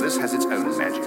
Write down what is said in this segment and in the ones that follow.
this, has its own magic.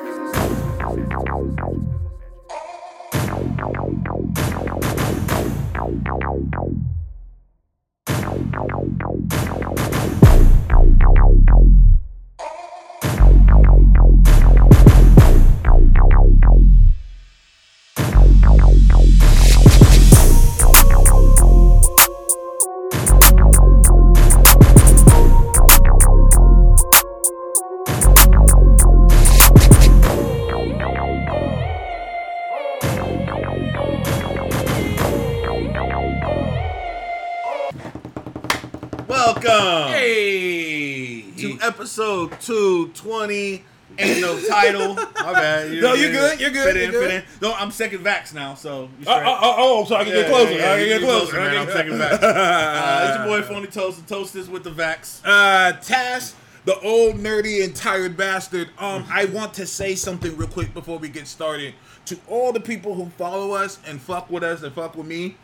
220. Ain't no title. My bad. No, you're good, you're good, Fit you're fit good. in. No, I'm second vax now, so Oh, oh, oh, oh, so I can Yeah, get closer. yeah, I can get closer. man. I I'm second vax. Uh, it's your boy Phony Toast and is with the vax. Uh, Tash, the old nerdy and tired bastard. Um, I want to say something real quick before we get started to all the people who follow us and fuck with us and fuck with me.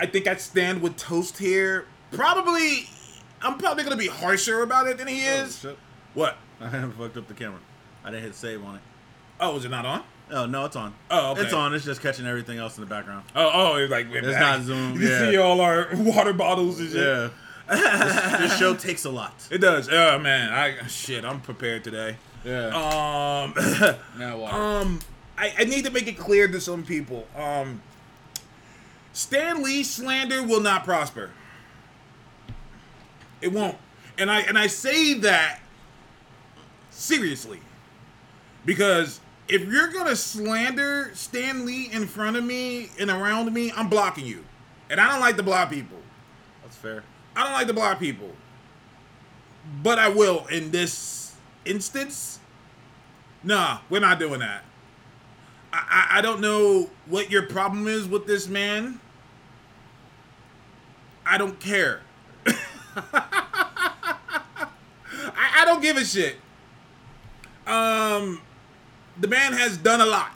I think I stand with Toast here. Probably, I'm probably gonna be harsher about it than he is. shit. What? I haven't fucked up the camera. I didn't hit save on it. Oh, is it not on? Oh no, it's on. Oh, okay. It's on. It's just catching everything else in the background. Oh, oh, it's like it's not Zoom, You yeah. see all our water bottles and shit. Yeah. this, this show takes a lot. It does. Oh man, I shit. I'm prepared today. Yeah. Um, now what? um, I, I need to make it clear to some people. Um, Stan Lee slander will not prosper. It won't, and I and I say that seriously because if you're gonna slander Stan Lee in front of me and around me, I'm blocking you, and I don't like to block people. That's fair. I don't like to block people, but I will in this instance. Nah, we're not doing that. I, I, I don't know what your problem is with this man. I don't care. I, I don't give a shit. Um, the man has done a lot.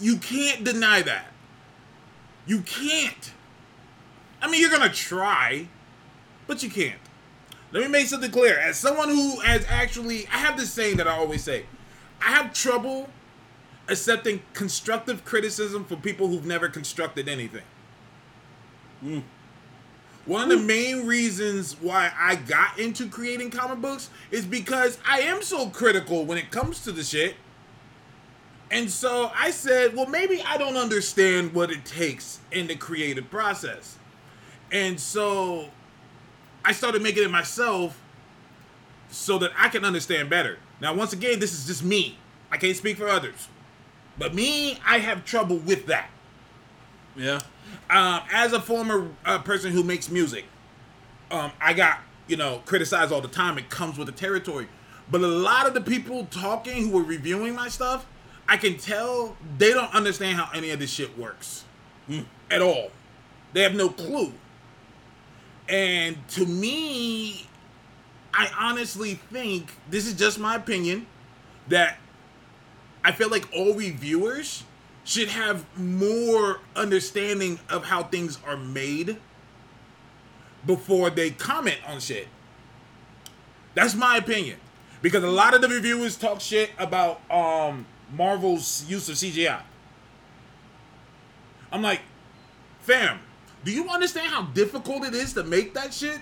You can't deny that. You can't. I mean, you're gonna try, but you can't. Let me make something clear. As someone who has actually, I have this saying that I always say I have trouble accepting constructive criticism from people who've never constructed anything. One of the main reasons why I got into creating comic books is because I am so critical when it comes to the shit. And so I said, well, maybe I don't understand what it takes in the creative process. And so I started making it myself so that I can understand better. Now, once again, this is just me. I can't speak for others. But me, I have trouble with that. Yeah. Um, as a former uh, person who makes music, um, I got, you know, criticized all the time. It comes with the territory. But a lot of the people talking who were reviewing my stuff, I can tell they don't understand how any of this shit works at all. They have no clue. And to me, I honestly think this is just my opinion that I feel like all reviewers should have more understanding of how things are made before they comment on shit. That's my opinion. Because a lot of the reviewers talk shit about um Marvel's use of CGI. I'm like, fam, do you understand how difficult it is to make that shit?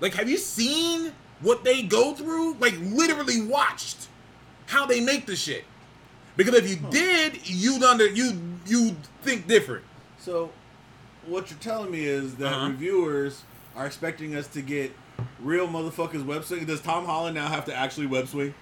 Like, have you seen what they go through? Like, literally watched how they make the shit. Because if you did, you'd under you you think different. So, what you're telling me is that Uh-huh. reviewers are expecting us to get real motherfuckers web swing. Does Tom Holland now have to actually web swing?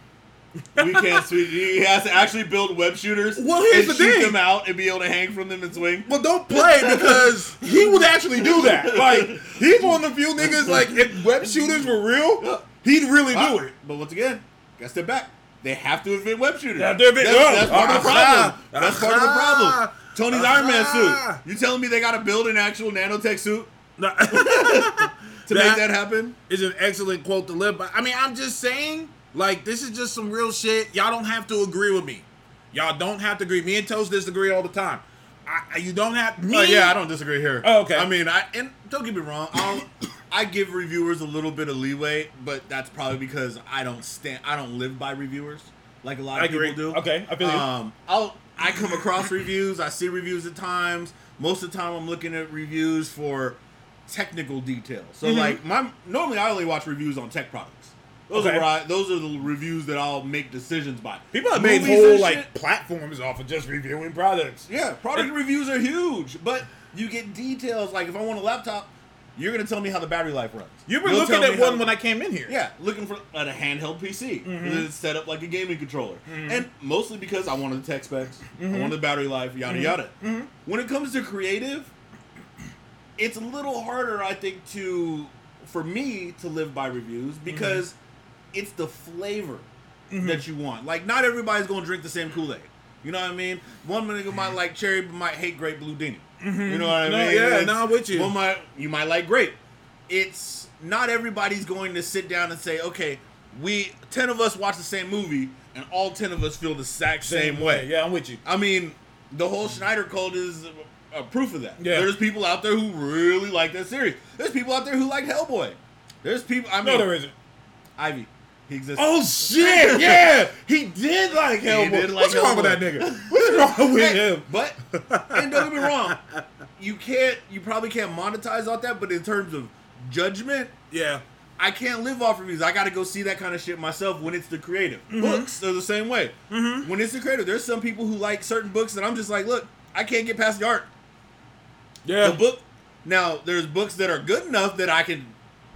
We can't swing. He has to actually build web shooters. Well, here's the shoot thing. them out and be able to hang from them and swing. Well, don't play because he would actually do that. Like he's one of the few niggas. Like if web shooters were real, he'd really do it. But once again, gotta step back. They have to invent web shooters. They have to invent- that's, that's part of the problem. Ah, that's part of the ah, problem. aha, Tony's ah, Iron Man suit. You telling me they gotta build an actual nanotech suit No. to make That- that happen? is an excellent quote to live by. I mean, I'm just saying, like, this is just some real shit. Y'all don't have to agree with me. Y'all don't have to agree. Me and Toast disagree all the time. I, I- you don't have oh, me. Oh yeah, I don't disagree here. Oh, okay. I mean, I and don't get me wrong. I'll I give reviewers a little bit of leeway, but that's probably because I don't stand. I don't live by reviewers like a lot I of agree. people do. Okay, I feel you. Um, I'll I come across reviews. I see reviews at times. Most of the time, I'm looking at reviews for technical details. So Mhm. like my normally I only watch reviews on tech products. Those Okay. are I, those are the reviews that I'll make decisions by. People have made whole like shit- platforms off of just reviewing products. yeah, product reviews are huge, but you get details. Like if I want a laptop, you're gonna tell me how the battery life runs. You were You'll looking at one when I came in here. Yeah, looking for at a handheld PC Mm-hmm. that's set up like a gaming controller, and mostly because I wanted the tech specs, Mm-hmm. I wanted the battery life, yada yada. When it comes to creative, it's a little harder, I think, to for me to live by reviews Mm-hmm. because it's the flavor that you want. Like, not everybody's gonna drink the same Kool Aid. You know what I mean? One nigga might like cherry, but might hate grape blue dini. You know what I Mm-hmm. No, mean? yeah, It's- no, I'm with you. One might you might like grape. It's not everybody's going to sit down and say, okay, we ten of us watch the same movie, and all ten of us feel the exact same, way. Yeah, I'm with you. I mean, the whole Snyder Cut is a, a proof of that. Yeah. There's people out there who really like that series. There's people out there who like Hellboy. There's people. I mean, No, there isn't. Ivy. He exists. Oh shit! Yeah, he did like He Hellboy. did like What's wrong with that nigga? What's wrong with Hey, him? But and don't get me wrong, you can't. You probably can't monetize off that. But in terms of judgment, Yeah, I can't live off reviews. I got to go see that kind of shit myself when it's the creative. Mm-hmm. Books are the same way. When it's the creative, there's some people who like certain books that I'm just like, look, I can't get past the art. yeah. The book. Now, there's books that are good enough that I can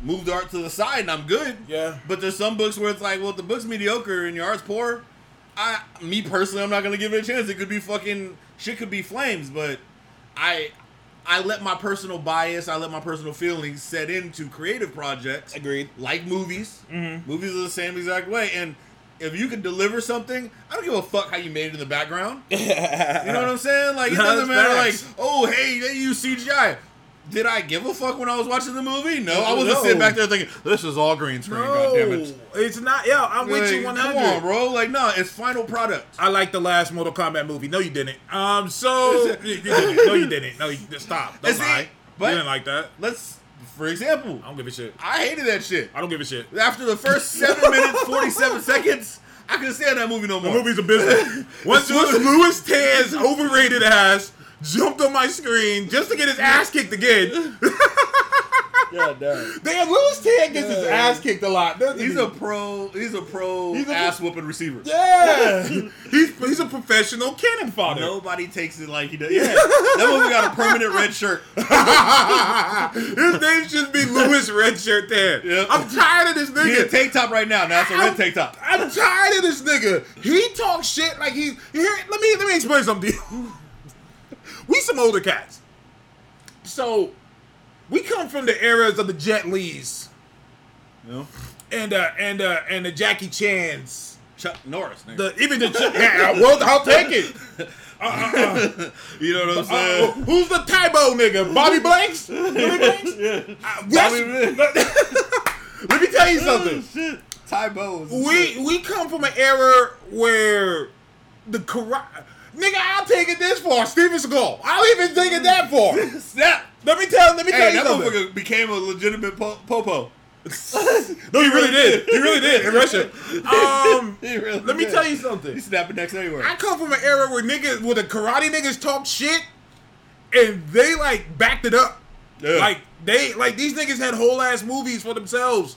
move the art to the side and I'm good. Yeah. But there's some books where it's like, well, if the book's mediocre and your art's poor. I, me personally, I'm not gonna give it a chance. It could be fucking shit. Could be flames, but I, I let my personal bias, I let my personal feelings set into creative projects Agreed. like movies. Mm-hmm. Movies are the same exact way. And if you can deliver something, I don't give a fuck how you made it in the background. You know what I'm saying? Like it No, doesn't matter. facts. Like, oh hey, they use CGI. Did I give a fuck when I was watching the movie? No, I wasn't No. sitting back there thinking this is all green screen. No, it. it's not. Yeah, I'm with you Like, 100. Come on, bro. Like, no, it's final product. I like the last Mortal Kombat movie. No, you didn't. Um, so you, you didn't. No, you didn't. No, you just stop. Don't it? lie. But- you didn't like that. Let's, for example, I don't give a shit. I hated that shit. I don't give a shit. After the first seven minutes, forty-seven seconds, I couldn't stand that movie no The more. movie's a business. Once, once Lewis Tan's overrated ass jumped on my screen just to get his ass kicked again. Yeah, damn. Damn, Lewis Tan gets his ass kicked a lot. doesn't He's he? a pro. He's a pro He's a- ass whooping receiver. yeah. he's he's a professional cannon fodder. Nobody takes it like he does. Yeah, that movie got a permanent red shirt. His name should be Lewis Red Shirt Tan. Yep. I'm tired of this He in a nigga. tank top right now. Now it's a red tank top. I'm tired of this nigga. He talks shit like he here. Let me let me explain something to you. We some older cats, so we come from the eras of the Jet Lees You know, and uh, and uh, and the Jackie Chans. Chuck Norris. nigga. The even the yeah, well, I'll take it. Uh, uh, uh, you know what I'm uh, saying? who's the Tae Bo nigga? Bobby Blanks? Bobby Blanks? yeah. Uh, yes. Let me tell you something. Shit. Tae Bo was We we come from an era where the karate nigga. I'll take it this far. Steven Seagal. I'll even take it that far. snap. Let me tell. Let me tell Hey, you that something. motherfucker became a legitimate po- popo. No, he really did. He really did in Russia. Um, He really let me did. tell you something. snapping necks everywhere. I come from an era where niggas, where the karate niggas talk shit, and they like backed it up. Yeah. Like they like these niggas had whole ass movies for themselves.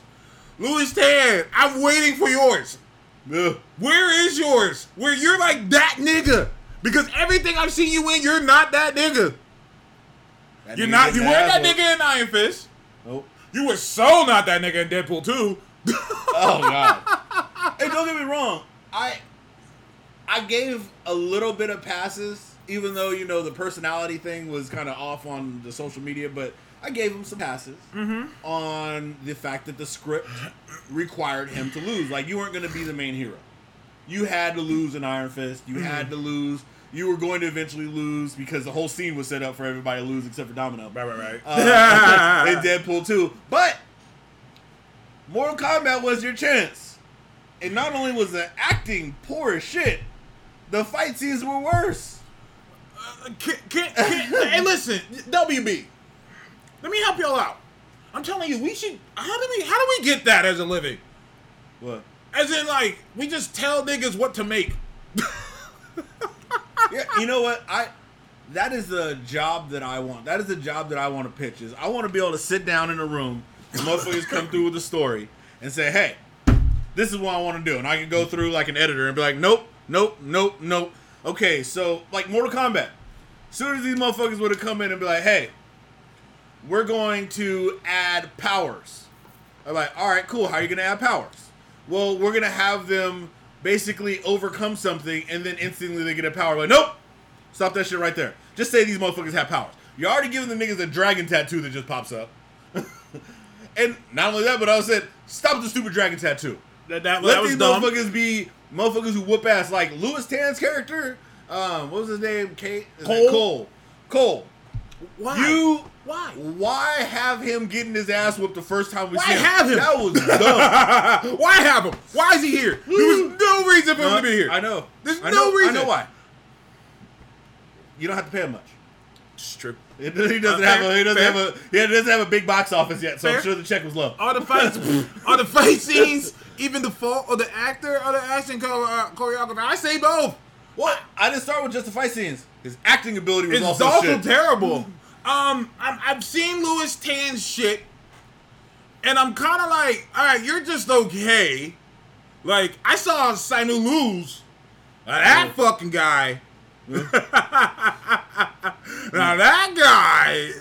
Lewis Tan, I'm waiting for yours. Yeah. Where is yours? Where you're like that nigga? Because everything I've seen you in, you're not that nigga. That You're nigga not. You weren't that nigga in Iron Fist. Nope. You were so not that nigga in Deadpool 2. Oh god. hey, don't get me wrong. I I gave a little bit of passes, even though you know the personality thing was kind of off on the social media, but I gave him some passes mm-hmm. on the fact that the script required him to lose. Like you weren't going to be the main hero. You had to lose in Iron Fist. You mm-hmm. had to lose. You were going to eventually lose because the whole scene was set up for everybody to lose except for Domino Right, right, right. uh, in Deadpool 2. But Mortal Kombat was your chance. And not only was the acting poor as shit, the fight scenes were worse. Can, can, can, hey, listen, WB. Let me help y'all out. I'm telling you, we should. How do we? How do we get that as a living? What? As in, like, we just tell niggas what to make. Yeah, you know what? I that is the job that I want. That is the job that I want to pitch. Is I want to be able to sit down in a room and motherfuckers come through with a story and say, "Hey, this is what I want to do," and I can go through like an editor and be like, "Nope, nope, nope, nope." Okay, so like Mortal Kombat. As soon as these motherfuckers would have come in and be like, "Hey, we're going to add powers," I'm like, "All right, cool. How are you gonna add powers?" Well, we're gonna have them basically overcome something and then instantly they get a power. Like, nope, stop that shit right there. Just say these motherfuckers have powers. You're already giving the niggas a dragon tattoo that just pops up. and not only that, but I said, stop the stupid dragon tattoo. That, that, Let that these dumb. motherfuckers be motherfuckers who whoop ass like Lewis Tan's character. Um, what was his name? Kate Cole? Cole. Cole. Why? You Why? why have him getting his ass whooped the first time we Why see him? have him? That was dumb. Why have him? Why is he here? There was no reason for him to be here. I know. There's I no know, reason. I know why. You don't have to pay him much. It's true. He doesn't Uh, have a. He doesn't fair. have a. He doesn't have a big box office yet, so I'm sure the check was low. All the fights, all the fight scenes, even the fault of the actor or the action uh, choreographer. I say both. Well, I didn't start with just the fight scenes. His acting ability was It's also, also, terrible. Um, I'm, I've seen Lewis Tan's shit, and I'm kind of like, all right, you're just okay. Like I saw Simu Liu. Now that fucking guy. now that guy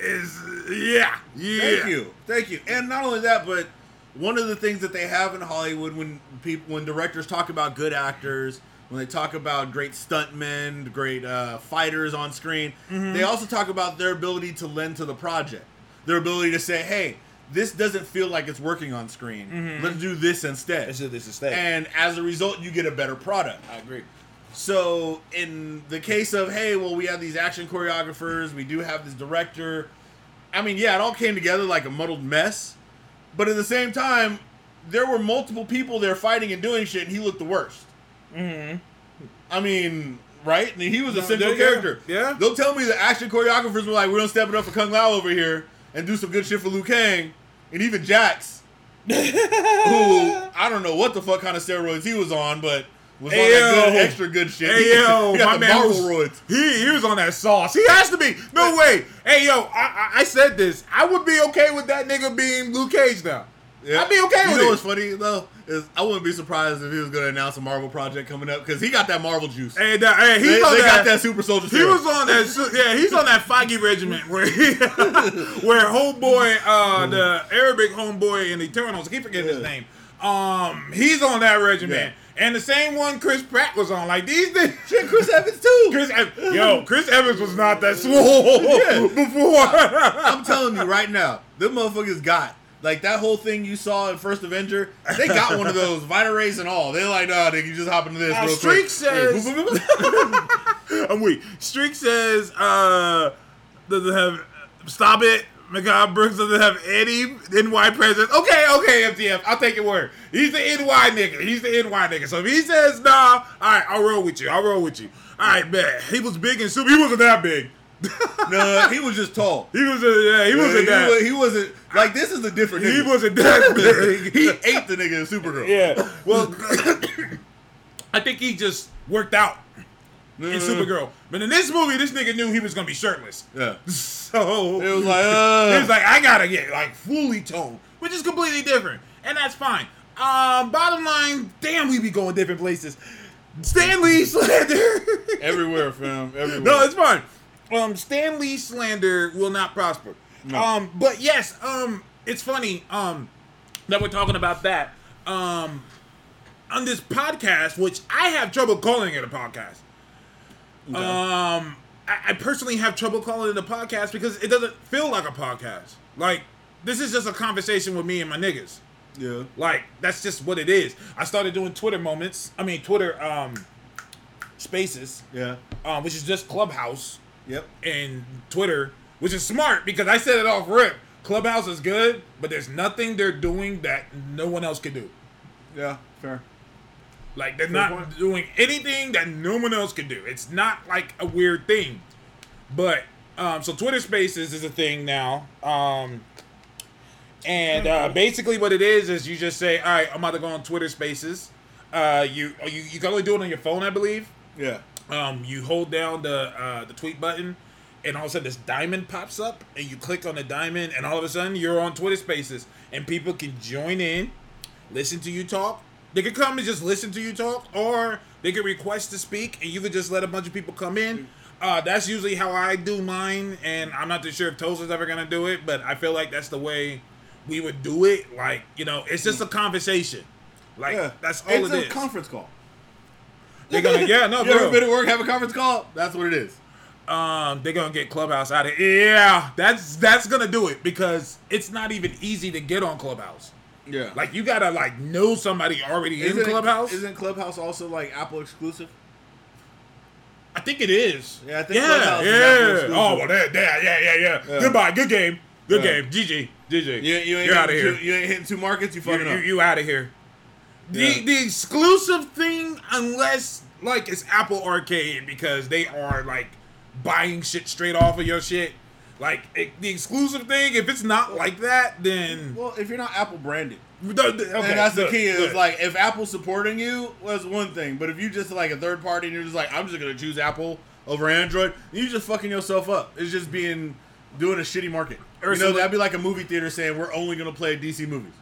is yeah yeah. Thank you, thank you. And not only that, but one of the things that they have in Hollywood when people, when directors talk about good actors, when they talk about great stuntmen, great uh, fighters on screen, Mm-hmm. they also talk about their ability to lend to the project, their ability to say, "Hey, this doesn't feel like it's working on screen. Let's do this instead." This is this is that. and as a result, you get a better product. I agree. So in the case of hey, well, we have these action choreographers, we do have this director. I mean, yeah, it all came together like a muddled mess, but at the same time, there were multiple people there fighting and doing shit, and he looked the worst. Mm-hmm. I mean, right? I mean, he was a central character. Yeah. Don't tell me the action choreographers were like, we're gonna step it up for Kung Lao over here and do some good shit for Liu Kang, and even Jax, who I don't know what the fuck kind of steroids he was on, but was on that good, extra good shit. Hey yo, he my man was, roids. He he was on that sauce. He has to be. No way. Hey yo, I, I I said this. I would be okay with that nigga being Luke Cage now. I'd be okay you with know it. what's funny though is I wouldn't be surprised if he was gonna announce a Marvel project coming up because he got that Marvel juice. Hey, that, hey, he's they on they that. got that super soldier. He serum. was on that. Yeah, he's on that Feige regiment where he, where homeboy, uh, the Arabic homeboy in Eternals, I keep forgetting his name. Um, he's on that regiment, and the same one Chris Pratt was on. Like these things. Shit, Chris Evans too. Chris, Ev- yo, Chris Evans was not that swole Yeah. before. I'm telling you right now, them motherfuckers got like that whole thing you saw in First Avenger. They got one of those Vita Rays and all. They're like, nah, they can just hop into this. Now, real Streak quick. says- I'm weak. Streak says, uh, does it have, stop it. Mehcad Brooks doesn't have any NY presence. Okay, okay, MTF. I'll take your word. He's the NY nigga. He's the NY nigga. So if he says nah, all right, I'll roll with you. I'll roll with you. All right, man. He was big and super. He wasn't that big. No, he was just tall. He was a, yeah, he wasn't he, that. he wasn't like this is a different. He wasn't that big. he ate the nigga in Supergirl. Yeah. Well, I think he just worked out in Mhm. Supergirl. But in this movie, this nigga knew he was gonna be shirtless. Yeah. So It was like, uh, he was like, I gotta get like fully toned, which is completely different, and that's fine. Um, bottom line, damn, we be going different places. Stan Lee slander. everywhere, fam. Everywhere. no, it's fine. Um, Stan Lee slander will not prosper. No. Um, but yes, um, it's funny. Um, that we're talking about that. Um, on this podcast, which I have trouble calling it a podcast. Um, I, I personally have trouble calling it a podcast because it doesn't feel like a podcast. Like this is just a conversation with me and my niggas. yeah. Like that's just what it is. I started doing Twitter moments. I mean Twitter um spaces, Yeah. um, which is just Clubhouse Yep. and Twitter, which is smart because I said it off rip. Clubhouse is good, but there's nothing they're doing that no one else can do. Yeah. Fair. Like they're Fair not point. doing anything that no one else can do. It's not like a weird thing. But um so Twitter Spaces is a thing now. Um And uh, basically, what it is is you just say, "All right, I'm about to go on Twitter Spaces." Uh, you you you can only do it on your phone, I believe. Yeah. Um, you hold down the uh, the tweet button, and all of a sudden this diamond pops up, and you click on the diamond, and all of a sudden you're on Twitter Spaces, and people can join in, listen to you talk. They could come and just listen to you talk, or they could request to speak, and you could just let a bunch of people come in. Uh, that's usually how I do mine, and I'm not too sure if Toast's ever gonna do it, but I feel like that's the way we would do it. Like you know, it's just a conversation. Like Yeah. that's all it's it a is. conference call. They're gonna yeah no You ever been at work have a conference call? That's what it is. um they're gonna get clubhouse out of yeah that's that's gonna do it because it's not even easy to get on clubhouse Yeah. like you gotta like know somebody already in isn't clubhouse Isn't Clubhouse also like Apple exclusive? i think it is Yeah, I think yeah Clubhouse yeah oh well that, that, yeah yeah yeah Yeah. goodbye good game good Yeah. game gg gg You, you ain't you're out of hitting here Two, you ain't hitting two markets. You you, fucking you, up. you out of here Yeah. the exclusive thing unless like it's apple arcade because they are like buying shit straight off of your shit like it, the exclusive thing if it's not like that then well, if you're not Apple branded, The- the- okay, and that's the key. Is like if Apple's supporting you, well, that's one thing. But if you just like a third party and you're just like, I'm just gonna choose Apple over Android, you just fucking yourself up. It's just being doing a shitty market. You know, that'd be like a movie theater saying we're only gonna play DC movies.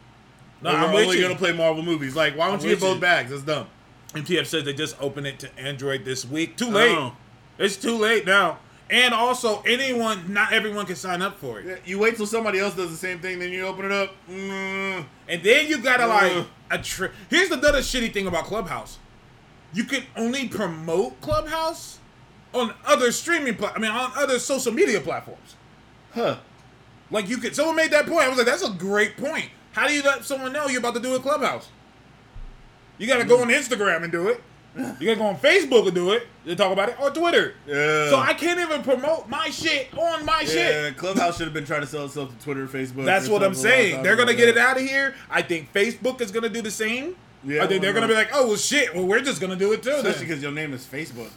No, I'm only you. gonna play Marvel movies. Like, why don't I'm you get both you. bags? That's dumb. MTF says they just opened it to Android this week. Too late. Oh. It's too late now. And also, anyone, not everyone can sign up for it. Yeah, You wait till somebody else does the same thing, then you open it up. Mm, And then you gotta Uh. like a tri- Here's the other shitty thing about Clubhouse. You can only promote Clubhouse on other streaming pla- I mean, on other social media platforms. huh. Like you could. Someone made that point. I was like, that's a great point. How do you let someone know you're about to do a Clubhouse? You gotta go on Instagram and do it. You gotta go on Facebook and do it. They talk about it or Twitter. Yeah. So I can't even promote my shit on my shit. Clubhouse should have been trying to sell itself to Twitter, and Facebook. That's what I'm something a long saying. They're gonna get it out of here. I think Facebook is gonna do the same. Yeah, I think they're gonna be like, oh well, shit. Well, we're just gonna do it too. Especially Then. because your name is Facebook.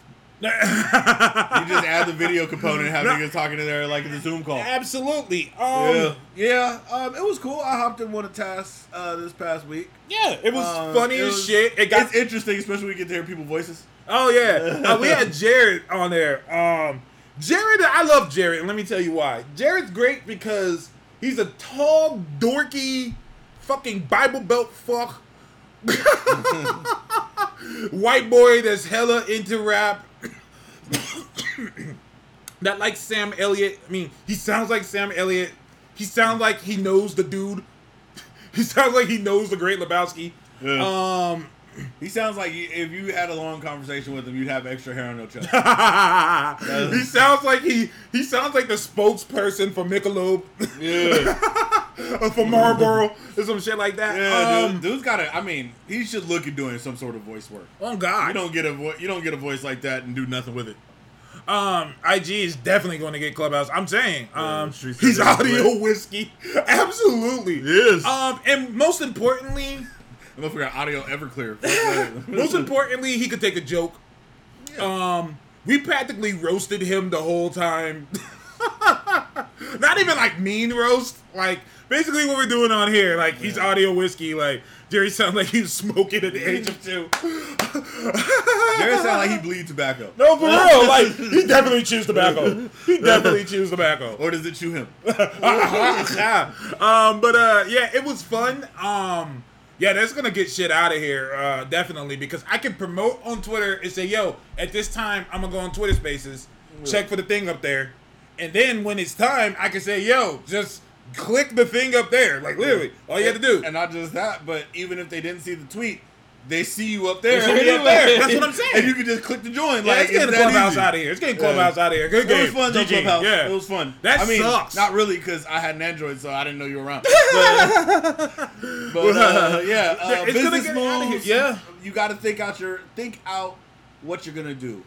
You just add the video component and have No. niggas talking to there like it's a Zoom call. Absolutely. Um, Yeah, yeah. Um, it was cool. I hopped in one of tasks uh, this past week. yeah, it was Um, funny it as was- shit. It got it's interesting, especially when you get to hear people's voices. Oh yeah, uh, we had Jared on there. Um, Jared, I love Jared, and let me tell you why. Jared's great because he's a tall, dorky, fucking Bible Belt fuck, white boy that's hella into rap. that like Sam Elliott. I mean, he sounds like Sam Elliott. He sounds like he knows the dude. He sounds like he knows the Great Lebowski. Yeah. Um, He sounds like if you had a long conversation with him, you'd have extra hair on your chest. he sounds like he he sounds like the spokesperson for Michelob yeah, or for Marlboro or some shit like that. yeah. um, dude, dude's got to. I mean, he should look at doing some sort of voice work. oh God. You don't get a vo- you don't get a voice like that and do nothing with it. um, IG is definitely going to get Clubhouse. I'm saying, um, Streets he's audio lit. whiskey, absolutely. Yes. Um, and most importantly, I don't forgot audio Everclear. most importantly, he could take a joke. Um, we practically roasted him the whole time. Not even like mean roast. Like basically what we're doing on here. Like he's audio whiskey. Like Jerry sounded like he's smoking at the age of two. Jared sound like he bleed tobacco. No, for real. Like he definitely chews tobacco. He definitely chews tobacco. Or does it chew him? um, but uh, yeah, it was fun. Um, yeah, that's gonna get shit out of here, uh, definitely, because I can promote on Twitter and say, "Yo, at this time, I'm gonna go on Twitter Spaces, check for the thing up there," and then when it's time, I can say, "Yo, just click the thing up there." Like literally, all you have to do. And not just that, but even if they didn't see the tweet, they see you up there. Up there. That's what I'm saying. And you can just click to join. yeah, like it's getting Clubhouse easy. out of here. It's getting Clubhouse out of here. Good It game. was fun GG. Clubhouse. Yeah, It was fun. That I mean, sucks. not really because I had an Android, so I didn't know you were around. But, but uh, yeah, uh, It's gonna business get outta here. moves. Yeah. you got to think out your think out what you're gonna do,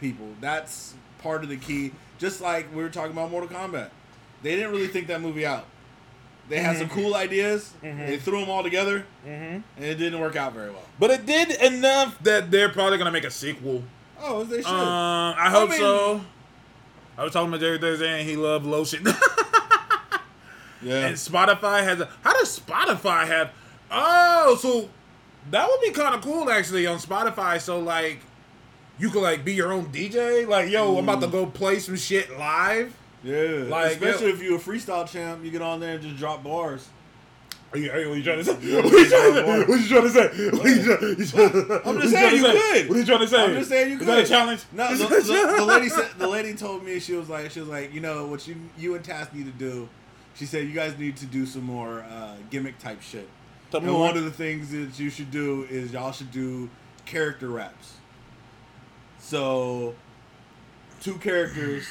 people. That's part of the key. Just like we were talking about Mortal Kombat, they didn't really think that movie out. They had some Mm-hmm. cool ideas. They threw them all together, and it didn't work out very well. But it did enough that they're probably gonna make a sequel. Oh, they should. Um, I hope mean- so. I was talking to Jerry Thursday and he loved lotion. Yeah. And Spotify has a. How does Spotify have? Oh, so that would be kind of cool actually on Spotify. So like, you could like be your own DJ. Like, yo, I'm about to go play some shit live. Yeah, Like, especially yeah. if you're a freestyle champ, you get on there and just drop bars. Are you, are you, trying to say? Yeah, What you trying to say? What you trying to say? What you trying, you trying, I'm just saying you could. What are you trying to say? I'm just saying you Is could. that a challenge? No, the, the, the lady said the lady told me she was like she was like you know what you you and Task need to do. She said you guys need to do some more uh, gimmick type shit. Tell And one of the things that you should do is y'all should do character raps. So, two characters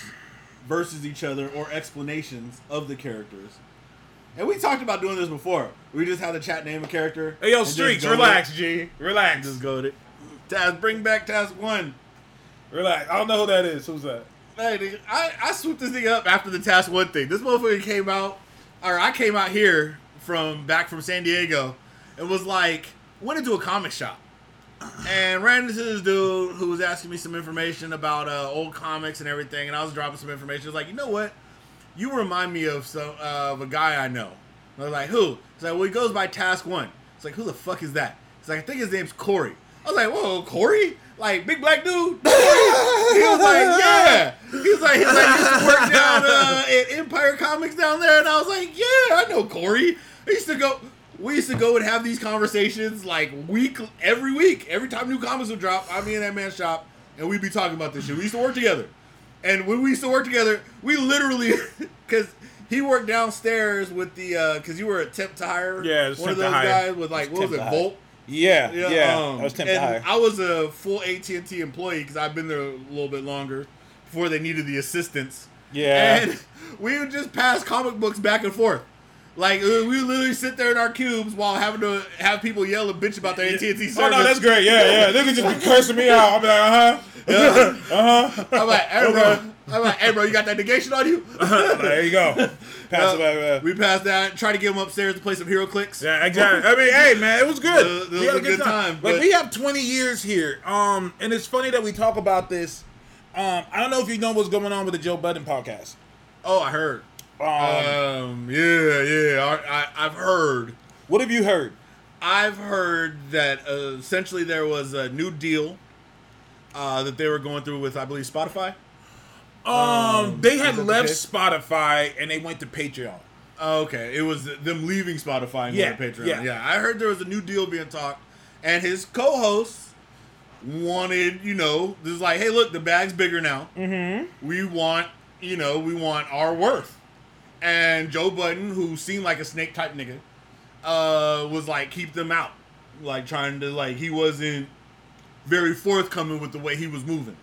versus each other or explanations of the characters. And we talked about doing this before. We just had the chat name a character. Hey, yo, Streaks, relax. G. Relax. Just go it. Task, bring back Task One. Relax. I don't know who that is. Who's that? Hey, I, I swooped this thing up after the Task One thing. This motherfucker came out, or I came out here from back from San Diego and was like, went into a comic shop and ran into this dude who was asking me some information about uh, old comics and everything. And I was dropping some information. I was like, you know what? You remind me of some uh, of a guy I know. I was like, who? He's like, well, he goes by Task One. It's like, who the fuck is that? He's like, I think his name's Corey. I was like, whoa, Corey? Like big black dude? he was like, yeah. He was like, he's like, used to work down uh, at Empire Comics down there, and I was like, yeah, I know Corey. I used to go. We used to go and have these conversations like week every week. Every time new comics would drop, I'd be in that man's shop, and we'd be talking about this shit. We used to work together, and when we used to work together, we literally because. He worked downstairs with the uh because you were a temp to hire, Yeah, it was one of temp to those hire. guys with like was what was it, to. Volt? Yeah, Yeah, yeah. um, I was tempted and higher. I was a full AT and T employee because I've been there a little bit longer before they needed the assistance. Yeah. and we would just pass comic books back and forth. Like uh, we literally sit there in our cubes while having to have people yell and bitch about their AT and T service. Oh no, that's great. Yeah, yeah. Niggas just be cursing me out. I'll be like, uh huh, uh huh. I'm like, hey bro, I'm like, hey bro, you got that negation on you? there you go. Pass Uh, uh, we passed that. Try to get them upstairs to play some HeroClix. Yeah, exactly. I mean, hey, man, it was good. Uh, it We was had a good time, Like but- we have 20 years here. Um, and it's funny that we talk about this. Um, I don't know if you know what's going on with the Joe Budden podcast. Oh, I heard. Um, Um, yeah, yeah, I, I, I've heard. what have you heard? I've heard that uh, essentially there was a new deal uh, that they were going through with, I believe, Spotify. Um, they had is the left? Spotify and they went to Patreon. Oh, okay, it was them leaving Spotify and Yeah, going to Patreon. yeah. Yeah. I heard there was a new deal being talked, and his co-hosts wanted, you know, this is like, hey, look, the bag's bigger now. Mm-hmm. We want, you know, we want our worth. And Joe Budden, who seemed like a snake type nigga, uh, was like, keep them out, like trying to like he wasn't very forthcoming with the way he was moving.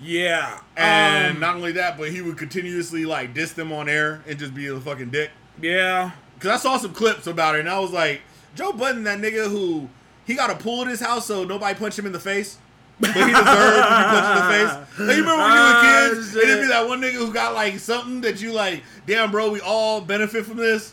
Yeah, And um, not only that, but he would continuously like diss them on air and just be a fucking dick. yeah, Cause I saw some clips about it, and I was like, Joe Budden, that nigga who he got a pool at his house so nobody punched him in the face, but he deserved to be punched in the face. Like, you remember when you were Ah, kids, shit. and it'd be that one nigga who got like something that you like, damn, bro, we all benefit from this,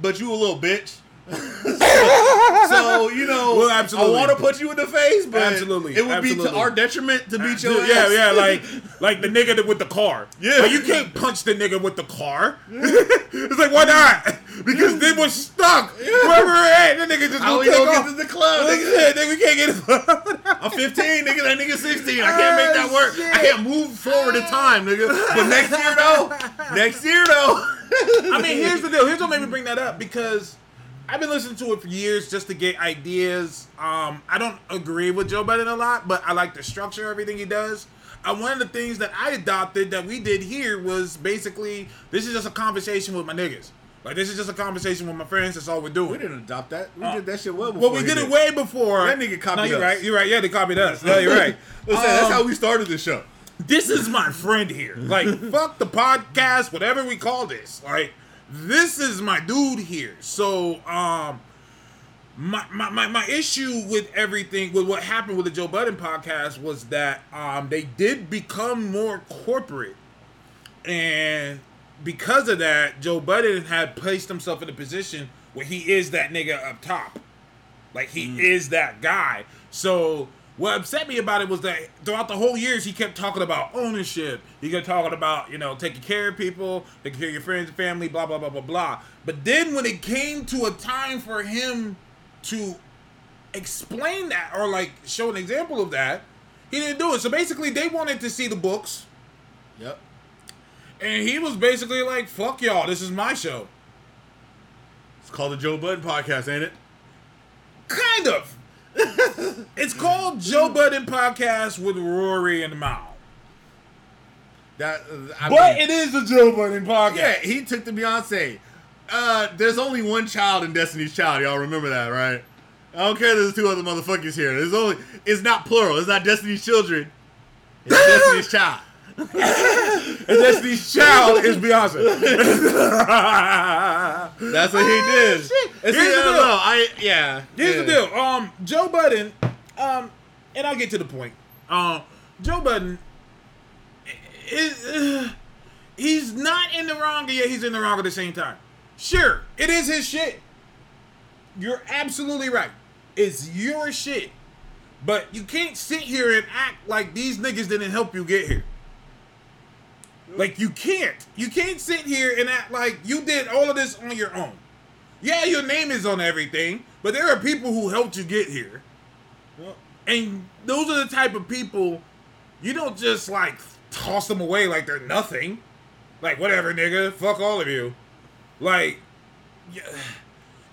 but you a little bitch. so you know, Well, absolutely. I want to put you in the face, but Absolutely, it would be to our detriment to beat your yeah, ass. yeah, like like the nigga with the car. Yeah. like you can't punch the nigga with the car. it's like why not? Because they were stuck. Wherever we're at, that nigga just gonna take off. get to the club? Nigga? nigga. Can't get. I'm 15, nigga. That nigga 16. I can't make that oh, work. Oh, I can't move forward in time, nigga. But next year though, next year though. I mean, here's the deal. Here's what made me bring that up because I've been listening to it for years just to get ideas. Um, I don't agree with Joe Budden a lot, but I like the structure of everything he does. Uh, one of the things that I adopted that we did here was basically this is just a conversation with my niggas. Like this is just a conversation with my friends. That's all we're doing. we didn't adopt that. We did that shit well before. Well, we did it way before. That nigga copied No, you're us. right. You're right. Yeah, they copied us. No, you're right. Listen, that's Um, how we started this show. this is my friend here. Like, fuck the podcast, whatever we call this. Like, this is my dude here. So, um, my, my, my, my issue with everything, with what happened with the Joe Budden podcast was that um, they did become more corporate. And because of that, Joe Budden had placed himself in a position where he is that nigga up top. Like he is that guy. So What upset me about it was that throughout the whole years he kept talking about ownership. He kept talking about you know taking care of people, taking care of your friends and family, blah blah blah blah blah. But then when it came to a time for him to explain that or like show an example of that, he didn't do it. So basically, they wanted to see the books, Yep. and he was basically like, "Fuck y'all, this is my show." It's called the Joe Budden podcast, ain't it? Kind of. It's called Joe Budden Podcast with Rory and Mal. That I But mean, it is the Joe Budden podcast. yeah, he took the Beyonce. Uh, there's only one child in Destiny's Child. Y'all remember that, right? I don't care. There's two other motherfuckers here. There's only. It's not plural. It's not Destiny's Children. It's Destiny's Child. And Destiny's Child is Beyonce. That's what he did. Oh, shit. Here's the deal. know. I yeah. Here's yeah. the deal. Um, Joe Budden, um, and I'll get to the point. Um, Joe Budden is uh, he's not in the wrong, yet he's in the wrong at the same time. Sure, it is his shit. You're absolutely right. It's your shit. But you can't sit here and act like these niggas didn't help you get here. Like you can't. You can't sit here and act like you did all of this on your own. Yeah, your name is on everything, but there are people who helped you get here. Well, And those are the type of people you don't just like toss them away like they're nothing. Like whatever, nigga, fuck all of you. Like, yeah.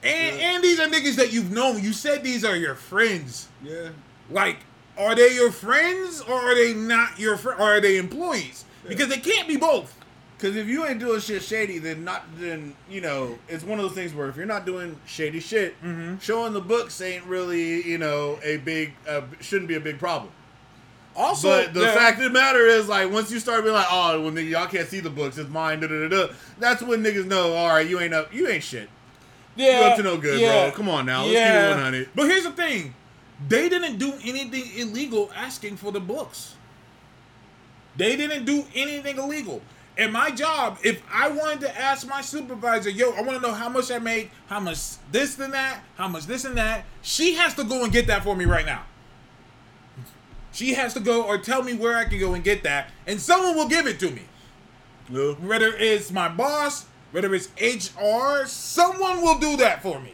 and and these are niggas that you've known. You said these are your friends. Yeah. Like, are they your friends or are they not your friend? Or are they employees? Because they can't be both. Because if you ain't doing shit shady, then not then you know it's one of those things where if you're not doing shady shit, showing the books ain't really you know a big uh, shouldn't be a big problem. Also, But the yeah, fact of the matter is, like, once you start being like, oh, well, nigga, y'all can't see the books, it's mine, da da da da. That's when niggas know, all right, you ain't up, you ain't shit. yeah, You up to no good, bro. Come on now, let's keep it 100. But here's the thing: they didn't do anything illegal asking for the books. They didn't do anything illegal. And my job, if I wanted to ask my supervisor, yo, I want to know how much I make, how much this and that, how much this and that, she has to go and get that for me right now. She has to go or tell me where I can go and get that, and someone will give it to me. Yeah. Whether it's my boss, whether it's HR, someone will do that for me.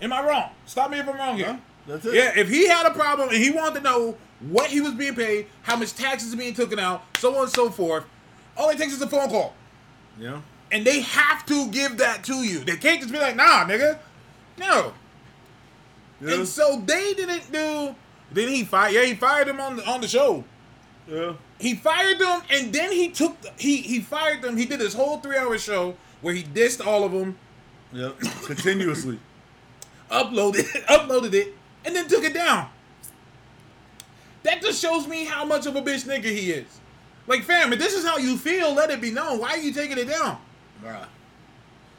Am I wrong? Stop me if I'm wrong here. Huh? That's it. Yeah, if he had a problem and he wanted to know what he was being paid, how much taxes are being taken out, so on and so forth, all it takes is a phone call. Yeah. And they have to give that to you. They can't just be like, nah, nigga. No. Yeah. And so they didn't do. Then he fired. Yeah, he fired him on the on the show. yeah. He fired them, and then he took the, he he fired them. He did this whole three hour show where he dissed all of them, Yeah. Continuously. uploaded uploaded it, and then took it down. That just shows me how much of a bitch nigga he is. Like, fam, if this is how you feel, let it be known. Why are you taking it down? Bruh.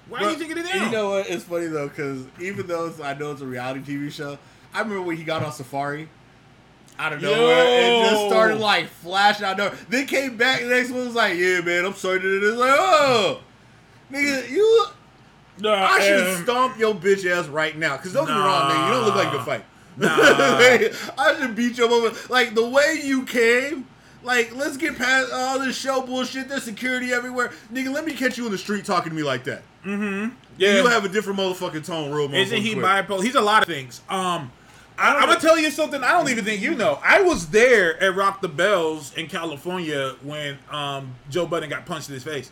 Why are you taking it down? You know what? It's funny though, because even though I know it's a reality TV show, I remember when he got on Safari. Out of Yo. nowhere, it just started like flashing out there. Then came back. The next one was like, "Yeah, man, I'm sorry to this." Like, oh, nigga, you. Nah, I should um, stomp your bitch ass right now. Cause don't get me wrong, nigga, you don't look like you fight. Nah. I should beat your over. Like the way you came. Like, let's get past all this show bullshit. There's security everywhere, nigga. Let me catch you in the street talking to me like that. Mm-hmm. Yeah. You have a different motherfucking tone, real Isn't he quick. bipolar? He's a lot of things. Um, I, I'm gonna tell you something. I don't even think you know. I was there at Rock the Bells in California when um, Joe Budden got punched in his face.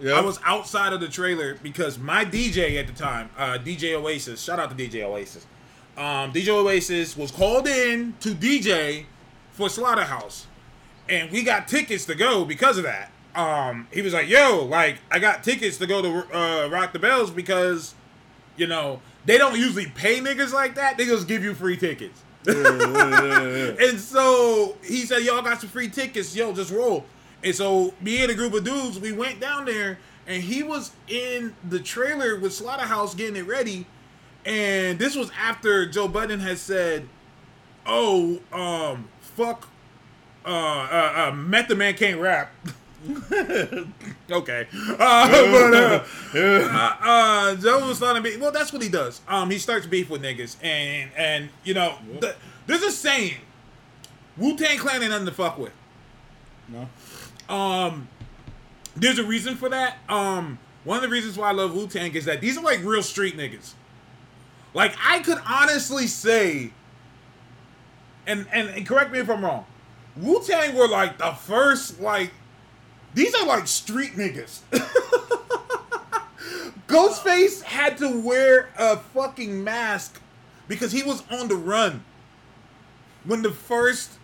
Yeah. I was outside of the trailer because my DJ at the time, uh, DJ Oasis, shout out to DJ Oasis. Um, DJ Oasis was called in to DJ for Slaughterhouse, and we got tickets to go because of that. Um, he was like, "Yo, like I got tickets to go to uh, Rock the Bells because, you know, they don't usually pay niggas like that. They just give you free tickets." Yeah, yeah, yeah, yeah. And so he said, "Y'all got some free tickets. Yo, just roll." And so me and a group of dudes, we went down there, and he was in the trailer with Slaughterhouse getting it ready. And this was after Joe Budden had said, "Oh, um, fuck, uh, uh, uh Method Man can't rap." okay, uh, but uh, uh, uh, Joe was starting to be. Well, that's what he does. Um, he starts beef with niggas, and and you know, the, there's a saying Wu Tang Clan ain't nothing to fuck with. No. Um, there's a reason for that. Um, one of the reasons why I love Wu Tang is that these are like real street niggas. Like I could honestly say, and and, and correct me if I'm wrong, Wu Tang were like the first like these are like street niggas. Ghostface had to wear a fucking mask because he was on the run. When the first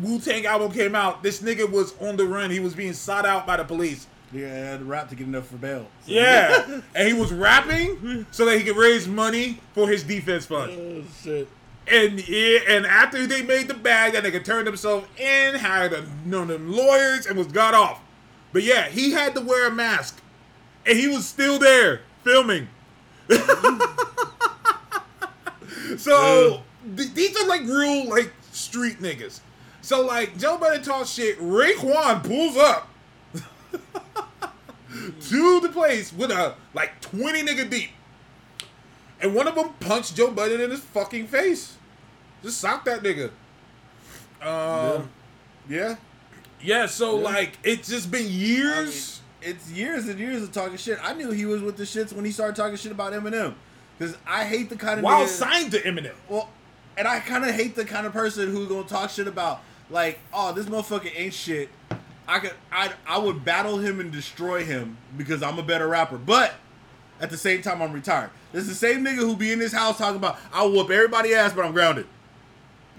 Wu Tang album came out, this nigga was on the run. He was being sought out by the police. Yeah, I had to rap to get enough for bail. So- Yeah, and he was rapping so that he could raise money for his defense fund. Oh shit. And yeah, and after they made the bag, that nigga turned himself in, hired a, none of them lawyers, and was got off. But yeah, he had to wear a mask, and he was still there filming. so th- these are like real like street niggas. So like Joe Budden talks shit, Raekwon pulls up to the place with a like twenty nigga deep. And one of them punched Joe Budden in his fucking face. Just socked that nigga. Um, Yeah. yeah. so Yeah. like it's just been I mean, years. it's years and years of talking shit. I knew he was with the shits when he started talking shit about Eminem. Because I hate the kind of while nigga- signed to Eminem. Well, and I kind of hate the kind of person who's gonna talk shit about like, oh, this motherfucker ain't shit. I could, I, I would battle him and destroy him because I'm a better rapper. But at the same time, I'm retired. This is the same nigga who be in this house talking about I'll whoop everybody ass, but I'm grounded.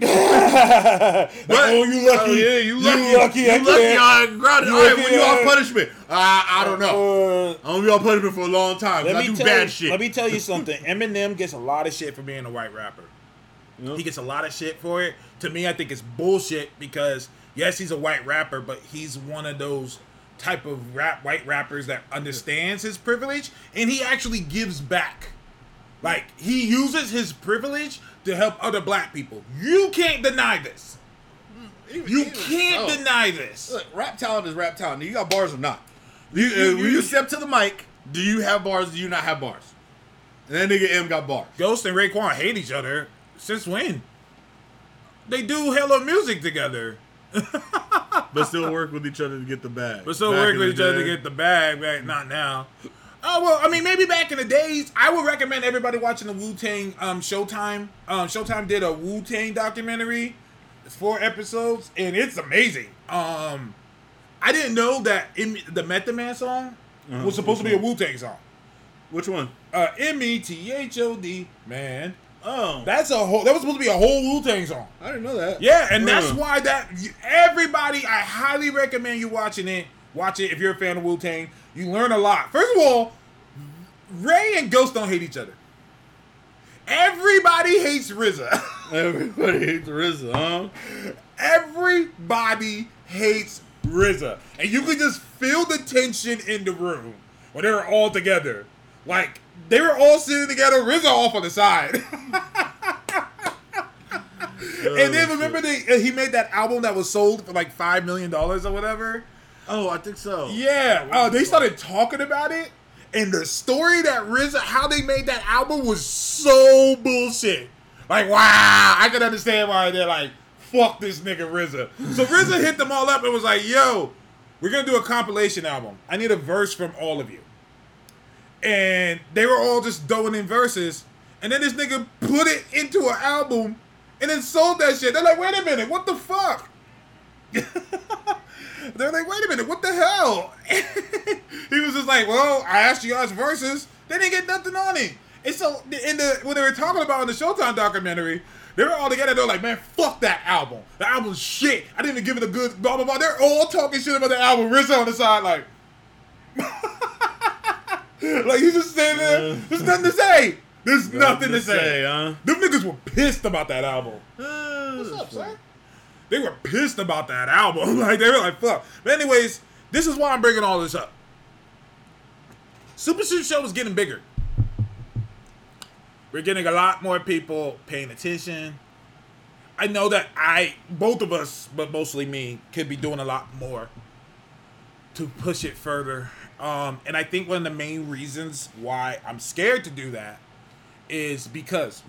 But, oh, you lucky. Oh, yeah, you lucky. You lucky. You I lucky. I'm grounded. You All right, when you uh, punishment? Uh, I don't know. Uh, I'm gonna be on punishment for a long time. let I me do tell bad you, shit. Let me tell you something. Eminem gets a lot of shit for being a white rapper. Yep. He gets a lot of shit for it. To me, I think it's bullshit because yes, he's a white rapper, but he's one of those type of rap white rappers that understands his privilege and he actually gives back. Like he uses his privilege to help other black people. You can't deny this. Even- You even can't so. deny this. Look, rap talent is rap talent. You got bars or not. You, uh, when you step to the mic, do you have bars? Do you not have bars? And that nigga M got bars. Ghost and Raekwon hate each other. Since when? They do hella music together. But still work with each other to get the bag. But still Back work with each other to get the bag back. Not now. Oh well, I mean, maybe back in the days, I would recommend everybody watching the Wu Tang um, Showtime. Um, Showtime did a Wu Tang documentary, it's four episodes, and it's amazing. Um, I didn't know that in, the Method Man song Uh-huh, was supposed to be a Wu Tang song. Which one? Uh, M E T H O D man. Oh, That's a whole. That was supposed to be a whole Wu Tang song. I didn't know that. Yeah, and that's why that everybody, I highly recommend you watching it. Watch it if you're a fan of Wu Tang. You learn a lot. First of all, Ray and Ghost don't hate each other. Everybody hates RZA. Everybody hates RZA, huh? Everybody hates RZA, and you could just feel the tension in the room when they were all together. Like they were all sitting together, RZA off on the side. and then remember they uh, he made that album that was sold for like five million dollars or whatever. Oh, I think so. Yeah, uh, they started talking about it, and the story that RZA, how they made that album was so bullshit. Like, wow, I could understand why they're like, fuck this nigga RZA. So RZA hit them all up and was like, yo, we're gonna do a compilation album. I need a verse from all of you. And they were all just throwing in verses, and then this nigga put it into an album, and then sold that shit. They're like, wait a minute, what the fuck? They're like, wait a minute, what the hell? he was just like, well, I asked you guys verses. They didn't get nothing on it. And so, in the when they were talking about in the Showtime documentary, they were all together. They're like, man, fuck that album. The album's shit. I didn't even give it a good blah blah blah. They're all talking shit about the album. RZA on the side, like, like he's just standing there. There's nothing to say. There's nothing, to say. huh? Them niggas were pissed about that album. What's What's up, son? They were pissed about that album. Like they were like, "Fuck." But anyways, this is why I'm bringing all this up. Super Shoot Show is getting bigger. We're getting a lot more people paying attention. I know that I, both of us, but mostly me, could be doing a lot more to push it further. Um, and I think one of the main reasons why I'm scared to do that is because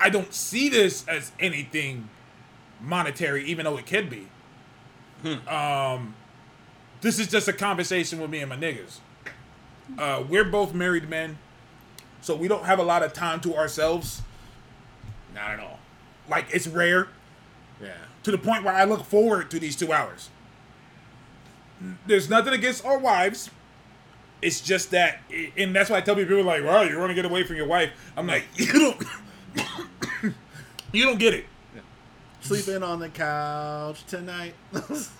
I don't see this as anything monetary, even though it could be. Um, this is just a conversation with me and my niggas. Uh, we're both married men, so we don't have a lot of time to ourselves. Not at all. Like it's rare Yeah. to the point where I look forward to these two hours. There's nothing against our wives. It's just that, and that's why I tell people like, "Well, you want to get away from your wife." I'm like, you don't, you don't get it. Sleeping on the couch tonight.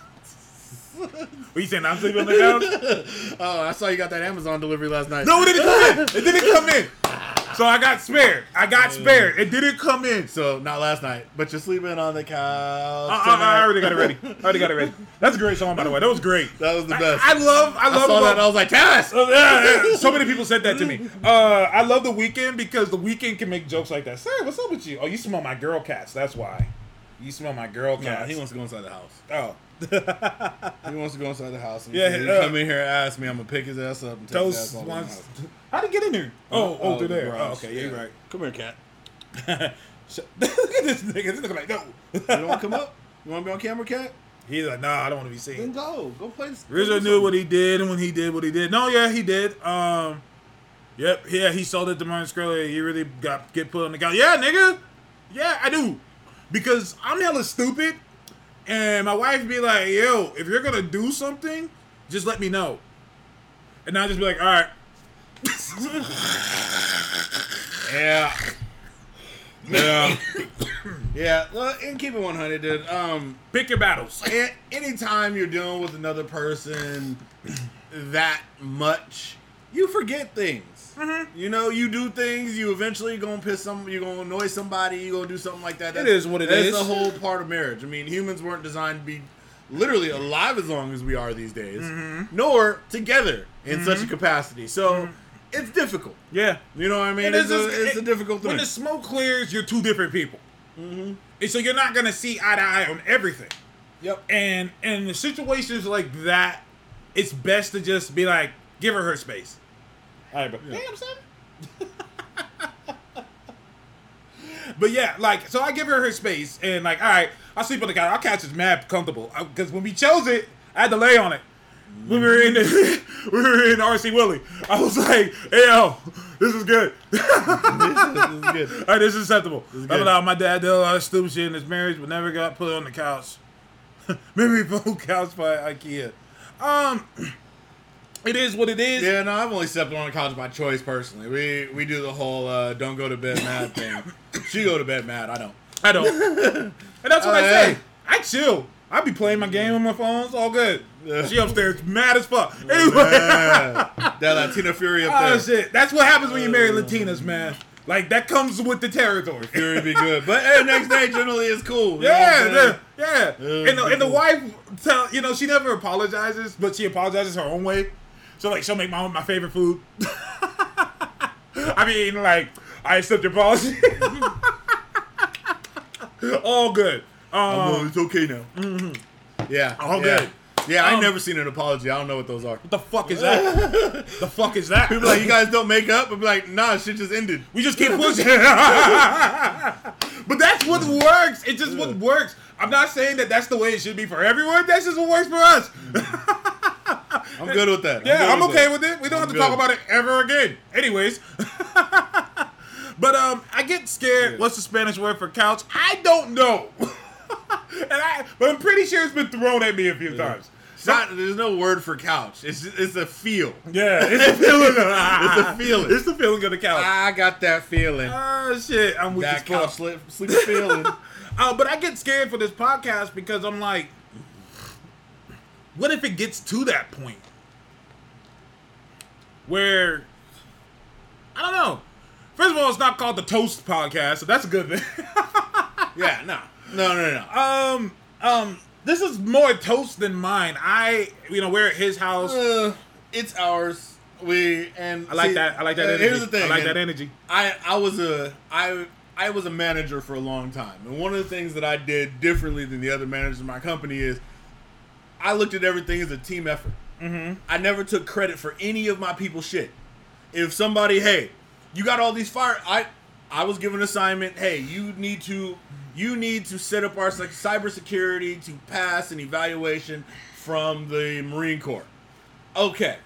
What you saying? I'm sleeping on the couch? oh, I saw you got that Amazon delivery last night. No, it didn't come in. It didn't come in. So I got spared. I got spared. It didn't come in. So not last night, but you're sleeping on the couch. I, I- I already got it ready. I already got it ready. That's a great song, by the way. That was great. That was the best. I, love. I love. I love. saw about- that. I was like, yeah, yeah. So many people said that to me. Uh, I love the Weeknd because the Weeknd can make jokes like that. Sir, what's up with you? Oh, you smell my girl cats. That's why. You smell my girl cats. he wants to go inside the house. oh, He wants to go inside the house. And Yeah, he uh, come in here and ask me. I'm gonna pick his ass up and take his ass Toast all wants. over the house. How'd he get in there? Oh, oh, through the there. garage. Oh, okay, yeah, you're right. Come here, cat. Look at this nigga. This nigga like no. You don't want to come up? You want to be on camera, cat? He's like, nah, I don't want to be seen. Then go. Go play. this- RZA knew what he did, and when he did what he did. No, yeah, he did. Um, yep, yeah, he sold it to Martin Shkreli. He really got get put on the couch. Yeah, nigga. Yeah, I do. Because I'm hella stupid, and my wife be like, "Yo, if you're gonna do something, just let me know." And I just be like, "All right." Yeah. Yeah. yeah. Well, and keep it 100, dude. Um, Pick your battles. a- anytime you're dealing with another person that much, you forget things. Mm-hmm. You know, you do things. You eventually gonna piss some. You gonna annoy somebody. You gonna do something like that. It is what it that's is. the whole part of marriage. I mean, humans weren't designed to be literally alive as long as we are these days, Mm-hmm. nor together in such a capacity. So it's difficult. Yeah. You know what I mean? And It's, it's a, just- it's a difficult thing. When the smoke clears, you're two different people. Mm-hmm. And so you're not gonna see eye to eye on everything. Yep. And and in situations like that, it's best to just be like, give her her space. All right, bro. Damn, son. but yeah, like, so I give her her space, and like, all right, I'll sleep on the couch. Our couch is mad comfortable because when we chose it, I had to lay on it. When we were in the, we were in RC Willey, I was like, "Hey, yo, this is good. this is good. All right, this is acceptable. is I allowed my dad did a lot of stupid shit in his marriage, but never got put on the couch. Memory foam couch by IKEA. Um, it is what it is. Yeah, no, I've only slept on couch by choice personally. We we do the whole uh, don't go to bed mad thing. She go to bed mad. I don't. I don't. and that's what Oh, I say. I chill. I be playing my game on my phone. It's all good. She upstairs mad as fuck. Anyway. Yeah. that Latina Fury up Oh there. shit! That's what happens when you marry Latinas, man. Like that comes with the territory. Fury be good, but hey, next day generally is cool. Yeah, yeah. Yeah, And the, and the wife, tell you know, she never apologizes, but she apologizes her own way. So like, she'll make my my favorite food. I mean, like, I accept your apology. All good. Oh, Um, it's okay now. Yeah, All yeah. good. Yeah, I Um, ain't never seen an apology. I don't know what those are. what the fuck is that? the fuck is that? People like you guys don't make up. I'm like, nah, shit just ended. We just keep pushing. but that's what works. It's just what works. I'm not saying that that's the way it should be for everyone. That's just what works for us. I'm good with that. Yeah, good I'm okay that. with it. We don't I'm have to talk about it ever again. Anyways. but um I get scared. What's the Spanish word for couch? I don't know. and I but I'm pretty sure it's been thrown at me a few times. Not, there's no word for couch. It's it's a feel. Yeah, it's the feeling. It's a feeling. It's the feeling of the couch. I got that feeling. Oh shit, I'm as that couch sleep, sleep feeling. Uh, but I get scared for this podcast because I'm like, what if it gets to that point where I don't know. First of all, it's not called the Toast Podcast, so that's a good thing. yeah, no, no, no, no. um, um, this is more toast than mine. I, you know, we're at his house. Uh, it's ours. We and I like see, that. I like that uh, energy. Here's the thing. I like that energy. I I was a I I was a manager for a long time, and one of the things that I did differently than the other managers in my company is I looked at everything as a team effort. Mm-hmm. I never took credit for any of my people's shit. If somebody, hey, you got all these fire, I I was given assignment. Hey, you need to you need to set up our cybersecurity to pass an evaluation from the Marine Corps. Okay,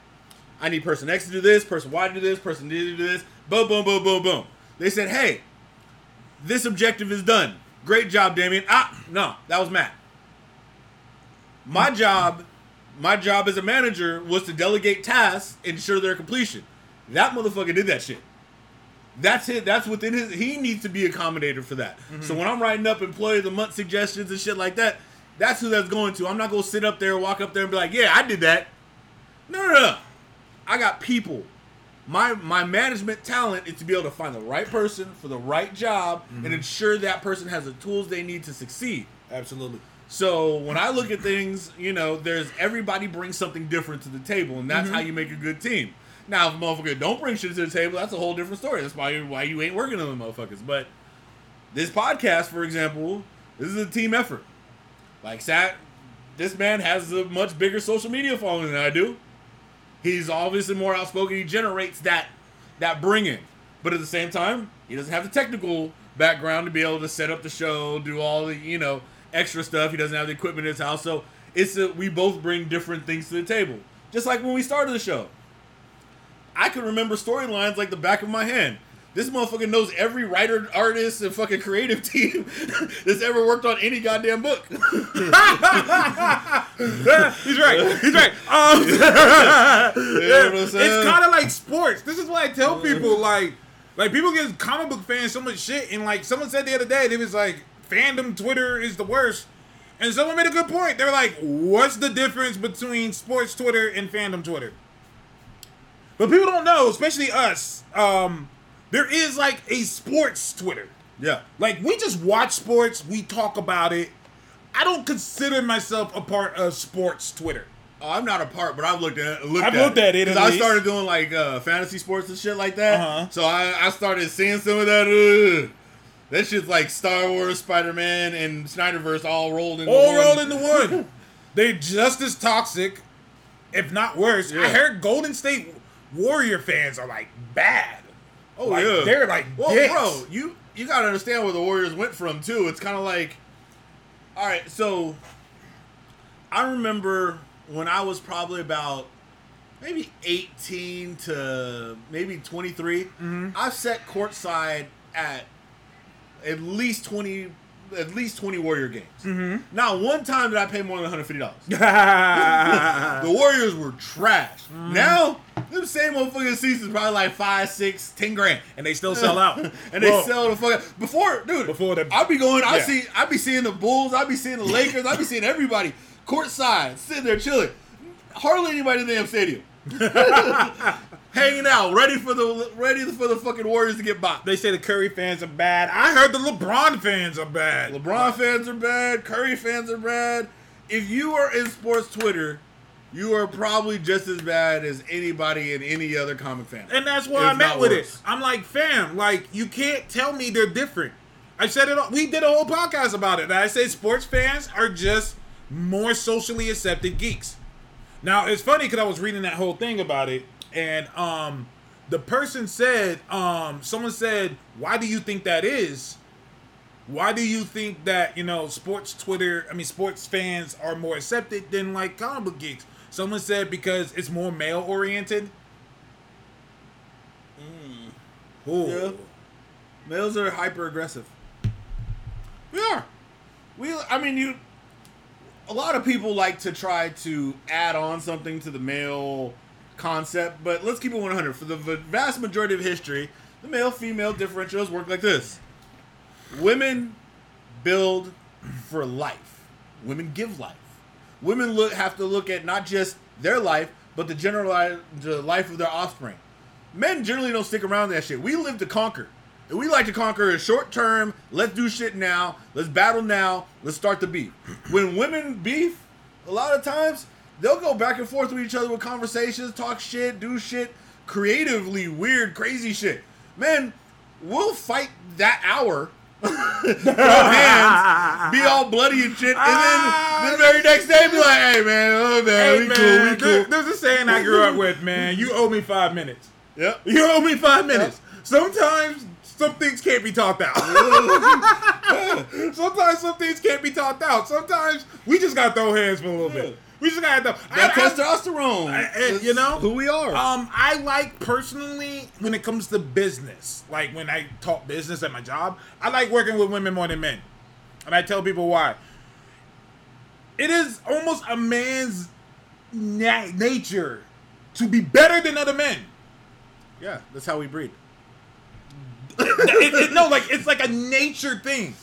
I need person X to do this, person Y to do this, person D to do this. Boom, boom, boom, boom, boom. They said, hey, this objective is done. Great job, Damien. Ah, no, that was Matt. My job, my job as a manager was to delegate tasks, ensure their completion. That motherfucker did that shit. That's it. That's within his. He needs to be accommodated for that. So mm-hmm. when I'm writing up employee of the month suggestions and shit like that, that's who that's going to. I'm not gonna sit up there, walk up there, and be like, "Yeah, I did that." No, no, no. I got people. My my management talent is to be able to find the right person for the right job and mm-hmm. ensure that person has the tools they need to succeed. Absolutely. So when I look at things, you know, there's everybody brings something different to the table, and that's mm-hmm. how you make a good team. Now, if a motherfucker don't bring shit to the table, that's a whole different story. That's why why you ain't working on the motherfuckers. But this podcast, for example, this is a team effort. Like Sat, this man has a much bigger social media following than I do. He's obviously more outspoken. He generates that that bringing, but at the same time, he doesn't have the technical background to be able to set up the show, do all the you know extra stuff. He doesn't have the equipment in his house, so it's a, we both bring different things to the table. Just like when we started the show, I can remember storylines like the back of my hand. This motherfucker knows every writer, artist, and fucking creative team that's ever worked on any goddamn book. He's right. He's right. Um, You know what I'm it's kind of like sports. This is what I tell people. Like, like people give comic book fans so much shit, and like someone said the other day, they was like, fandom Twitter is the worst. And someone made a good point. They were like, "What's the difference between sports Twitter and fandom Twitter?" But people don't know, especially us. Um, there is like a sports Twitter. yeah. Like we just watch sports, we talk about it. I don't consider myself a part of sports Twitter. Oh, I'm not a part, but I've looked at looked I've at looked at it, 'Cause at I least. started doing like uh, fantasy sports and shit like that. Uh-huh. So I, I started seeing some of that. Ugh. That shit's like Star Wars, Spider Man, and Snyderverse all rolled into All one. rolled into one. They're just as toxic, if not worse. I heard Golden State Warrior fans are like bad. Oh Like, yeah, they're like well, dicks. bro. You you gotta understand where the Warriors went from too. It's kind of like, all right. So I remember when I was probably about maybe 18 to maybe 23. Mm-hmm. I sat courtside at at least 20 at least 20 Warrior games. Mm-hmm. Not one time did I pay more than 150 dollars. Mm-hmm. The Warriors were trash. Now, them same motherfucking seasons probably like five, six, ten grand. and they still sell out. and they sell the fuck before, dude. Before the- I'd be going, I Yeah. see, I'd be seeing the Bulls, I'd be seeing the Lakers, I'd be seeing everybody courtside, sitting there chilling. Hardly anybody in the damn stadium, hanging out, ready for the ready for the fucking Warriors to get bopped. They say the Curry fans are bad. I heard the LeBron fans are bad. LeBron fans are bad. Curry fans are bad. If you are in sports Twitter, you are probably just as bad as anybody in any other comic fan. And that's If I met with it. I'm like, fam, like you can't tell me they're different. I said it. all- We did a whole podcast about it. And I say sports fans are just more socially accepted geeks. Now it's funny because I was reading that whole thing about it, and um, the person said, um, someone said, "Why do you think that is?" Why do you think that you know sports Twitter? I mean, sports fans are more accepted than like comic book geeks. Someone said because it's more male oriented. Ooh. Yeah. Males are hyper aggressive. We are. We. I mean, you. A lot of people like to try to add on something to the male concept, but let's keep it 100. For the vast majority of history, the male-female differentials work like this: women build for life. Women give life. Women look have to look at not just their life, but the general li- the life of their offspring. Men generally don't stick around that shit. We live to conquer. And we like to conquer in short term. Let's do shit now. Let's battle now. Let's start the beef. When women beef, a lot of times they'll go back and forth with each other with conversations, talk shit, do shit, creatively weird, crazy shit. Man, we'll fight that hour. throw hands, be all bloody and shit, and then the ah. very next day be like, "Hey man, oh man, Hey we man, cool, we cool." there's a saying I grew up with, man. You owe me five minutes. Yep. You owe me five minutes. Sometimes some things can't be talked out. sometimes some things can't be talked out. Sometimes we just gotta throw hands for a little bit. We just gotta throw. That I- I- testosterone. I- I- you know? who we are. Um, I like personally when it comes to business, like when I talk business at my job, I like working with women more than men, and I tell people why. It is almost a man's na- nature to be better than other men. yeah, that's how we breed. It- it- no, like it's like a nature thing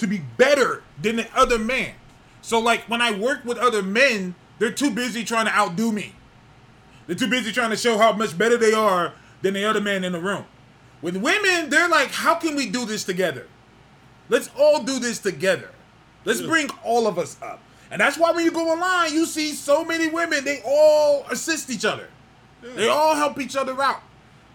to be better than the other man. So like when I work with other men, they're too busy trying to outdo me. They're too busy trying to show how much better they are than the other man in the room. With women, they're like, how can we do this together? Let's all do this together. Let's bring all of us up. And that's why when you go online, you see so many women, they all assist each other. They all help each other out.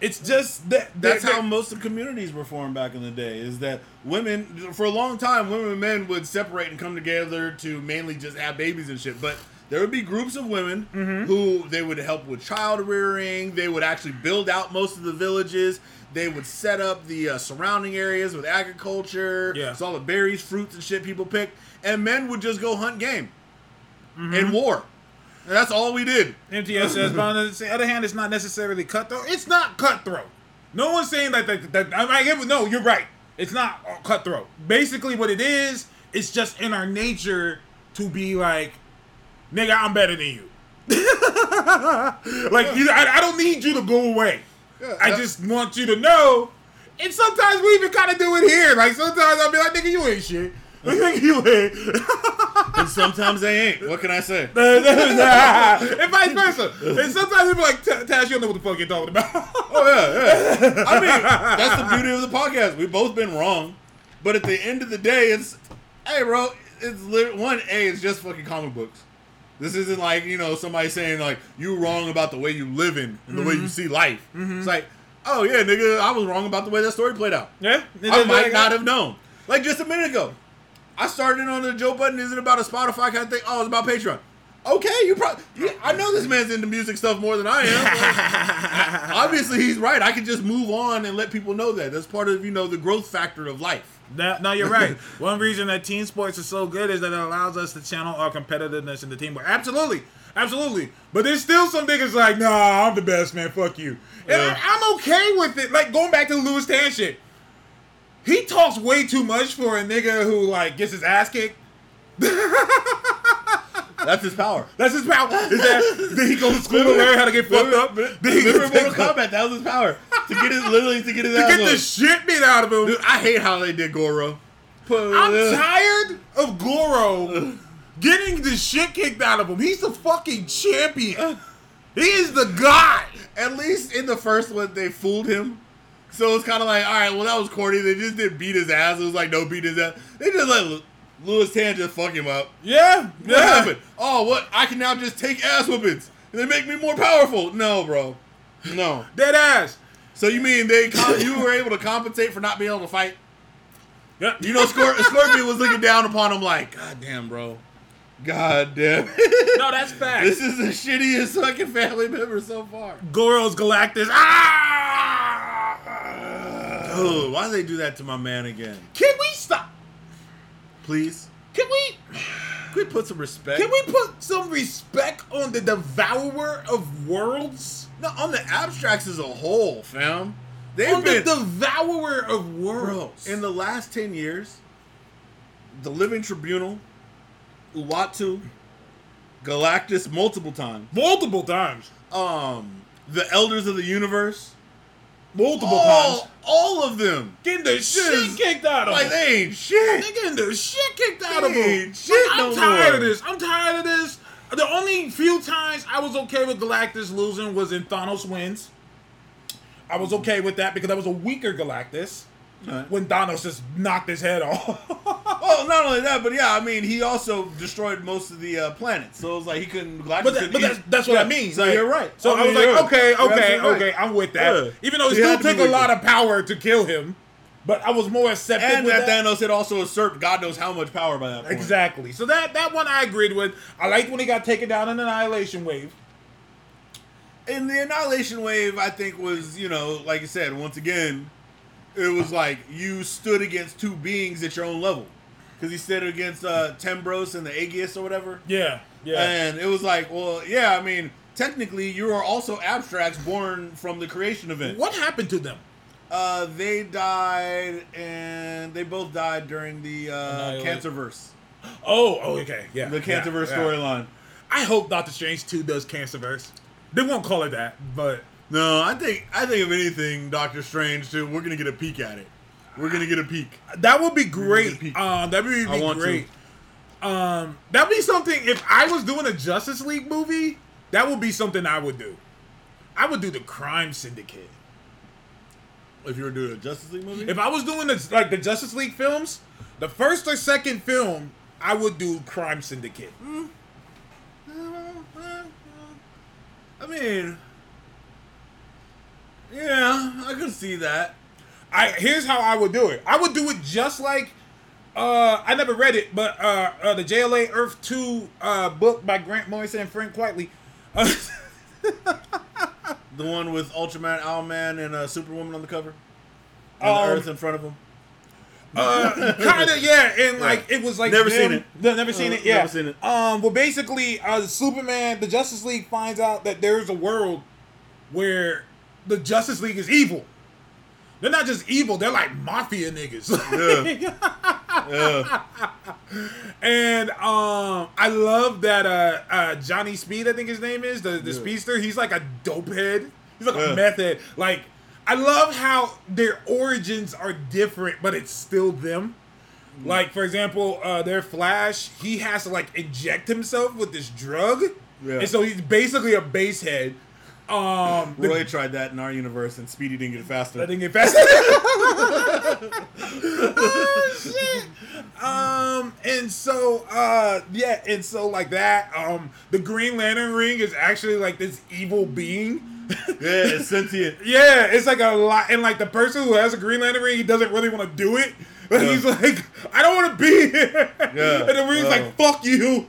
It's just that That's they're- how most of communities were formed back in the day. Is that women for a long time, women and men would separate and come together to mainly just have babies and shit. But there would be groups of women Mm-hmm. who they would help with child rearing. They would actually build out most of the villages. They would set up the uh, surrounding areas with agriculture. Yeah. It's all the berries, fruits, and shit people pick. And men would just go hunt game Mm-hmm. and war. And that's all we did. MTS says, but on the other hand, it's not necessarily cutthroat. It's not cutthroat. No one's saying that. that, that I, I get- no, you're right. It's not uh, cutthroat. Basically, what it is, it's just in our nature to be like, nigga, I'm better than you. like, you, I, I don't need you to go away. I that- just want you to know. And sometimes we even kind of do it here. Like sometimes I'll be like, nigga, you ain't shit. Nigga, you ain't. And sometimes they ain't. What can I say? and vice versa. And sometimes people like, "Ta- Tash, you don't know what the fuck you're talking about. Oh yeah, yeah. I mean, that's the beauty of the podcast. We've both been wrong, but at the end of the day, it's hey, bro. It's one a. It's just fucking comic books. This isn't like you know somebody saying like you wrong about the way you live in and the way you see life. It's like, oh yeah, nigga, I was wrong about the way that story played out. yeah, I might not have known. Like just a minute ago, I started on the Joe Budden. Is it about a Spotify kind of thing? Oh, it's about Patreon. Okay, you probably. I know this man's into music stuff more than I am. Like, obviously, he's right. I can just move on and let people know that. That's part of you know the growth factor of life. No, no, you're right. One reason that team sports is so good is that it allows us to channel our competitiveness in the teamwork. Absolutely, absolutely. But there's still some niggas like, nah, I'm the best, man. Fuck you. And Yeah. I, I'm okay with it. Like going back to the Lewis Tan shit. He talks way too much for a nigga who like gets his ass kicked. That's his power. That's his power. Is that then he goes to school to learn how to get fucked up? Then he Remember Mortal Kombat? That was his power to get his literally to get his to get the shit beat out of him. Dude, I hate how they did Goro. I'm tired of Goro getting the shit kicked out of him. He's the fucking champion. He is the guy. At least in the first one, they fooled him. So it's kind of like, all right, well, that was corny. They just didn't beat his ass. It was like, no, beat his ass. They just let Lu- Lewis Tan just fuck him up. Yeah. What happened? Oh, what? I can now just take ass whoopings. And they make me more powerful. No, bro. No. Dead ass. So you mean they you were able to compensate for not being able to fight? Yeah. You know, Scor- Scorpion was looking down upon him like, God damn, bro. God damn. No, that's fact. this is the shittiest fucking family member so far. Goro's Galactus. Ah! Oh, why do they do that to my man again? Can we stop? Please? Can we? Can we put some respect? Can we put some respect on the devourer of worlds? No, on the abstracts as a whole, fam. They've on been the devourer of bro, worlds. in the last ten years. The Living Tribunal, Uatu, Galactus multiple times. multiple times. Um, the Elders of the Universe, Multiple all, times. all of them. Getting the shit kicked out of Like him. they ain't shit. They getting the shit kicked out of They ain't shit Like, I'm tired more. of this. I'm tired of this. The only few times I was okay with Galactus losing was in Thanos wins. I was okay with that because that was a weaker Galactus. Alright. When Thanos just knocked his head off. Well, not only that, but yeah, I mean, he also destroyed most of the uh, planets, so it was like he couldn't. Galactus But, that, but that's, that's what I Yeah, mean. So Like, you're right. So I I, was like, right. okay, okay, right. okay, I'm with that. Yeah. Even though it still took a lot of power to kill him, but I was more accepted And that that. Thanos had also usurped God knows how much power by that point. Exactly. So that that one I agreed with. I liked when he got taken down in an annihilation wave. And the Annihilation Wave, I think, was, you know, like I said, once again, it was like you stood against two beings at your own level. Because he stood against uh, Tenebrous and the Aegis or whatever. Yeah, yeah. And it was like, well, yeah, I mean, technically, you are also abstracts born from the creation event. what happened to them? Uh, they died, and they both died during the uh, Annihilate. Cancerverse. Oh, oh, okay, yeah. The yeah, Cancerverse yeah. storyline. I hope Doctor Strange 2 does Cancerverse. They won't call it that, but No, I think I think if anything, Doctor Strange too. We're gonna get a peek at it. We're gonna get a peek. that would be great. Um, that would be I want great. Um, that'd be something. If I was doing a Justice League movie, that would be something I would do. I would do the Crime Syndicate. If you were doing a Justice League movie, If I was doing the, like the Justice League films, the first or second film, I would do Crime Syndicate. I mean, yeah, I could see that. I here's how I would do it. I would do it just like uh I never read it, but uh, uh the JLA Earth 2 uh book by Grant Morrison and Frank Quitely. The one with Ultraman, Owlman, and uh, Superwoman on the cover, and Um, the Earth in front of them. uh, kind of yeah, and like Yeah. it was like Never them- seen it. Never seen it. Yeah, never seen it. Um, well, basically, uh, Superman, the Justice League finds out that there's a world where the Justice League is evil. They're not just evil; they're like mafia niggas. Yeah. yeah. And um, I love that uh, uh, Johnny Speed, I think his name is the the Yeah. speedster. He's like a dope head. He's like Yeah. a meth head. Like I love how their origins are different, but it's still them. Mm. Like for example, uh, their Flash, he has to like inject himself with this drug, Yeah. and so he's basically a base head. Um, the- Roy tried that in our universe, and Speedy didn't get faster. I didn't get faster. oh, shit. Um, and so, uh, yeah, and so like that, um, the Green Lantern ring is actually like this evil being. yeah, it's sentient. yeah, it's like a lot, and like the person who has a Green Lantern ring, he doesn't really want to do it. But Yeah. he's like, I don't want to be here. Yeah. And the ring's Yeah. like, fuck you.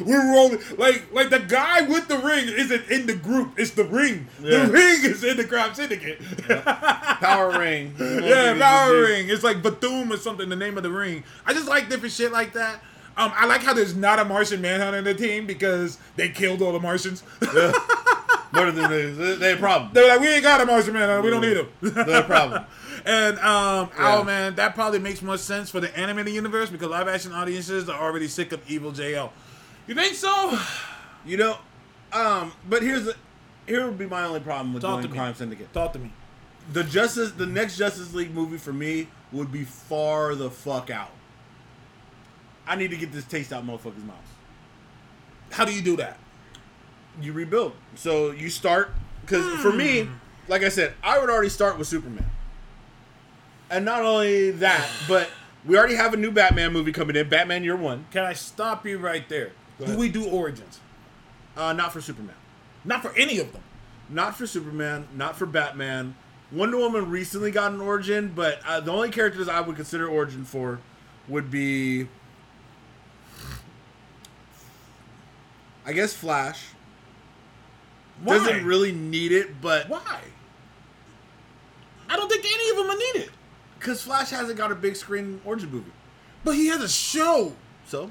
We're rolling. Like, like the guy with the ring isn't in the group. It's the ring. Yeah. The ring is in the crime syndicate. Power ring. Yeah, power ring. It's like Bethune or something. The name of the ring. I just like different shit like that. Um, I like how there's not a Martian Manhunter in the team because they killed all the Martians. Yeah. Better than this. They have a problem. They're like, we ain't got a Martian Manhunter. We don't need him. They have a problem. And um, Yeah. oh man, that probably makes more sense for the animated universe because live action audiences are already sick of evil JL. You think so? You know, um, but here's the here would be my only problem with Talk doing. Crime Syndicate. Talk to me. The Justice, the next Justice League movie for me would be far the fuck out. I need to get this taste out motherfucker's mouths. How do you do that? You rebuild. So you start because for me, like I said, I would already start with Superman. And not only that, but we already have a new Batman movie coming in, Batman Year One. Can I stop you right there? Do we do origins? Uh, not for Superman. Not for any of them. not for Superman, not for Batman. Wonder Woman recently got an origin, but uh, the only characters I would consider origin for would be, I guess, Flash. Why? Doesn't really need it, but Why? I don't think any of them are needed. Because Flash hasn't got a big screen origin movie, But he has a show. so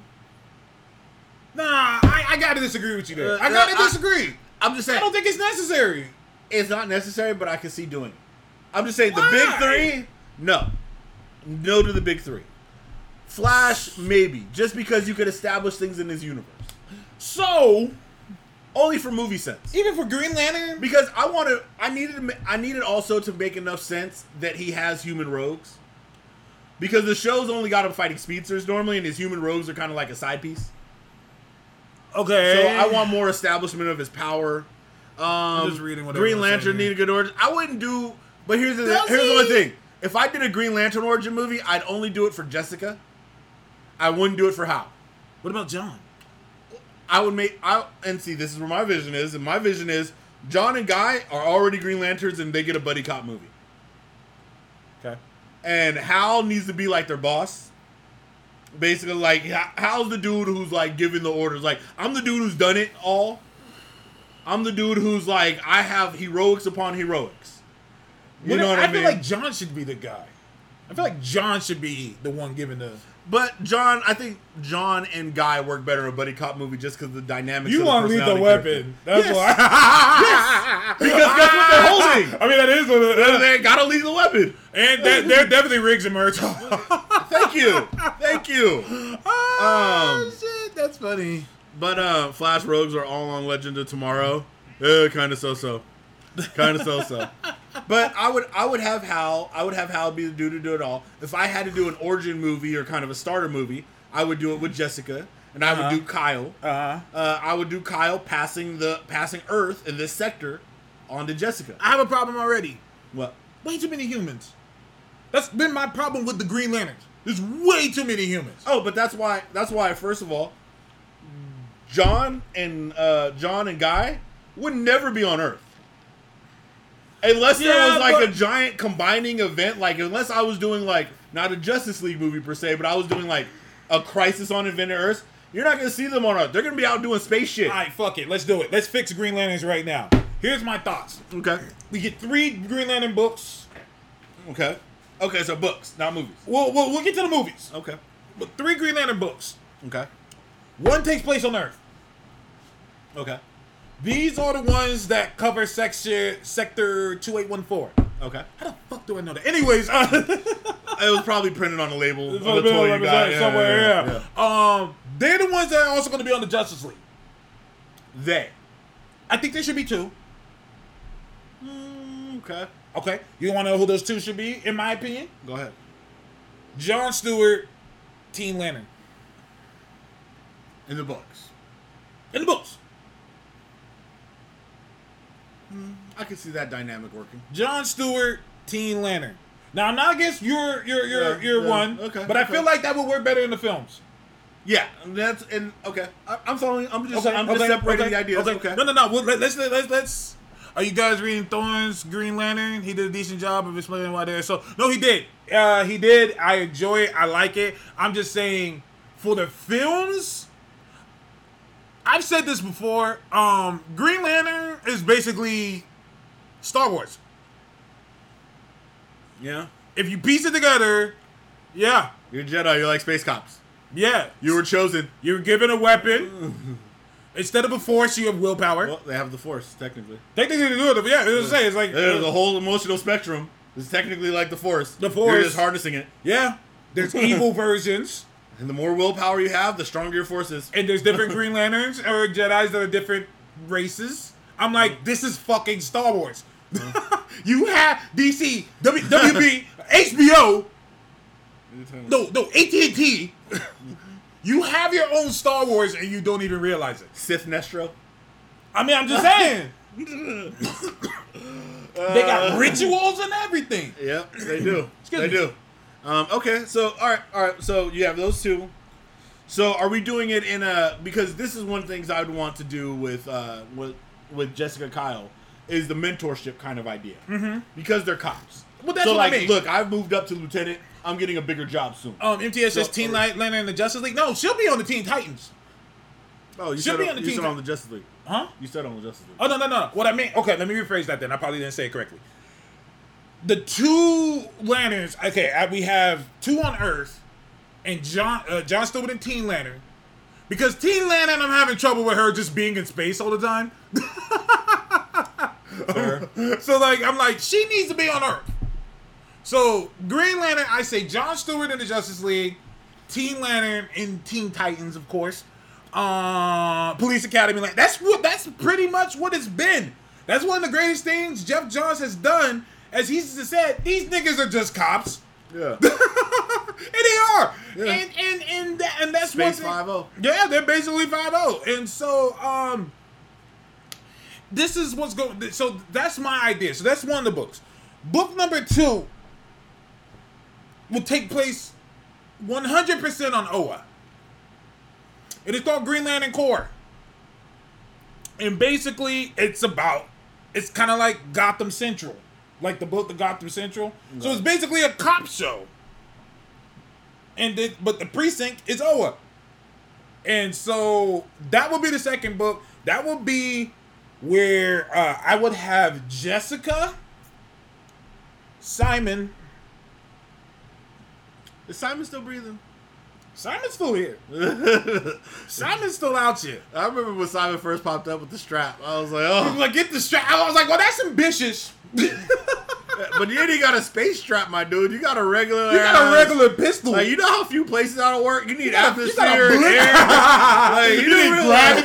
Nah, I, I gotta disagree with you there. Uh, I gotta uh, disagree. I'm just saying. I, don't think it's necessary. it's not necessary, but I can see doing it. I'm just saying Why? the big three, no, no to the big three. Flash, maybe, just because you could establish things in this universe. So, Only for movie sense. even for Green Lantern, Because I want to, I needed, I needed also to make enough sense that he has human rogues. Because the show's only got him fighting speedsters normally, and his human rogues are kind of like a side piece. okay. So I want more establishment of his power. Um, just reading what Green Lantern saying here. needed good origin. I wouldn't do, but here's the Does here's the he? only thing. If I did a Green Lantern origin movie, I'd only do it for Jessica. I wouldn't do it for Hal. What about John? I would make I and see this is where my vision is, and my vision is John and Guy are already Green Lanterns, and they get a buddy cop movie. Okay. And Hal needs to be like their boss. Basically, like Ha- Hal's the dude who's like giving the orders. Like I'm the dude who's done it all. I'm the dude who's like I have heroics upon heroics. You know what I, mean? I feel like John should be the guy. I feel like John should be the one giving the. But John, I think John and Guy work better in a buddy cop movie just because the dynamics. You want lethal weapon? That's Yes. why. Because guess what they're holding? I mean, that is what is. They got a lethal weapon. And they're, they're definitely Riggs and Murtaugh. Thank you, thank you. oh, Um, shit, that's funny. But uh, Flash Rogues are all on Legend of Tomorrow. Uh, kind of so-so, kind of so-so. But I would, I would have Hal. I would have Hal be the dude to do it all. If I had to do an origin movie or kind of a starter movie, I would do it with Jessica, and I would Uh-huh. do Kyle. Uh-huh. Uh, I would do Kyle passing the passing Earth in this sector onto Jessica. I have a problem already. What? Way too many humans. That's been my problem with the Green Lanterns. There's way too many humans. Oh, but that's why. That's why. First of all, John and uh, John and Guy would never be on Earth. Unless there was like but- a giant combining event, like unless I was doing like not a Justice League movie per se, but I was doing like a Crisis on Infinite Earth. You're not gonna see them on Earth. They're gonna be out doing space shit. All right, fuck it. Let's do it. Let's fix Green Lanterns right now. Here's my thoughts. Okay. We get three Green Lantern books. Okay. Okay. So books, not movies. We'll, we'll, we'll get to the movies. Okay. But three Green Lantern books. Okay. One takes place on Earth. Okay. These are the ones that cover sector sector two eight one four. Okay. How the fuck do I know that? Anyways, uh, It was probably printed on the label on the toy you got. Yeah, somewhere. yeah, Yeah, yeah. Um, they're the ones that are also going to be on the Justice League. They. I think there should be two. Mm, okay. Okay, you want to know who those two should be? In my opinion, Go ahead. John Stewart, Teen Lantern In the books. in the books. I can see that dynamic working. John Stewart, Teen Lantern. Now I'm not against your your your Yeah, your yeah, one, okay, but I feel like that would work better in the films. Yeah, that's and okay. I, I'm following. I'm just Okay, I'm just okay, separating okay, the ideas. Okay. No, no, no. Well, let, let's let's let's. Are you guys reading Thorne's Green Lantern? He did a decent job of explaining why there. So no, he did. Uh, he did. I enjoy it. I like it. I'm just saying, for the films, I've said this before. Um, Green Lantern is basically Star Wars. Yeah. If you piece it together, yeah, You're a Jedi. You're like space cops. yeah, You were chosen. You were given a weapon. Instead of a force, you have willpower. Well, they have the Force technically. Technically, to do it, yeah, it's say it's like There's the whole emotional spectrum. It's technically like the Force. The force. You're just harnessing it. Yeah. There's evil versions, And the more willpower you have, the stronger your force is. and there's different Green Lanterns or Jedi's that are different races. I'm like, this is fucking Star Wars. you have DC, w, WB, HBO, no, no, AT&T. you have your own Star Wars and you don't even realize it. Sith Nestro. I mean, I'm just saying. they got rituals and everything. Yep, they do. They do. Um, okay, so all right, all right. So you have those two. So are we doing it in a because this is one of the things I would want to do with uh with with Jessica Kyle is the mentorship kind of idea mm-hmm. because they're cops. Well, that's so what I mean. look, I've moved up to lieutenant. I'm getting a bigger job soon. Um, MTS So- Teen Light Lantern and the Justice League. No, she'll be on the Teen Titans. Oh, you said be on, the you team said that- on the Justice League. Huh? You said on the Justice League. Oh no no no! What I mean? Okay, let me rephrase that. Then I probably didn't say it correctly. The two lanterns. Okay, we have two on Earth, and John uh, John Stewart and Teen Lantern. Because Teen Lantern, I'm having trouble with her just being in space all the time. So like, I'm like, she needs to be on Earth. So Green Lantern, I say John Stewart in the Justice League, Teen Lantern in Teen Titans, of course. Uh, Police Academy, like that's what that's pretty much what it's been. That's one of the greatest things Geoff Johns has done. As he's said, these niggas are just cops, yeah. and they are. Yeah. And and and that, and that's Space one thing- 5-0. yeah, they're basically 5-0. And so um this is what's going so that's my idea. So that's one of the books. Book number 2 will take place 100% on Oa. It is called Green Lantern Corps. And basically it's about it's kind of like Gotham Central. Like the book The Gotham Central. So it's basically a cop show. And but the precinct is Oa. And so that would be the second book. That would be where uh, I would have Jessica Simon. Is Simon still breathing? Simon's still here. Simon's still out here. I remember when Simon first popped up with the strap. I was like, oh. He was oh. like, get the strap. I was like, well, that's ambitious. but you ain't got a space strap, my dude. You got a regular. You got a regular pistol. Like you know how few places that'll work. You need got a- you atmosphere and air. Like, you, You don't need realize-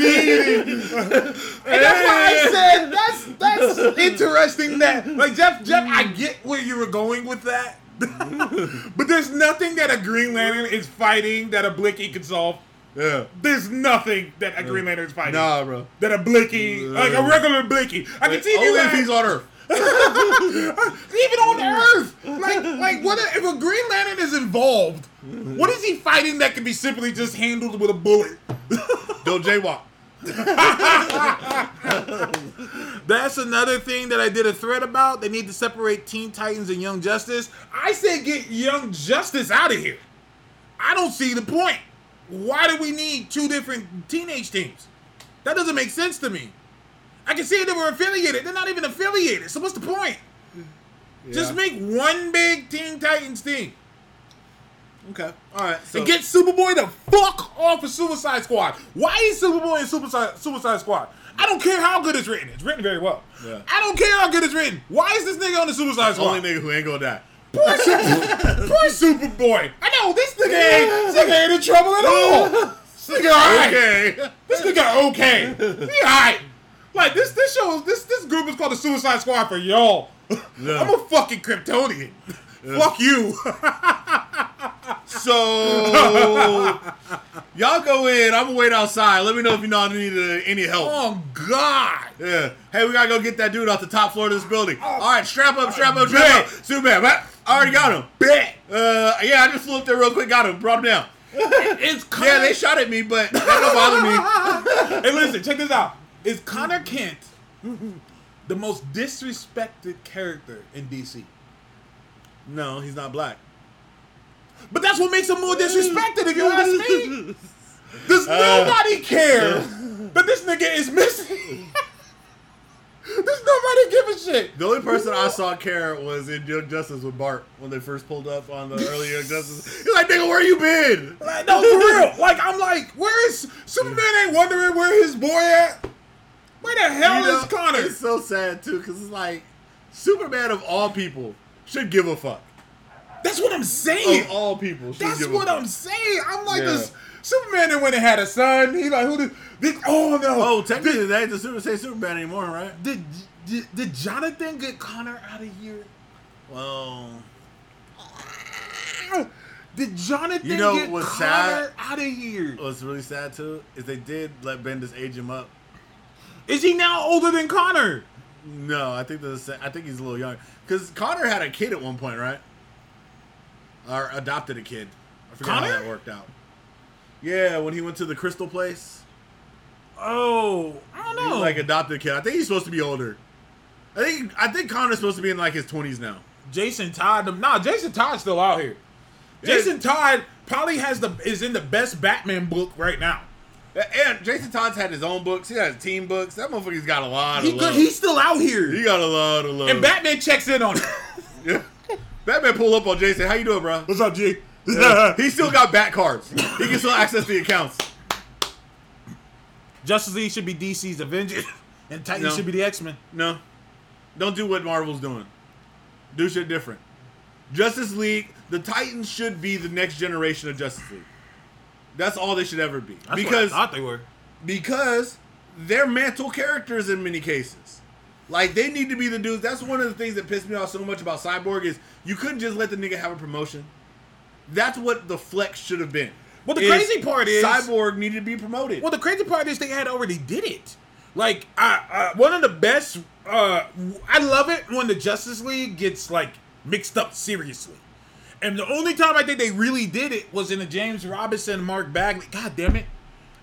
and that's why I said that's that's interesting. That like Jeff, Jeff, I get where you were going with that, but there's nothing that a Green Lantern is fighting that a Blicky can solve. Yeah. There's nothing that a Green Lantern is fighting Nah, bro. that a Blicky, like a regular Blicky. I can see you had- he's on Earth. even on Earth. Like, like what if a Green Lantern is involved? What is he fighting that can be simply just handled with a bullet? Don't jaywalk. That's another thing that I did a thread about. They need to separate Teen Titans and Young Justice. I say get Young Justice out of here. I don't see the point. Why do we need two different teenage teams? That doesn't make sense to me. I can see they were affiliated. They're not even affiliated. So what's the point? Just make one big Teen Titans team. Okay. All right. So and get Superboy the fuck off of Suicide Squad. Why is Superboy in Suicide Suicide Squad? I don't care how good it's written. It's written very well. Yeah. I don't care how good it's written. Why is this nigga on the Suicide Squad? only nigga who ain't gonna die. Poor, Super, poor Superboy. I know this nigga ain't, this nigga ain't in trouble at all. This nigga alright. Okay. This nigga okay. He alright. Like this this show this this group is called the Suicide Squad for y'all. Yeah. I'm a fucking Kryptonian. Fuck you. So y'all go in. I'm gonna wait outside. Let me know if you know need uh, any help. oh God. Yeah. Hey, we gotta go get that dude off the top floor of this building. All right, strap up, strap up, strap up. Superman, what? I already got him. Bet. Uh, yeah, I just flew up there real quick, got him, brought him down. It's Connor. Yeah, they shot at me, but that don't bother me. Hey, listen, check this out. Is Connor Kent the most disrespected character in DC? No, he's not black. But that's what makes him more disrespected, if you ask me. Does uh. nobody care that this nigga is missing? Does nobody give a shit? The only person I saw care was in Young Justice with Bart when they first pulled up on the early Young Justice. He's like, nigga, where you been? Like, no, for real. Like, I'm like, where is Superman? Ain't wondering where his boy at. Where the hell You know, is Connor? It's so sad too, because it's like Superman of all people should give a fuck. That's what I'm saying. Of all people, That's what I'm saying. I'm like Yeah. this. Superman that went and had a son. He like who did? did oh no. Oh, technically, they ain't the Super say Superman anymore, right? Did, did did Jonathan get Connor out of here? Well, Did Jonathan You know get what's Connor sad? out of here? what's really sad too is they did let Bendis age him up. Is he now older than Connor? No, I think the I think he's a little young because Connor had a kid at one point, right? Or adopted a kid. I forgot Connor? how that worked out. Yeah, when he went to the Crystal Place, Oh, I don't know. he like adopted a kid. I think he's supposed to be older. I think I think Connor's supposed to be in like his twenties now. Jason Todd. Nah, Jason Todd's still out here. Yeah. Jason Todd probably has the is in the best Batman book right now. And Jason Todd's had his own books. He has team books. That motherfucker's got a lot He of love. he's still out here. he got a lot of love. and Batman checks in on him. Yeah. Batman pull up on Jason. How you doing, bro? What's up, G? he still got bat cards. He can still access the accounts. Justice League should be DC's Avengers, and Titans No. should be the X Men. No, don't do what Marvel's doing. Do shit different. Justice League, the Titans should be the next generation of Justice League. That's all they should ever be. because I thought they were. because they're mantle characters in many cases. Like they need to be the dudes. That's one of the things that pissed me off so much about Cyborg is you couldn't just let the nigga have a promotion. That's what the flex should have been. Well, the crazy part is- Cyborg needed to be promoted. Well, the crazy part is they had already did it. Like, I, uh, one of the best. Uh, I love it when the Justice League gets like mixed up seriously. And the only time I think they really did it was in the James Robinson, Mark Bagley. God damn it!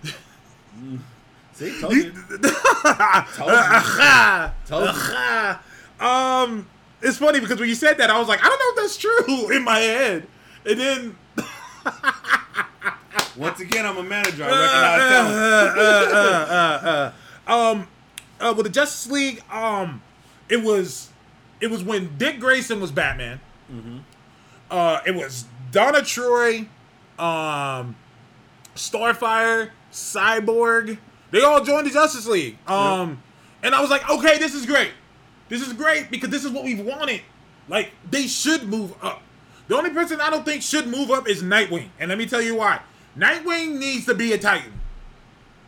See, told you. told you. Told you. um, it's funny because when you said that, I was like, I don't know if that's true in my head. And then Once again, I'm a manager. I recognize talent. um uh, with the Justice League, um, it was it was when Dick Grayson was Batman. Uh, it was Donna Troy, um, Starfire, Cyborg. They all joined the Justice League. Um, and I was like, okay, this is great. This is great because this is what we've wanted. Like they should move up. The only person I don't think should move up is Nightwing, and let me tell you why. Nightwing needs to be a Titan.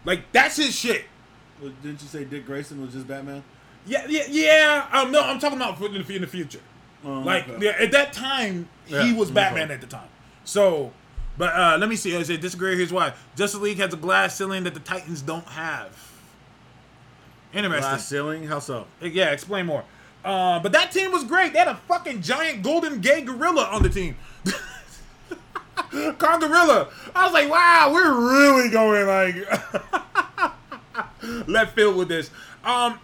Like that's his shit. Well, Didn't you say Dick Grayson was just Batman? Yeah, yeah, yeah. Um, no, I'm talking about in the, in the future. Oh, like okay. yeah, at that time, Yeah, he was okay. Batman at the time. So, but uh, let me see. I say disagree. Here's why. Justice League has a glass ceiling that the Titans don't have. Interesting. Glass ceiling? How so? Yeah, explain more. Uh, but that team was great. They had a fucking giant golden gay gorilla on the team. Congorilla. I was like, wow, we're really going like left field with this. Um,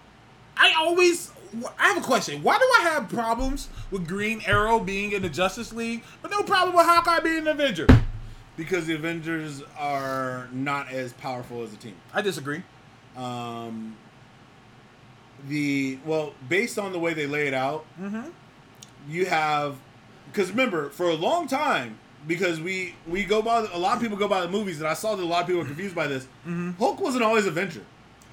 I always, I have a question. Why do I have problems with Green Arrow being in the Justice League, but no problem with Hawkeye being an Avenger? Because the Avengers are not as powerful as a team. I disagree. Um, the well, based on the way they lay it out, you have because remember for a long time because we we go by a lot of people go by the movies and I saw that a lot of people were confused by this. Hulk wasn't always Avenger.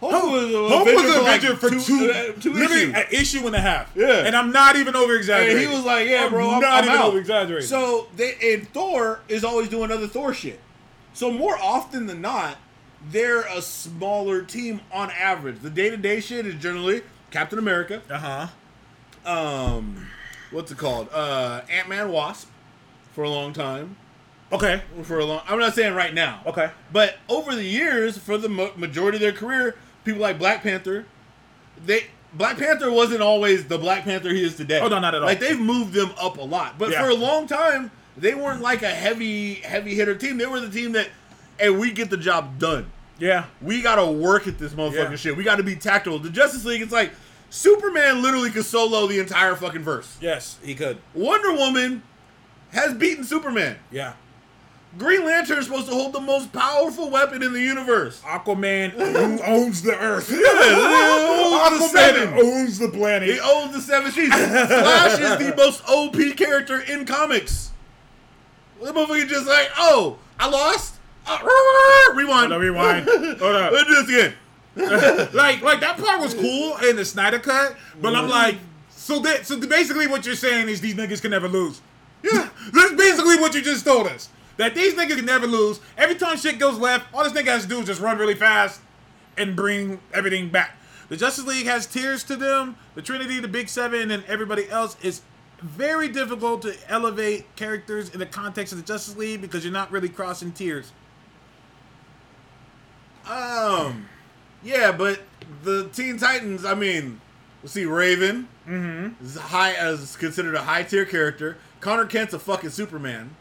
Hulk, was, Hulk was an like, Avenger for two, two, uh, literally issues. an issue and a half. Yeah. and I'm not even over exaggerating. He was like, "Yeah, bro, I'm, not I'm even over exaggerating. So they and Thor is always doing other Thor shit. So more often than not, they're a smaller team on average. The day to day shit is generally Captain America, uh huh. um, what's it called? Uh, Ant Man, Wasp, for a long time. Okay. For a long, I'm not saying right now. Okay. But over the years, for the majority of their career, people like Black Panther, they Black Panther wasn't always the Black Panther he is today. Oh, no, not at all. Like they've moved them up a lot, but Yeah. for a long time, they weren't like a heavy heavy hitter team. They were the team that, hey, we get the job done. Yeah. We gotta work at this motherfucking Yeah. shit. We gotta be tactical. The Justice League, it's like Superman literally could solo the entire fucking verse. Yes, he could. Wonder Woman has beaten Superman. Yeah. Green Lantern is supposed to hold the most powerful weapon in the universe. Aquaman who owns the earth. owns Aquaman seven. owns the planet. He owns the seven seas. Flash is the most OP character in comics. The motherfucker just like, oh, I lost. Uh, rewind. Hold on, rewind. Hold up. Let's do this again. like, like that part was cool in the Snyder cut, but I'm like, so that, so basically what you're saying is these niggas can never lose. Yeah, that's basically what you just told us. That these niggas can never lose. Every time shit goes left, all this nigga has to do is just run really fast and bring everything back. The Justice League has tiers to them. The Trinity, the Big Seven, and everybody else is very difficult to elevate characters in the context of the Justice League because you're not really crossing tiers. Um, yeah, but the Teen Titans. I mean, let's see, Raven is high as considered a high tier character. Connor Kent's a fucking Superman,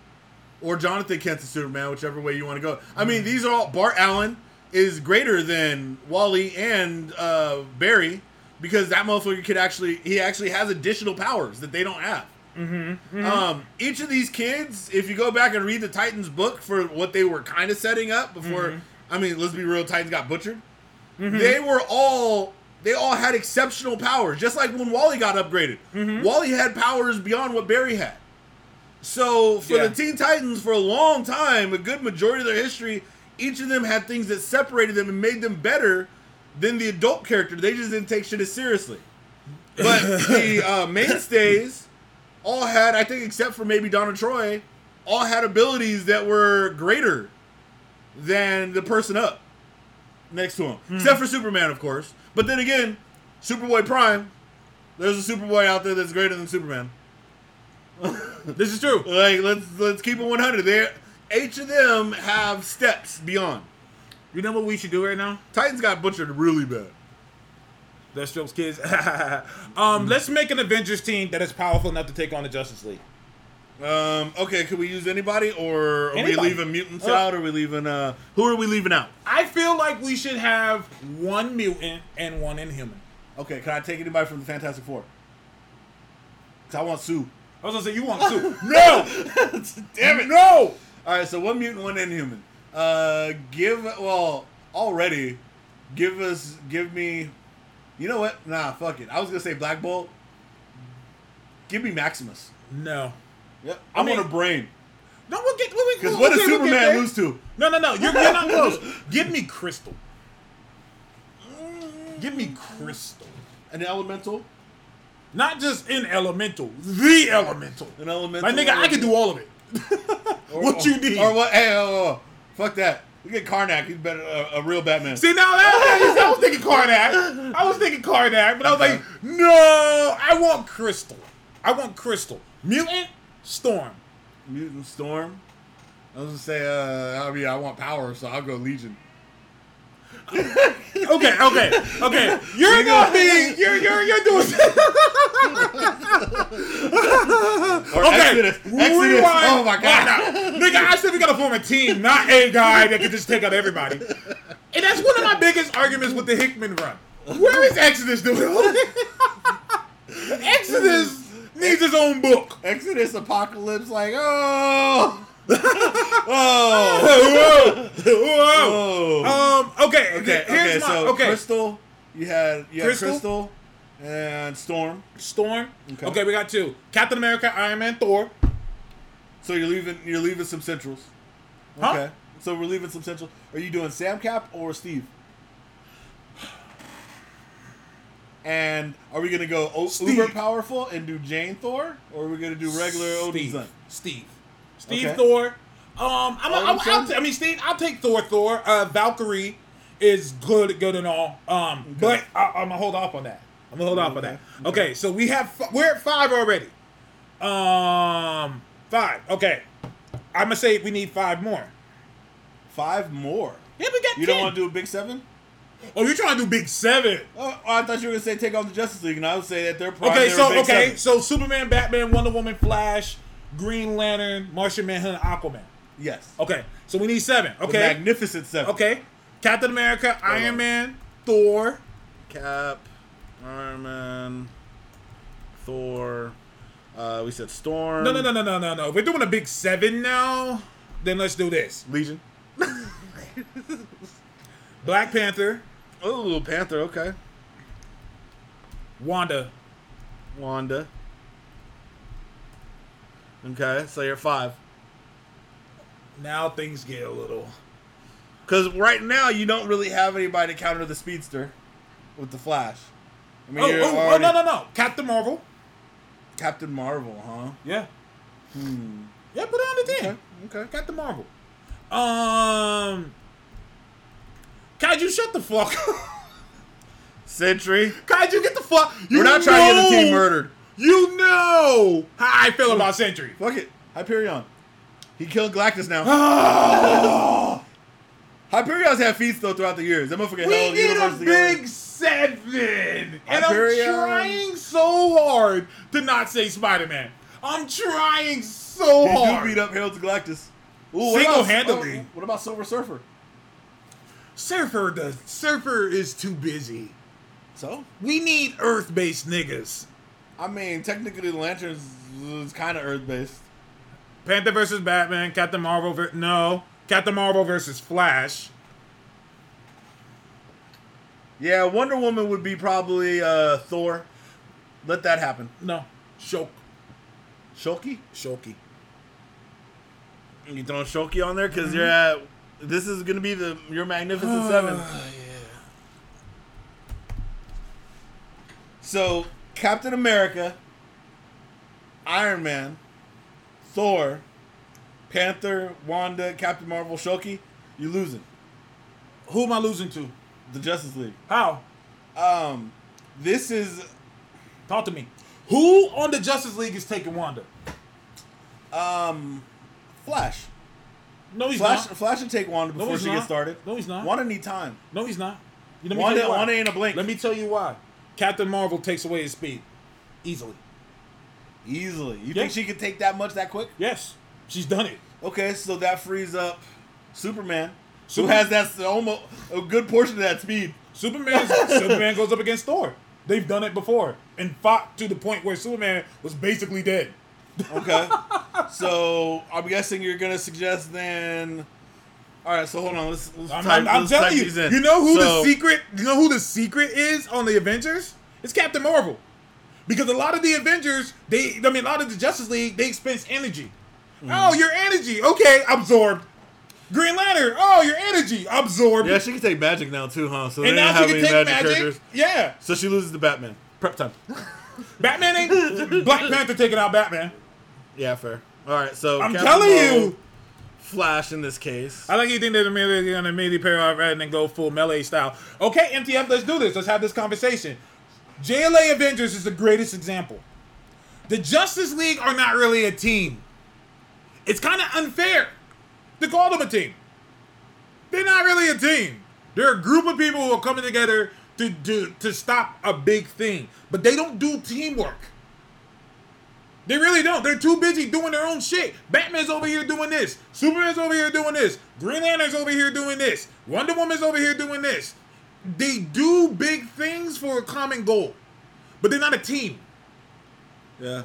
or Jonathan Kent's Superman, whichever way you want to go. I mean, these are all Bart Allen is greater than Wally and uh, Barry because that motherfucker could actually he actually has additional powers that they don't have. Mm-hmm, mm-hmm. Um, each of these kids, if you go back and read the Titans book for what they were kind of setting up before, mm-hmm. I mean, let's be real, Titans got butchered. They were all they all had exceptional powers, just like when Wally got upgraded. Wally had powers beyond what Barry had. So for Yeah. the Teen Titans, for a long time, a good majority of their history, each of them had things that separated them and made them better than the adult character. They just didn't take shit as seriously. But the uh, mainstays all had, I think, except for maybe Donna Troy, all had abilities that were greater than the person up next to him. Except for Superman, of course. But then again, Superboy Prime, there's a Superboy out there that's greater than Superman. This is true. Like let's let's keep it 100. There, each of them have steps beyond. You know what we should do right now? Titans got butchered really bad. Deathstroke's kids. um, let's make an Avengers team that is powerful enough to take on the Justice League. Um, okay, could we use anybody, or are we leaving mutants Uh, out? Or are we leaving? Uh, who are we leaving out? I feel like we should have one mutant and one inhuman. Okay, can I take anybody from the Fantastic Four? Cause I want Sue. I was gonna say you want Sue. no, Damn it! no. All right, so one mutant, one inhuman. Uh, give well already. Give us, give me. You know what? Nah, fuck it. I was gonna say Black Bolt. Give me Maximus. No. Yep. I I, mean- want a brain. No, we'll get. We'll, Because we'll- what does okay, we'll Superman lose to? No, no, no. You're, you're not close. Give me Crystal. Give me Crystal. An elemental. Not just in Elemental, the Elemental. An elemental. My nigga, I can do all of it. Or- what you need. Or what? Hey, oh, oh, fuck that. We get Karnak. He's better. Uh, a real Batman. See now, that, I was thinking Karnak. I was thinking Karnak, but I was like, no, I want Crystal. I want Crystal. Mutant Storm. Mutant Storm. I was gonna say. Uh, I mean, I want power, so I'll go Legion. Okay, okay, okay. You're gonna be you're you're you're doing Okay, Exodus. Exodus. rewind. Oh my god. Nigga, I said we gotta form a team, not a guy that can just take out everybody. And that's one of my biggest arguments with the Hickman run. Where is Exodus doing? Exodus needs his own book. Exodus Apocalypse. Like, oh. Oh. Whoa, whoa. Oh. Um. Okay. Okay. Here's Okay. my, So okay. Crystal. You had you had Crystal? Crystal, and Storm. Storm. Okay. Okay. We got two: Captain America, Iron Man, Thor. So you're leaving you're leaving some centrals. Huh? Okay. So we're leaving some centrals. Are you doing Sam Cap or Steve? And are we gonna go Steve. uber powerful and do Jane Thor, or are we gonna do regular Steve. Steve. Steve Okay. Thor. Um, I'm, I'm, I'll? I mean, Steve. I'll take Thor. Thor. Uh, Valkyrie is good, good and all. Um, but I, I'm gonna hold off on that. I'm gonna hold off on that. Okay, so we have we're at five already. Um, five. Okay, I'm gonna say we need five more. Five more. Yeah, we got You 10. don't want to do a big seven? Oh, you're trying to do Big Seven. Oh, I thought you were gonna say take on the Justice League, and I would say that they're prime, Okay, they're so okay, seven. so Superman, Batman, Wonder Woman, Flash, Green Lantern, Martian Manhunter, Aquaman. yes. Okay, so we need seven. The Okay, magnificent seven. okay. Captain America, Iron on. Man, Thor. Cap, Iron Man, Thor. Uh, we said Storm. No, no, no, no, no, no, no. We're doing a big seven now, then let's do this. Legion. Black Panther, Oh, Panther. Okay. Wanda. Wanda. Okay, so you're five. Now things get a little. Because right now you don't really have anybody to counter the speedster with the Flash. I mean, Oh, you're oh, oh, no, no, no. Captain Marvel. Captain Marvel, huh? Yeah. Hmm. Yeah, put it on the team. Okay. Okay. Captain Marvel. Um. Kaiju, shut the fuck up. Sentry. Kaiju, get the fuck. You We're not trying to get the team murdered. You know how I feel about Sentry. Fuck it. Hyperion. He killed Galactus now. Ah! Hyperion's had feats though throughout the years. That motherfucker We held the need a universe together. big seven, and Hyperion. I'm trying so hard to not say Spider Man. I'm trying so He do hard. beat up Harold Galactus. Ooh, what about- Single-handedly. What about Silver Surfer? Surfer does. Surfer is too busy. So? We need Earth based niggas. I mean, technically, the Lanterns is kind of Earth based. Panther versus Batman. Captain Marvel. Ver- no. Captain Marvel versus Flash. Yeah, Wonder Woman would be probably uh, Thor. Let that happen. No. Shok. Shoki? Shoki. You throwing Shoki on there because you're Mm-hmm. at. This is gonna be the your Magnificent Uh, Seven. So Captain America, Iron Man, Thor, Panther, Wanda, Captain Marvel, Shoki. You losing Who am I losing to? the Justice League. How? Um, this is Talk to me. Who on the Justice League is taking Wanda? um, Flash. No, he's Flash. not. Flash should take Wanda before he's she not. gets started. No, he's not. Wanda need time. No, he's not. You- know, Wanda, why. Wanda ain't a blink. Let me tell you why. Captain Marvel takes away his speed easily. Easily. You Yeah. think she could take that much that quick? Yes, she's done it. Okay, so that frees up Superman, Super- who has that almost a good portion of that speed. Superman. Superman goes up against Thor. They've done it before and fought to the point where Superman was basically dead. Okay, so I'm guessing you're gonna suggest then. All right, so hold on. Let's. let's I'm, type- I'm- let's telling you. these in. You know who So- the secret? You know who the secret is on the Avengers? It's Captain Marvel. Because a lot of the Avengers, they, I mean, a lot of the Justice League, they expense energy. Mm-hmm. Oh, your energy, okay, absorbed. Green Lantern, oh, your energy, absorbed. Yeah, she can take magic now too, huh? So they and now have she any can take magic, magic. characters. Yeah, So she loses to Batman. Prep time. Batman ain't Black Panther taking out Batman. Yeah, fair. All right, so I'm Captain telling Marvel, you. Flash in this case. I think you think they're immediately gonna immediately pair off rather than go full melee style. Okay, MTF, let's do this. Let's have this conversation. JLA Avengers is the greatest example. The Justice League are not really a team. It's kind of unfair to call them a team. They're not really a team. They're a group of people who are coming together to do to stop a big thing, but they don't do teamwork. They really don't. They're too busy doing their own shit. Batman's over here doing this. Superman's over here doing this. Green Lantern's over here doing this. Wonder Woman's over here doing this. They do big things for a common goal, but they're not a team. Yeah.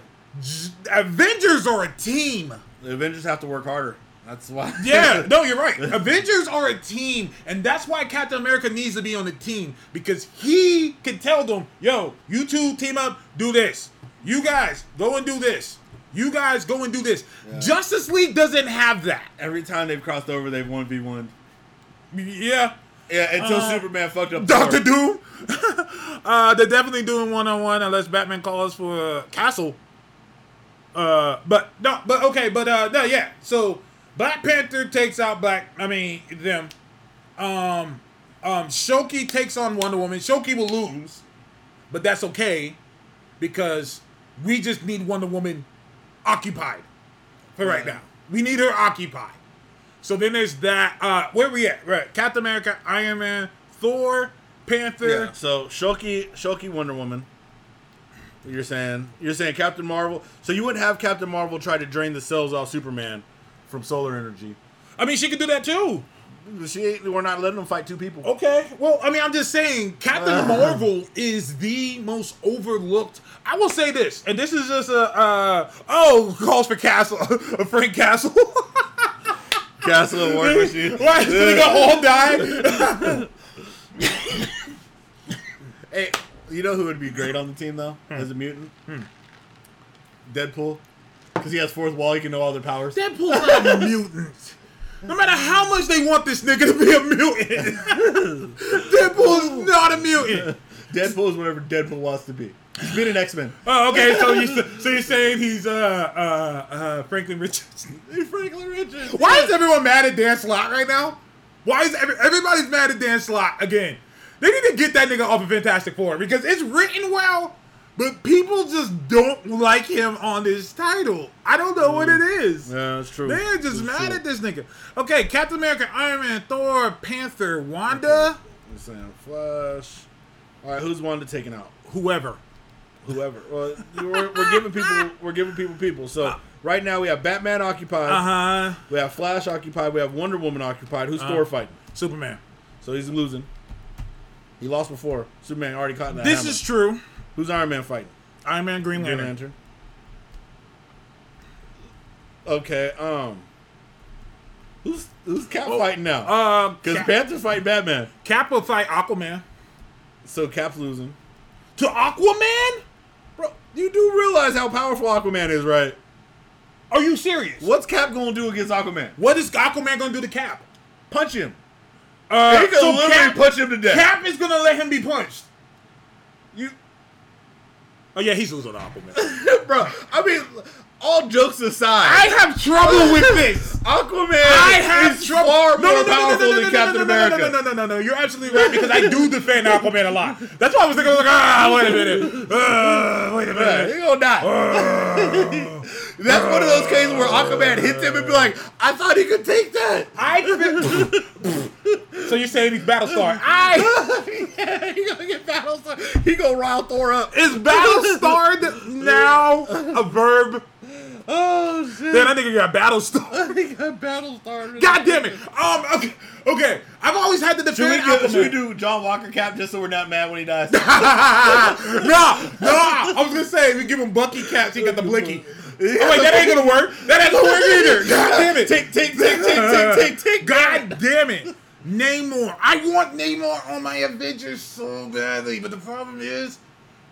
Avengers are a team. The Avengers have to work harder. That's why. Yeah, no, you're right. Avengers are a team, and that's why Captain America needs to be on the team because he can tell them, "Yo, you two team up, do this. You guys go and do this. You guys go and do this." Justice League doesn't have that. Every time they've crossed over, they've one v one. Yeah, Yeah, until Uh, Superman fucked up. Doctor. Doom. uh, they're definitely doing one on one unless Batman calls for uh, Castle. Uh, but no, but okay, but uh, no, yeah. So Black Panther takes out Black. I mean them. Um, um, Shoki takes on Wonder Woman. Shoki will lose, but that's okay because we just need Wonder Woman occupied for right now. We need her occupied. So then there's that. Uh, where we at? Right, Captain America, Iron Man, Thor, Panther. Yeah. So Shoki, Shoki, Wonder Woman. You're saying you're saying Captain Marvel. So you wouldn't have Captain Marvel try to drain the cells off Superman from solar energy. I mean, she could do that too. She. We're not letting them fight two people. Okay. Well, I mean, I'm just saying, Captain Marvel is the most overlooked. I will say this, and this is just a uh, oh calls for Castle, a Frank Castle. Castle of War Machine. Why did they all die? Hey, you know who would be great on the team though, as a mutant? Deadpool, because he has fourth wall. He can know all their powers. Deadpool's not a mutant. No matter how much they want this nigga to be a mutant, Deadpool's not a mutant. Deadpool is whatever Deadpool wants to be. He's been an X Men. Oh, okay. So you so you're saying he's uh uh uh Franklin Richards? He's Franklin Richards. Why is everyone mad at Dan Slott right now? Why is every, everybody's mad at Dan Slott again? They need to get that nigga off of Fantastic Four because it's written well, but people just don't like him on this title. I don't know what it is. Yeah, that's true. They're just mad true. at this nigga. Okay, Captain America, Iron Man, Thor, Panther, Wanda, You're saying Flash. All right, who's Wanda taking out? whoever. Whoever. Well, we're, we're giving people. We're giving people people. So right now we have Batman occupied. Uh huh. We have Flash occupied. We have Wonder Woman occupied. Who's Thor fighting? Superman. So he's losing. He lost before. Superman already caught in that. This hammer. is true. Who's Iron Man fighting? Iron Man, Green Lantern. Green Lantern. Okay. Um. Who's who's Cap fighting now? Um, Because Cap, Panther's fighting Batman. Cap will fight Aquaman. So Cap's losing. To Aquaman? Bro, you do realize how powerful Aquaman is, right? Are you serious? What's Cap gonna do against Aquaman? What is Aquaman gonna do to Cap? Punch him. Uh, He can so literally Cap, punch him to death. Cap is gonna let him be punched. You, Oh yeah, he's losing to Aquaman. bro. I mean, all jokes aside, I have trouble with this. Aquaman I have is trouble. far No, more no, powerful than Captain no, no, America. No, no, no, no, no, no. You're absolutely right because I do defend Aquaman a lot. That's why I was thinking, I was like, ah, wait a minute. Uh, wait a minute. he gonna die. That's one of those cases where Aquaman hits him and be like, "I thought he could take that." I so you're saying he's Battlestar? I yeah, he gonna get Battlestar. He gonna rile Thor up. is Battlestar now a verb? Oh shit! Then I think you got Battlestar. he got Battlestar. God damn it. Um. Okay. Okay. I've always had to Should we, defend do, should we do John Walker cap just so we're not mad when he dies? no, no. I was gonna say we give him Bucky caps. He got the blinky. Oh wait, that ain't gonna work. That ain't gonna work either. God damn it. Tick, tick, tick, tick, tick, tick, tick. God damn it. Namor. I want Namor on my Avengers so badly, but the problem is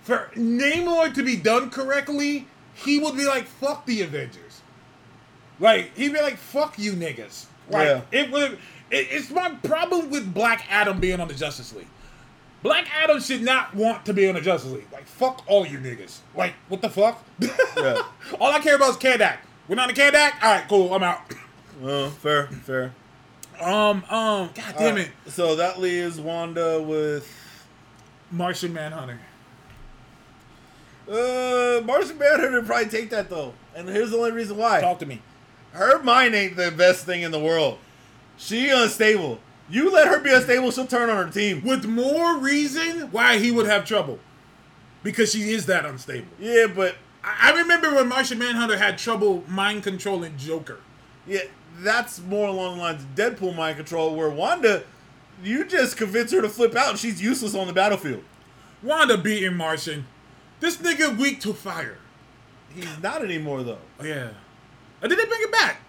for Namor to be done correctly, he would be like, "Fuck the Avengers." Like he'd be like, "Fuck you niggas." Like Yeah. it would. It, it's my problem with Black Adam being on the Justice League. Black Adam should not want to be on the Justice League. Like fuck all you niggas. Like what the fuck? Yeah. all I care about is Kahndaq. We're not in Kahndaq. All right, cool. I'm out. Well, fair, fair. Um, um, god damn it, So that leaves Wanda with Martian Manhunter. Uh Martian Manhunter would probably take that though. And here's the only reason why. Talk to me. Her mind ain't the best thing in the world. She unstable. You let her be unstable, she'll turn on her team. With more reason why he would have trouble, because she is that unstable. Yeah, but I, I remember when Martian Manhunter had trouble mind controlling Joker. yeah, that's more along the lines of Deadpool mind control, where Wanda, you just convince her to flip out and she's useless on the battlefield. Wanda beating Martian. This nigga weak to fire. He's not anymore though. Oh, yeah. Or did they bring it back?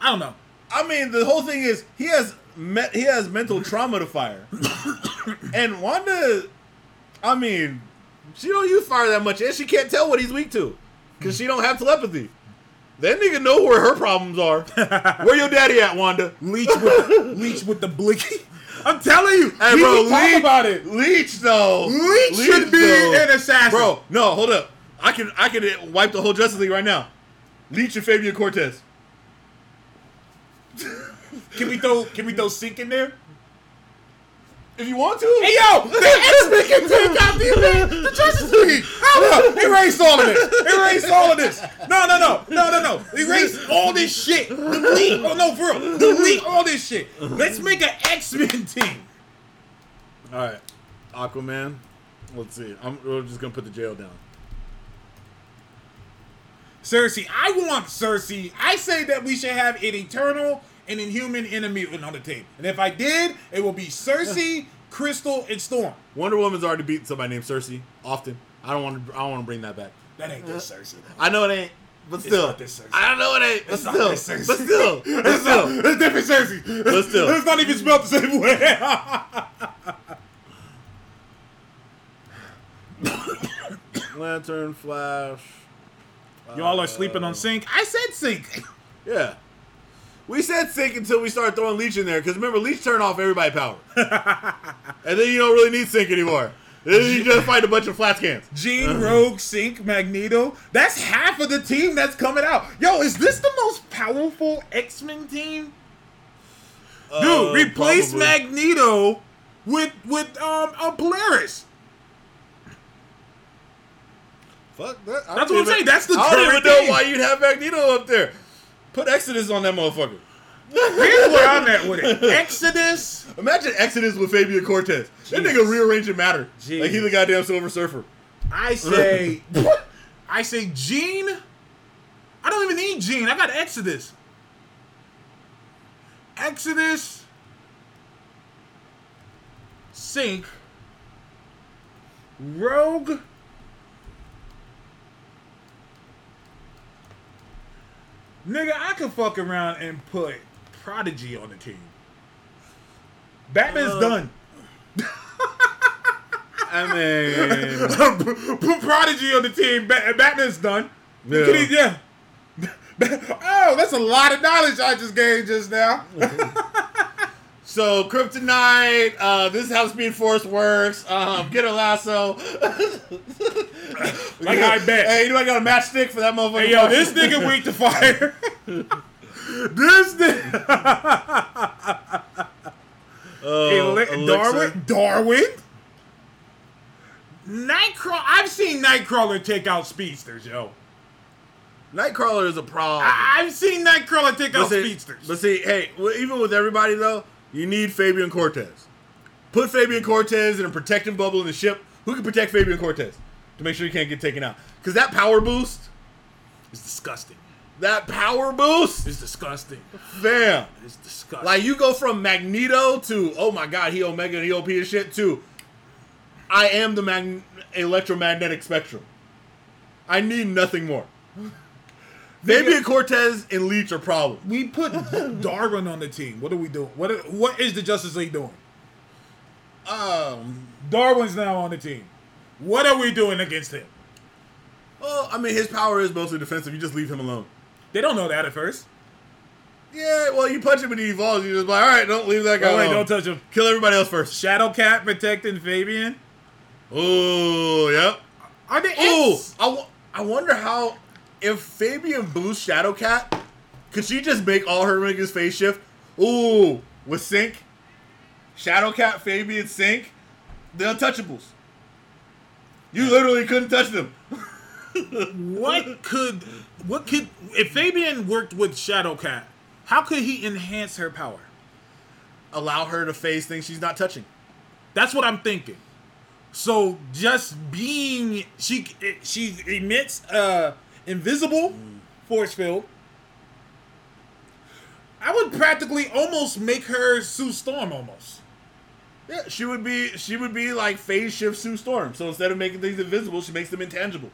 I don't know. I mean, the whole thing is he has he has mental trauma to fire, and Wanda, I mean, she don't use fire that much, and she can't tell what he's weak to, because she don't have telepathy. That nigga know where her problems are. where your daddy at, Wanda? Leech with Leech with the blicky. I'm telling you, Hey, we bro, can talk Leech, about it. Leech though. Leech should be though. an assassin. Bro, no, hold up. I can I can wipe the whole Justice League right now. Leech and Fabian Cortez. Can we throw Can we throw Synch in there? If you want to. Hey yo, the X-Men can take out the, the Justice League. Hold up, erase all of this. Erase all of this. No, no, no, no, no, no. Erase all this shit. Delete. Oh no, for real. Delete all this shit. Let's make an X-Men team. All right, Aquaman. Let's see. I'm we're just gonna put the jail down. Sersi, I want Sersi. I say that we should have an Eternal, an Inhuman, and a Mutant on the team. And if I did, it will be Sersi, Crystal, and Storm. Wonder Woman's already beaten somebody named Circe. Often. I don't want to. I don't want to bring that back. That ain't this Sersi. I know it ain't, but still. I don't know it ain't, but It's still. But still. But still. It's different Cersei. But still. It's not even spelled the same way. Lantern, Flash. Y'all are uh, sleeping on Synch. I said Synch. Yeah. We said Synch until we started throwing Leech in there, because remember, Leech turned off everybody power. and then you don't really need Synch anymore. Then you just fight a bunch of flat scans. Jean, Rogue, Synch, Magneto. That's half of the team that's coming out. Yo, is this the most powerful X-Men team? Dude, Uh, replace probably. Magneto with with um, um Polaris. Fuck that. I That's what I'm even- saying. That's the I don't even know why you'd have Magneto up there. Put Exodus on that motherfucker. Here's where I'm at with it. Exodus. Imagine Exodus with Fabian Cortez. That Jeez. nigga rearranging matter. Jeez. Like he's a goddamn Silver Surfer. I say, I say Jean. I don't even need Jean. I got Exodus. Exodus. Synch. Rogue. Nigga, I could fuck around and put Prodigy on the team. Batman's Uh, done. I mean, Put Prodigy on the team. Batman's done. Yeah. Can he- yeah. oh, that's a lot of knowledge I just gained just now. so Kryptonite. Uh, this is how Speed Force works. Um, get a lasso. Like I bet. Hey, anybody got a matchstick for that motherfucker? Hey, yo, this nigga weak to fire. this nigga. Uh, Eli- Darwin. Darwin. Nightcrawler. I've seen Nightcrawler take out speedsters, yo. Nightcrawler is a problem. I- I've seen Nightcrawler take out see, speedsters. but see, hey, even with everybody though, you need Fabian Cortez. Put Fabian Cortez in a protective bubble in the ship. Who can protect Fabian Cortez to make sure he can't get taken out? Because that power boost, is disgusting. that power boost, is disgusting. fam. It's disgusting. Like you go from Magneto to oh my god, he Omega and he OP and shit to I am the mag- electromagnetic spectrum. I need nothing more. Fabian Cortez and Leech are problems. we put Darwin on the team. What are we doing? What are, what is the Justice League doing? Um, Darwin's now on the team. What are we doing against him? Well, I mean, his power is mostly defensive. You just leave him alone. They don't know that at first. Yeah, well, you punch him and he falls. You just like, all right, don't leave that guy wait, alone. don't touch him. Kill everybody else first. Shadow Cat protecting Fabian. Oh, yep. Are they? Oh? I, w- I wonder how if Fabian boosts Shadowcat, could she just make all her niggas face shift? Ooh, with Synch, Shadow Cat, Fabian, Synch, the untouchables. You literally couldn't touch them. What could? What could? If Fabian worked with Shadow Cat, how could he enhance her power? Allow her to face things she's not touching. That's what I'm thinking. So just being she she emits uh invisible force field. I would practically almost make her Sue Storm almost. Yeah, she would be she would be like phase shift Sue Storm. So instead of making things invisible, she makes them intangible.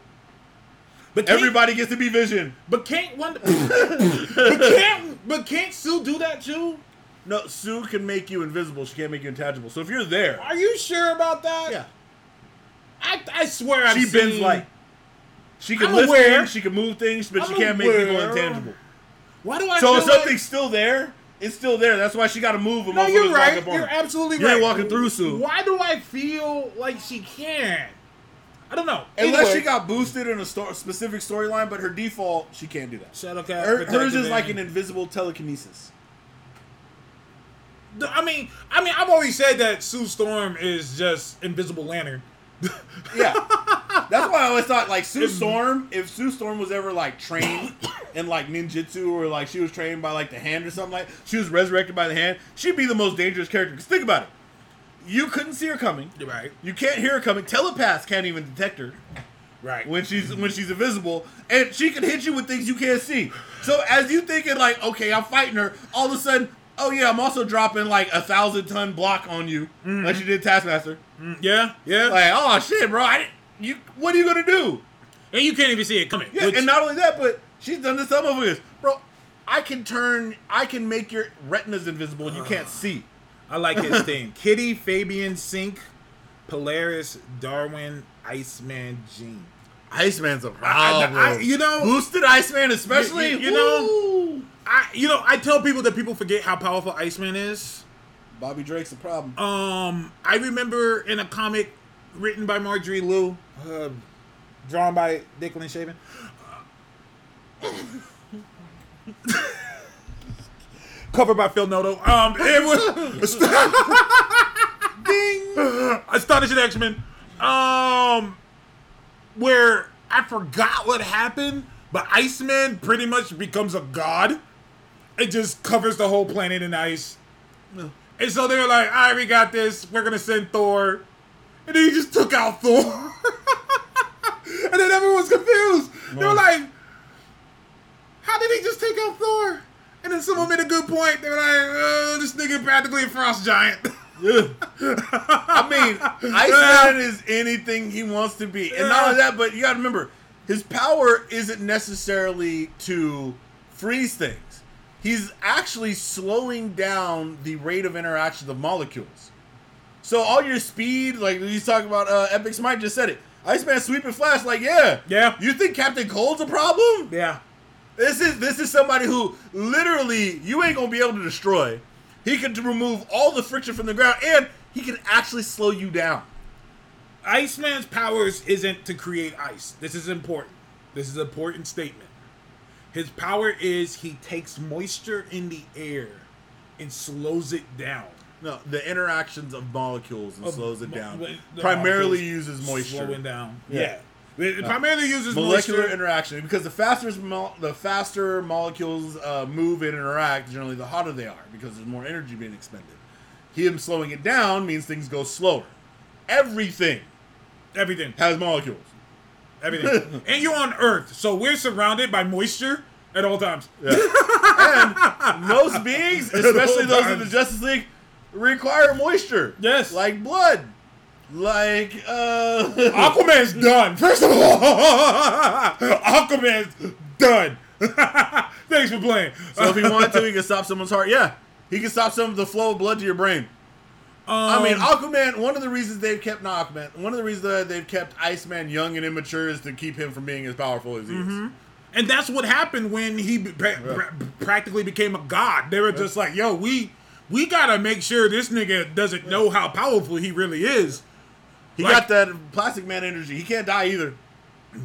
But Everybody gets to be Vision. but can't one but can't but can't Sue do that too? No, Sue can make you invisible. She can't make you intangible. So if you're there, Are you sure about that? yeah, I, I swear I've she bends seen- light. She can I'm lift aware. things, she can move things, but she I'm can't make people aware. intangible. Why do I So feel if like- something's still there, it's still there. That's why she got to move. No, you're right. You're absolutely You right. ain't walking through, Sue. Why do I feel like she can? I don't know. Unless Anyway, she got boosted in a sto- specific storyline, but her default, she can't do that. Shadow Cat. Her, hers is like an invisible telekinesis. I mean, I mean, I've always said that Sue Storm is just Invisible Lantern. Yeah, that's why I always thought like Sue Storm. If Sue Storm was ever like trained in like ninjutsu or like she was trained by like the hand or something like, she was resurrected by the hand. She'd be the most dangerous character. Because think about it, you couldn't see her coming. Right. You can't hear her coming. Telepaths can't even detect her Right. when she's when she's invisible, and she can hit you with things you can't see. So as you thinking like, okay, I'm fighting her, all of a sudden, oh yeah, I'm also dropping like a thousand ton block on you, like you did Taskmaster. Mm, yeah. Yeah. Like, oh shit, bro, I didn't, you, what are you gonna do? and you can't even see it coming. Yeah, which- and not only that, but she's done this some of this, bro. I can turn, I can make your retinas invisible, and you can't see. I like his thing. Kitty, Fabian, Synch, Polaris, Darwin, Iceman, Jean. Iceman's a problem. I- you know- boosted Iceman, especially. You- you- you know- I, you know, I tell people that people forget how powerful Iceman is. Bobby Drake's a problem. Um, I remember in a comic written by Marjorie Liu, uh, drawn by Dick Declan Shalvey. Covered by Phil Noto. Um, it was ding astonishing X Men. Um, where I forgot what happened, but Iceman pretty much becomes a god. It just covers the whole planet in ice. And so they were like, all right, we got this. We're going to send Thor. And then he just took out Thor. and then everyone's confused. They were like, how did he just take out Thor? And then someone made a good point. They were like, oh, this nigga practically a frost giant. I mean, Iceman is anything he wants to be. And not only that, but you gotta remember, his power isn't necessarily to freeze things. He's actually slowing down the rate of interaction of molecules. So all your speed, like he's talking about uh, Epic Smite just said it. Iceman sweep and flash, like, yeah. Yeah. You think Captain Cold's a problem? yeah. This is this is somebody who literally you ain't gonna be able to destroy. He can remove all the friction from the ground, and he can actually slow you down. Iceman's powers isn't to create ice. This is important. This is an important statement. His power is he takes moisture in the air and slows it down. No, the interactions of molecules and Of slows it down. Primarily uses moisture. Slowing down. Yeah. Yeah. It primarily uses Molecular moisture. interaction because the faster mo- the faster molecules uh, move and interact, generally the hotter they are because there's more energy being expended. Him slowing it down means things go slower. Everything everything. has molecules. Everything. and you're on Earth, so we're surrounded by moisture at all times. and most beings, especially those in the. Justice League, require moisture. Yes. Like blood. Like uh Aquaman's done. First of all, Aquaman's done. Thanks for playing. So if he wanted to, he could stop someone's heart. Yeah. He can stop some of the flow of blood to your brain. I mean, Um, Aquaman. One of the reasons they've kept not Aquaman. One of the reasons that they've kept Iceman young and immature is to keep him from being as powerful as he is. And that's what happened when he pra- pra- practically became a god. They were just like, "Yo, we we gotta make sure this nigga doesn't know how powerful he really is." He Like- got that Plastic Man energy. He can't die either.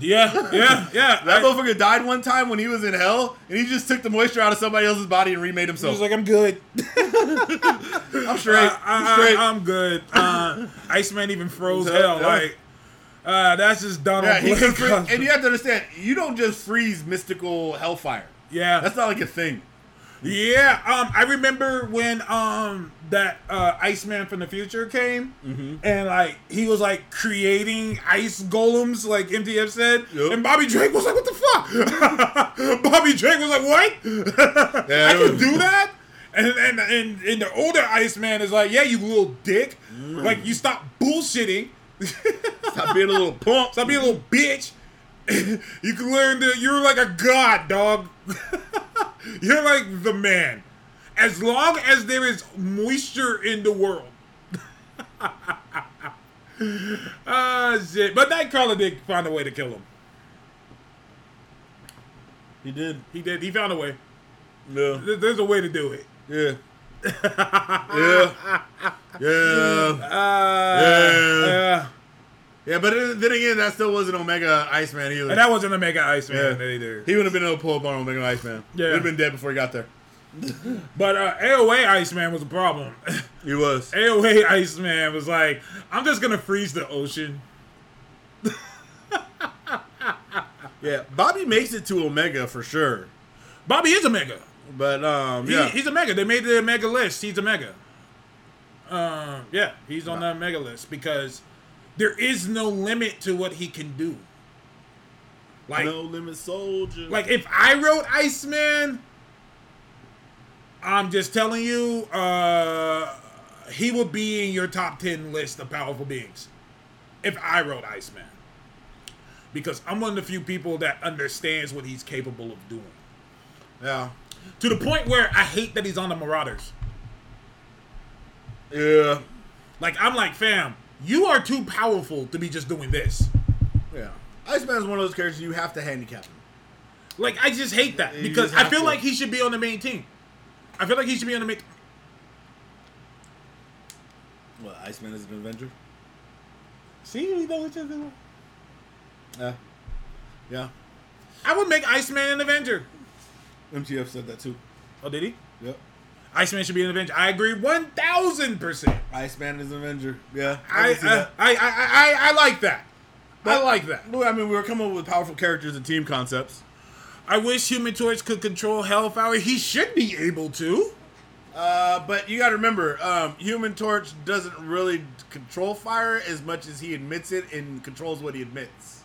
Yeah, yeah, yeah. That I- motherfucker died one time when he was in hell, and he just took the moisture out of somebody else's body and remade he himself. was like, "I'm good. I'm straight. I, I'm straight. am good." Uh, Iceman even froze So, hell. yeah. Like, uh, that's just Donald yeah, he Blake. can free- and you have to understand, you don't just freeze mystical hellfire. yeah, That's not like a thing. Yeah, um, I remember when um that uh Iceman from the future came, Mm-hmm. and like he was like creating ice golems, like MTF said, Yep. and Bobby Drake was like, "What the fuck?" Bobby Drake was like, "What? Yeah, I can was- do that?" And and and, and the older Iceman is like, "Yeah, you little dick, Mm. like you stop bullshitting." Stop being a little pump. Stop being a little bitch. you can learn that you're like a god, dog. you're like the man. As long as there is moisture in the world. Ah, shit. But Nightcrawler did find a way to kill him. He did. He did. He found a way. Yeah. There's a way to do it. Yeah. yeah. Yeah. Uh, Yeah. yeah. Yeah, but then again, that still wasn't Omega Iceman either. And that wasn't Omega Mega Iceman yeah. either. He wouldn't have been able to pull up on Omega Iceman. Yeah. He'd have been dead before he got there. But uh, AOA Iceman was a problem. He was. AOA Iceman was like, I'm just gonna freeze the ocean. Yeah. Bobby makes it to Omega for sure. Bobby is a mega. But um He, yeah. He's a mega. They made the mega list. He's a mega. Um, yeah, he's on the mega list because there is no limit to what he can do. Like, no limit soldier. like if I wrote Iceman, I'm just telling you, uh, he would be in your top ten list of powerful beings. If I wrote Iceman, because I'm one of the few people that understands what he's capable of doing. Yeah. To the point where I hate that he's on the Marauders. Yeah. Like I'm like, fam, you are too powerful to be just doing this. Yeah. Iceman is one of those characters you have to handicap him. Like I just hate that You because just I have feel to. like he should be on the main team. I feel like he should be on the main. What, Iceman is an Avenger? See, we know each other. Yeah. Yeah. I would make Iceman an Avenger. MTF said that too. Oh, did he? Yep. Iceman should be an Avenger. I agree, one thousand percent. Iceman is an Avenger. Yeah. I, can I, that. I, I, I, I like that. I like that. I mean, we were coming up with powerful characters and team concepts. I wish Human Torch could control Hellfire. He should be able to. Uh, but you got to remember, um, Human Torch doesn't really control fire as much as he admits it and controls what he admits.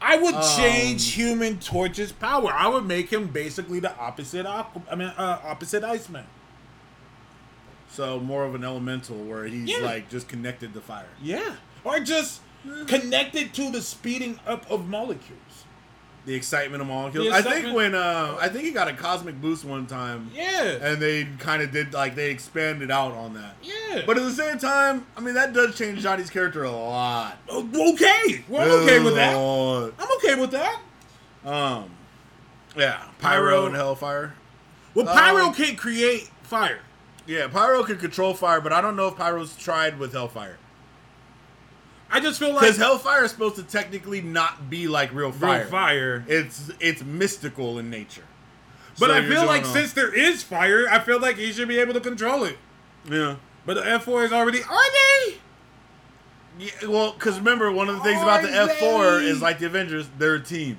I would Um, change Human Torch's power. I would make him basically the opposite. Aqu- I mean, uh, opposite Iceman. So more of an elemental where he's Yeah. like just connected to fire. Yeah, or just connected to the speeding up of molecules. The excitement of molecules. The I think when uh, I think he got a cosmic boost one time, Yeah, and they kind of did like they expanded out on that. yeah. But at the same time, I mean that does change Johnny's character a lot. Oh, okay, well, I'm okay with that. that. I'm okay with that. Um, yeah, Pyro. Pyro and Hellfire. Well, Pyro Um, can't create fire. Yeah, Pyro can control fire, but I don't know if Pyro's tried with Hellfire. I just feel like Because Hellfire is supposed to technically not be like real fire. real fire. It's it's mystical in nature. But So I feel like a- since there is fire, I feel like he should be able to control it. yeah. But the F4 is already. Are they? Yeah, well, because remember, one of the things about the F4 is like the Avengers, they're a team.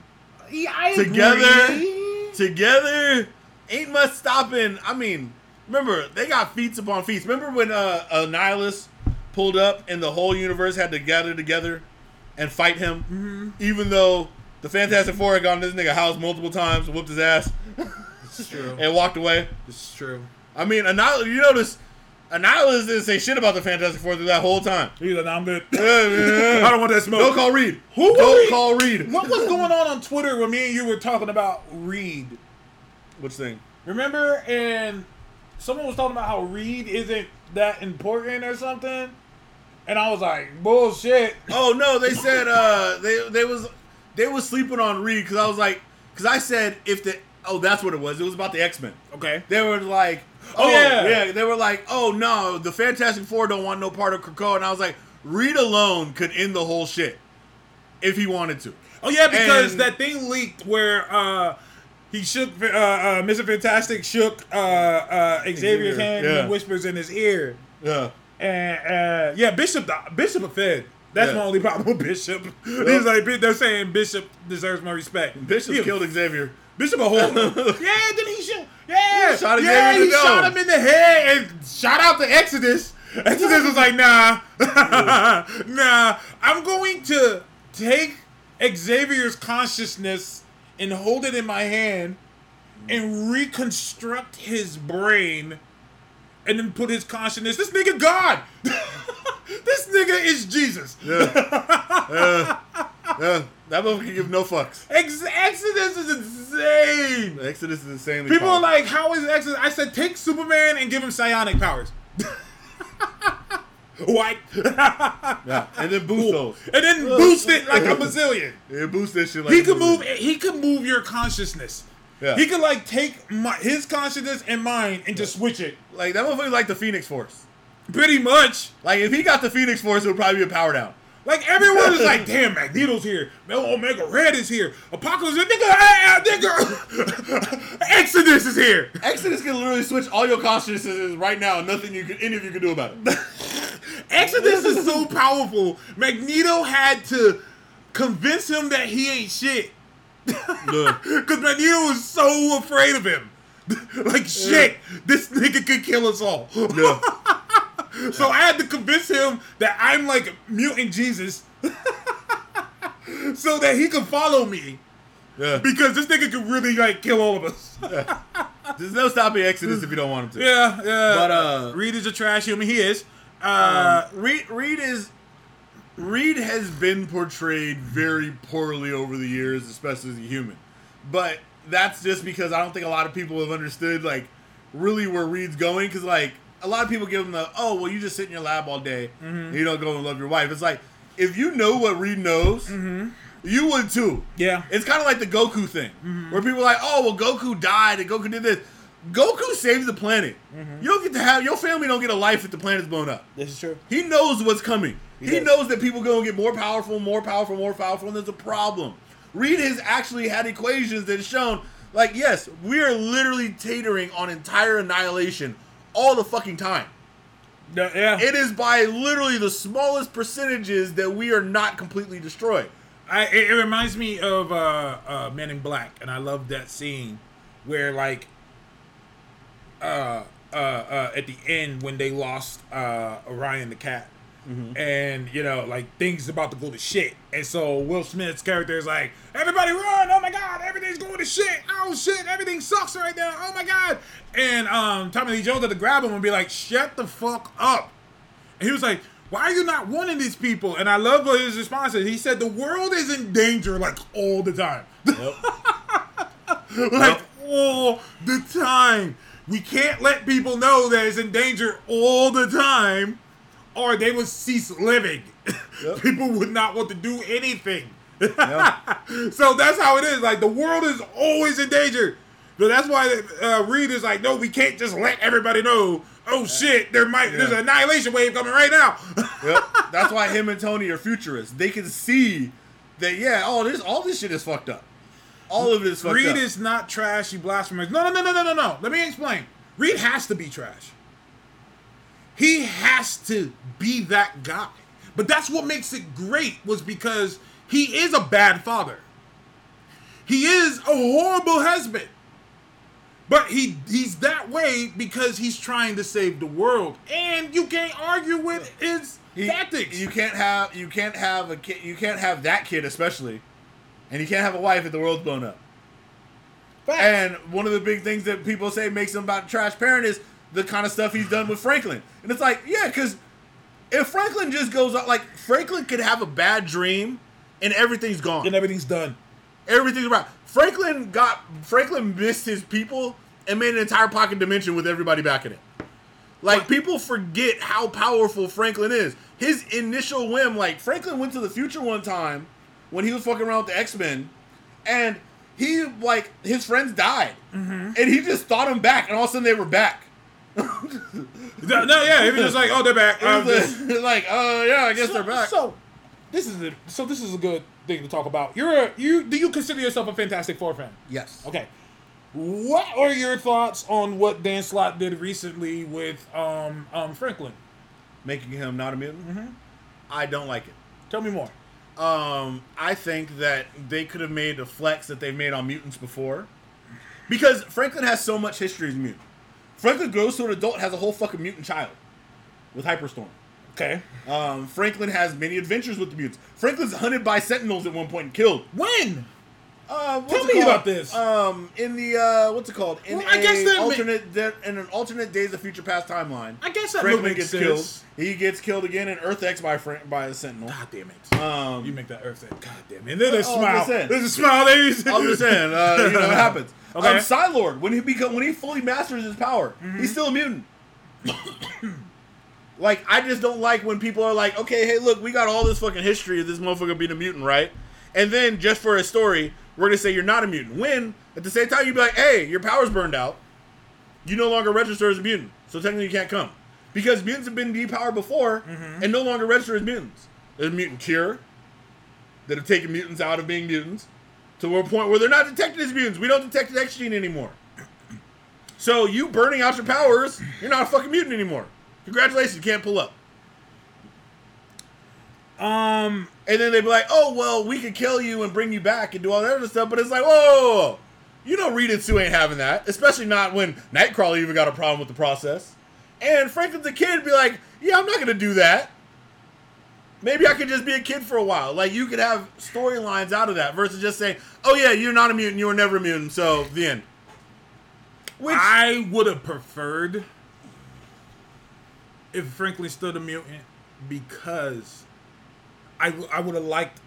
Yeah, I Together, agree. together, ain't much stopping. I mean, remember, they got feats upon feats. Remember when uh, Annihilus pulled up and the whole universe had to gather together and fight him? Mm-hmm. Even though the Fantastic Four had gone to this nigga house multiple times, whooped his ass, and walked away. This is true. I mean, Annihilus, you notice, Annihilus didn't say shit about the Fantastic Four through that whole time. He's like, "Nah, I'm good. Yeah, yeah, yeah. I don't want that smoke. Don't call Reed. Who Don't Reed? call Reed. What was going on on Twitter when me and you were talking about Reed? Which thing? Remember in someone was talking about how Reed isn't that important or something, and I was like, bullshit. Oh no, they said uh they they was they was sleeping on Reed because I was like because I said if the oh that's what it was it was about the X Men. Okay. They were like Oh, oh, yeah. yeah they were like oh no the Fantastic Four don't want no part of Krakoa and I was like Reed alone could end the whole shit if he wanted to. Oh yeah, because And- that thing leaked where uh he shook uh, uh Mr. Fantastic shook uh uh Xavier's Xavier, hand yeah. and whispers in his ear. Yeah. And uh yeah, Bishop Bishop a Fed. That's Yeah. my only problem with Bishop. He's like they're saying Bishop deserves more respect. Bishop He- killed Xavier. Bishop a whole. yeah, then he shot. Yeah, Shot yeah, he shot him in the head and shot out the Exodus. Exodus was like, nah, nah. I'm going to take Xavier's consciousness and hold it in my hand and reconstruct his brain and then put his consciousness. This nigga God. this nigga is Jesus. Yeah, yeah, that movie can give no fucks. Ex- Exodus is insane. Exodus is insanely. People are like, how is Exodus? I said, take Superman and give him psionic powers. White. yeah, and then boost those. and then boost it like a bazillion. Yeah, boost that shit like He could move. He could move your consciousness. Yeah. He could like take my, his consciousness and mine and just switch it. Like that motherfucker like the Phoenix Force. Pretty much. Like if he got the Phoenix Force, it would probably be a power down. Like everyone is like, damn, Magneto's here. Omega Red is here. Apocalypse, is- nigga, ah, nigga. Exodus is here. Exodus can literally switch all your consciousnesses right now. Nothing you could, any of you can do about it. Exodus is so powerful. Magneto had to convince him that he ain't shit. Because Magneto was so afraid of him. like, shit, this nigga could kill us all. Yeah. So I had to convince him that I'm like mutant Jesus. so that he could follow me. Yeah. Because this nigga could really like kill all of us. There's no stopping Exodus if you don't want him to. yeah, yeah. But, uh, Reed is a trash human. He is. Um, uh, Reed, Reed is Reed has been portrayed very poorly over the years, especially as a human. But that's just because I don't think a lot of people have understood like really where Reed's going. Because like a lot of people give him the oh well you just sit in your lab all day mm-hmm. and you don't go and love your wife. It's like if you know what Reed knows, mm-hmm. you would too. Yeah. it's kind of like the Goku thing mm-hmm. where people are like oh well Goku died and Goku did this. Goku saves the planet. You don't get to have your family don't get a life if the planet's blown up. this is true. He knows what's coming. He, does. knows that people gonna get more powerful, more powerful, more powerful, and there's a problem. Reed has actually had equations that have shown, like, yes, we are literally teetering on entire annihilation all the fucking time. Yeah. It is by literally the smallest percentages that we are not completely destroyed. I it, it reminds me of uh, uh, Men in Black, and I love that scene where like uh, uh, uh, at the end when they lost uh, Orion the cat. And you know, like things about to go to shit, and so Will Smith's character is like, "Everybody run! Oh my god, everything's going to shit! Oh shit, everything sucks right now! Oh my god!" And um, Tommy Lee Jones had to grab him and be like, "Shut the fuck up!" And he was like, Why are you not warning these people? And I love what his response is. He said, The world is in danger like all the time. like all the time. We can't let people know that it's in danger all the time, or they would cease living. people would not want to do anything. so that's how it is. Like the world is always in danger. So that's why uh, Reed is like, no, we can't just let everybody know. Oh shit, there might there's an annihilation wave coming right now. Yep. That's why him and Tony are futurists. They can see that yeah, oh this all this shit is fucked up. All of it is fucked Reed is not trash. You blasphemous. No, no, no, no, no, no, no. Let me explain. Reed has to be trash. He has to be that guy. But that's what makes it great was because he is a bad father. He is a horrible husband. But he he's that way because he's trying to save the world. And you can't argue with his He- tactics. You can't have you can't have a kid you can't have that kid especially. And you can't have a wife if the world's blown up. Facts. And one of the big things that people say makes him about trash parent is the kind of stuff he's done with Franklin. And it's like, yeah, because if Franklin just goes out, like Franklin could have a bad dream and everything's gone. and everything's done. Everything's right. Franklin got Franklin missed his people and made an entire pocket dimension with everybody back in it. Like people forget how powerful Franklin is. His initial whim, like Franklin went to the future one time when he was fucking around with the X Men, and he like his friends died, Mm-hmm. and he just thought them back, and all of a sudden they were back. No, yeah, he was just like, oh, they're back. Um, was like, oh yeah, I guess so, they're back. So this is a, so this is a good thing to talk about. You're a, you do you consider yourself a Fantastic Four fan? yes. Okay. What are your thoughts on what Dan Slott did recently with um um Franklin? Making him not a mutant. Mm-hmm. I don't like it. Tell me more. Um, I think that they could have made the flex that they've made on mutants before, because Franklin has so much history as a mutant. Franklin grows to an adult, has a whole fucking mutant child with Hyperstorm. Okay. Um, Franklin has many adventures with the mutants. Franklin's hunted by Sentinels at one point and killed. When? Uh, Tell me about this. Um, in the uh, what's it called? In Well, I a guess that ma- alternate de- in an alternate Days of Future Past timeline. I guess that Franklin gets sense. killed. He gets killed again in Earth X by Frank by a Sentinel. God damn it. Um, you make that Earth thing. God damn it. And then a Oh, smile. There's a smile there. you see? I'm just saying, uh, you know, it happens. Okay. Um, Psi-Lord, when he become when he fully masters his power, he's still a mutant. like, I just don't like when people are like, okay, hey, look, we got all this fucking history of this motherfucker being a mutant, right? And then just for a story, we're gonna say you're not a mutant. When at the same time you'd be like, hey, your power's burned out. You no longer register as a mutant, so technically you can't come because mutants have been depowered before and no longer register as mutants. There's a mutant cure that have taken mutants out of being mutants to a point where they're not detected as mutants. We don't detect the X gene anymore. So you burning out your powers, you're not a fucking mutant anymore. Congratulations, you can't pull up. Um, And then they'd be like, oh, well, we could kill you and bring you back and do all that other stuff. But it's like, whoa, you know Reed and Sue ain't having that. Especially not when Nightcrawler even got a problem with the process. And Franklin's a kid would be like, yeah, I'm not going to do that. Maybe I could just be a kid for a while. Like, you could have storylines out of that versus just saying, oh, yeah, you're not a mutant. You were never a mutant. So, the end. Which, I would have preferred if Franklin stood a mutant because I, w- I would have liked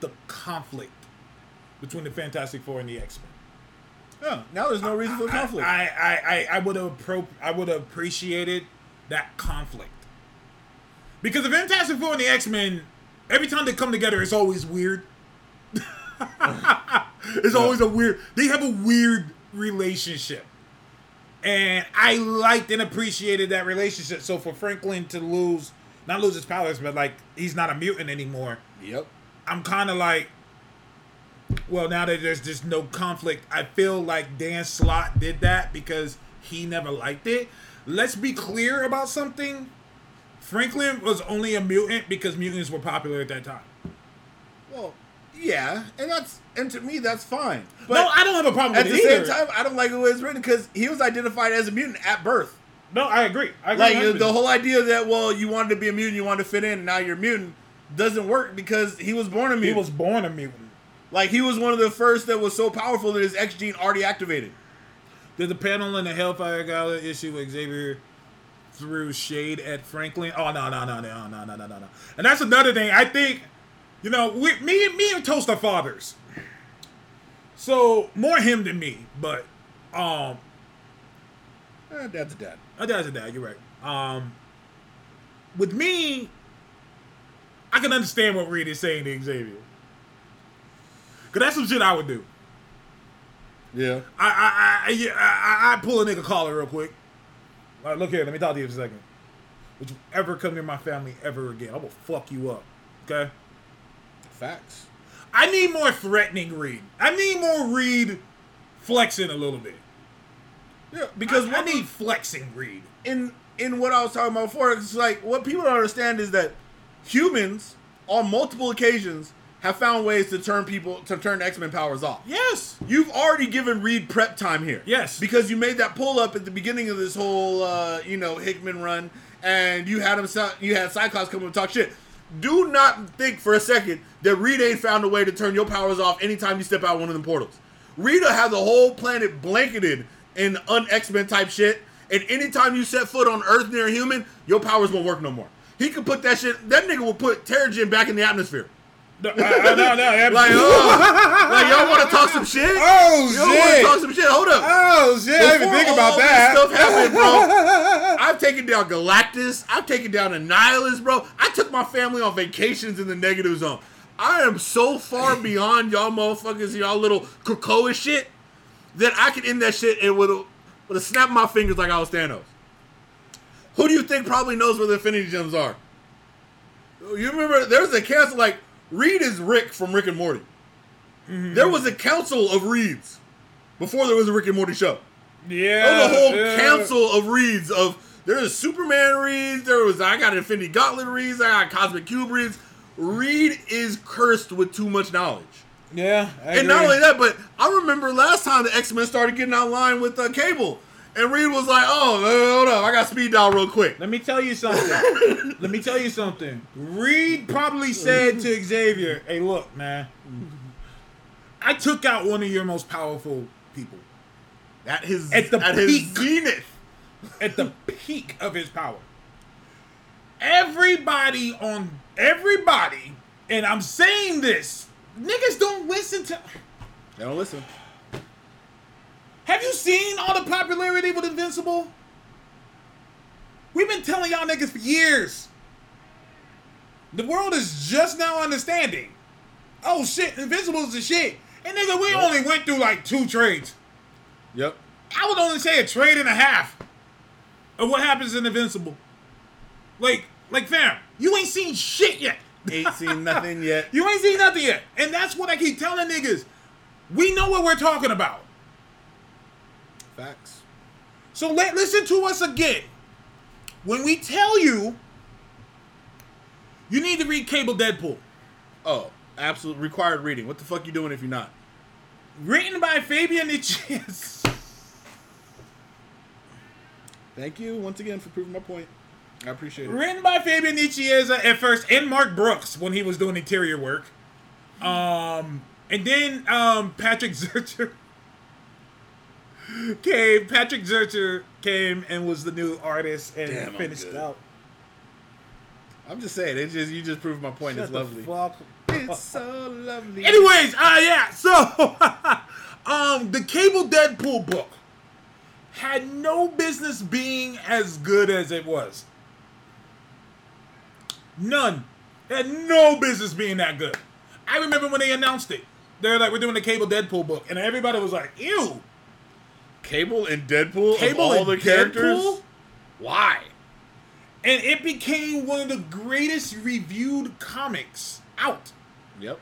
the conflict between the Fantastic Four and the X Men. yeah, oh, now there's no reason for conflict. I I, I, I would have pro- I would have appreciated that conflict because the Fantastic Four and the X Men, every time they come together, it's always weird. it's always a weird. They have a weird relationship, and I liked and appreciated that relationship. So for Franklin to lose, not lose his powers, but like he's not a mutant anymore. yep. I'm kind of like, well, now that there's just no conflict, I feel like Dan Slott did that because he never liked it. Let's be clear about something. Franklin was only a mutant because mutants were popular at that time. Well, yeah, and that's and to me that's fine. But no, I don't have a problem at the it same time, I don't like the way it's written because he was identified as a mutant at birth. No, I agree. I agree Like 100%. the whole idea that well, you wanted to be a mutant, you wanted to fit in, and now you're a mutant doesn't work because he was born a mutant. he was born a mutant. like he was one of the first that was so powerful that his X gene already activated. Did the panel in the Hellfire Gala issue with Xavier threw shade at Franklin? Oh no no no no no no no no no. And that's another thing. I think, you know, we, me me and Toast are fathers. So more him than me, but um, Eh, dad's a dad. Dad's a dad. You're right. Um, with me, I can understand what Reed is saying to Xavier. Cause that's some shit I would do. Yeah. I I I, yeah, I, I I pull a nigga collar real quick. Like, look here, let me talk to you for a second. Would you ever come near my family ever again? I will fuck you up. Okay? Facts. I need more threatening Reed. I need more Reed flexing a little bit. Yeah, because I what need flexing Reed. in in what I was talking about before, it's like what people don't understand is that humans on multiple occasions have found ways to turn people to turn X Men powers off. Yes. You've already given Reed prep time here. Yes. Because you made that pull up at the beginning of this whole, uh, you know, Hickman run, and you had him, you had Cyclops come and talk shit. Do not think for a second that Reed ain't found a way to turn your powers off anytime you step out one of them portals. Rita has the whole planet blanketed in un X Men type shit, and anytime you set foot on Earth near a human, your powers won't work no more. He could put that shit. That nigga will put Terrigen back in the atmosphere. No, I- I- no, no, Like, oh, like y'all want to talk some shit? Oh, shit. Y'all want to talk some shit? Hold up. Oh shit! I didn't even Before think taken down Galactus. I've taken down Annihilus, bro. I took my family on vacations in the negative zone. I am so far beyond y'all motherfuckers, y'all little Krakoa shit, that I could end that shit and with a, with a snap of my fingers like I was Thanos. Who do you think probably knows where the Infinity Gems are? You remember there's a council like Reed is Rick from Rick and Morty. Mm-hmm. There was a council of Reeds before there was a Rick and Morty show. Yeah. There was a whole yeah. council of Reeds of there was Superman Reeds. there was I got Infinity Gauntlet Reeds. I got Cosmic Cube Reeds. Reed is cursed with too much knowledge. Yeah. And not only that, but I remember last time the X Men started getting online with uh, Cable, and Reed was like, "Oh, uh, hold up, I got speed dial real quick." Let me tell you something. Let me tell you something. Reed probably said to Xavier, "Hey, look, man. I took out one of your most powerful people At his At the at his peak. zenith. at the peak of his power. Everybody on everybody, and I'm saying this, niggas don't listen to. They don't listen. Have you seen all the popularity with Invincible? We've been telling y'all niggas for years. The world is just now understanding. Oh shit, Invincible's the shit. And nigga, we only went through like two trades. Yep. I would only say a trade and a half of what happens in Invincible. Like, like fam, you ain't seen shit yet. Ain't seen nothing yet. You ain't seen nothing yet. And that's what I keep telling niggas. We know what we're talking about. Facts. So let listen to us again. When we tell you you need to read Cable Deadpool, Oh, absolute required reading. What the fuck you doing if you're not? written by Fabian Nicieza. Thank you once again for proving my point. I appreciate it. written by Fabian Nicieza at first and Mark Brooks when he was doing interior work. Um and then um Patrick Zircher came Patrick Zircher came and was the new artist and Damn, finished good. out. I'm just saying, it just you just proved my point. Shut it's lovely. It's so lovely. Anyways, uh yeah, so um the Cable Deadpool book had no business being as good as it was. None. It had no business being that good. I remember when they announced it. They're like, we're doing the Cable Deadpool book, and everybody was like, ew. Cable and Deadpool. Cable of all and the characters. Deadpool? Why? And it became one of the greatest reviewed comics out. Yep.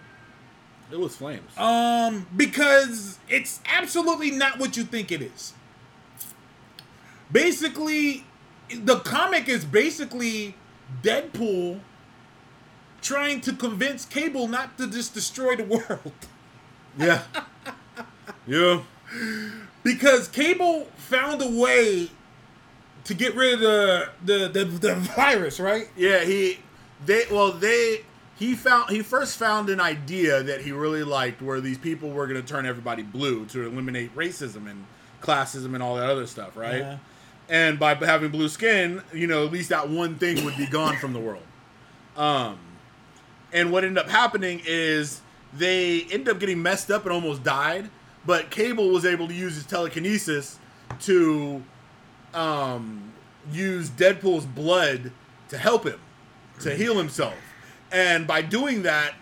It was flames. Um, because it's absolutely not what you think it is. Basically, the comic is basically Deadpool trying to convince Cable not to just destroy the world. yeah. yeah. Because Cable found a way to get rid of the the, the, the virus, right? Yeah. He. They. Well, they. He found. He first found an idea that he really liked, where these people were going to turn everybody blue to eliminate racism and classism and all that other stuff, right? Yeah. And by having blue skin, you know, at least that one thing would be gone from the world. Um, and what ended up happening is they ended up getting messed up and almost died. But Cable was able to use his telekinesis to um, use Deadpool's blood to help him, to heal himself. And by doing that,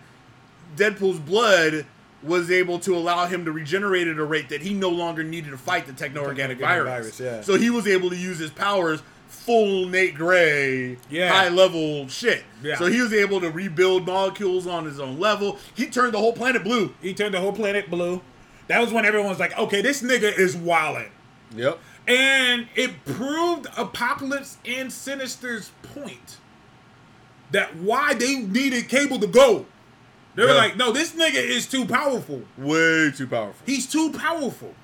Deadpool's blood was able to allow him to regenerate at a rate that he no longer needed to fight the techno-organic Techno-organic virus. virus, yeah. So he was able to use his powers full Nate Grey, Yeah. high level shit. Yeah. So he was able to rebuild molecules on his own level. He turned the whole planet blue. He turned the whole planet blue. That was when everyone was like, okay, this nigga is wildin'. Yep. And it proved Apocalypse and Sinister's point that why they needed Cable to go. They were Yeah. like, no, this nigga is too powerful. Way too powerful. He's too powerful.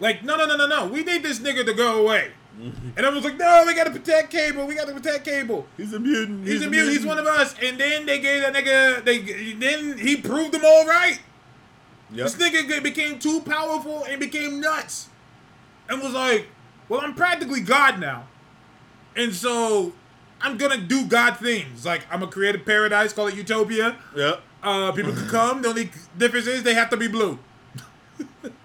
Like, no, no, no, no, no. We need this nigga to go away. Mm-hmm. And I was like, no, we gotta protect Cable. We gotta protect Cable. He's a mutant. He's, a mutant. He's one of us. And then they gave that nigga. They then he proved them all right. Yep. This nigga became too powerful and became nuts. And was like, well, I'm practically God now. And so I'm gonna do God things. Like I'm gonna create a paradise, call it Utopia. Yep. Uh, people can come. The only difference is they have to be blue.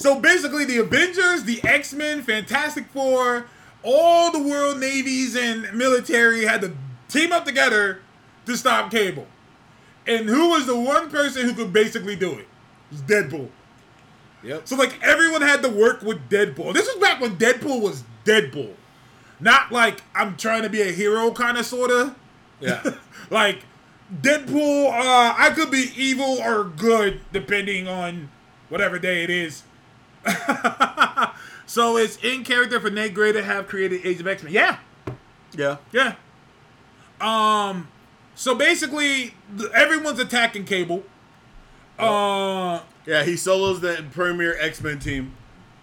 So basically, the Avengers, the X Men, Fantastic Four, all the world navies and military had to team up together to stop Cable. And who was the one person who could basically do it? It was Deadpool. Yep. So like everyone had to work with Deadpool. This was back when Deadpool was Deadpool. Not like I'm trying to be a hero kind of sorta. Yeah. Like Deadpool, uh, I could be evil or good depending on whatever day it is. so it's in character for Nate Grey to have created Age of X Men. Yeah, yeah. yeah. Um, so basically, everyone's attacking Cable. Uh, Yeah, he solos the premier X Men team.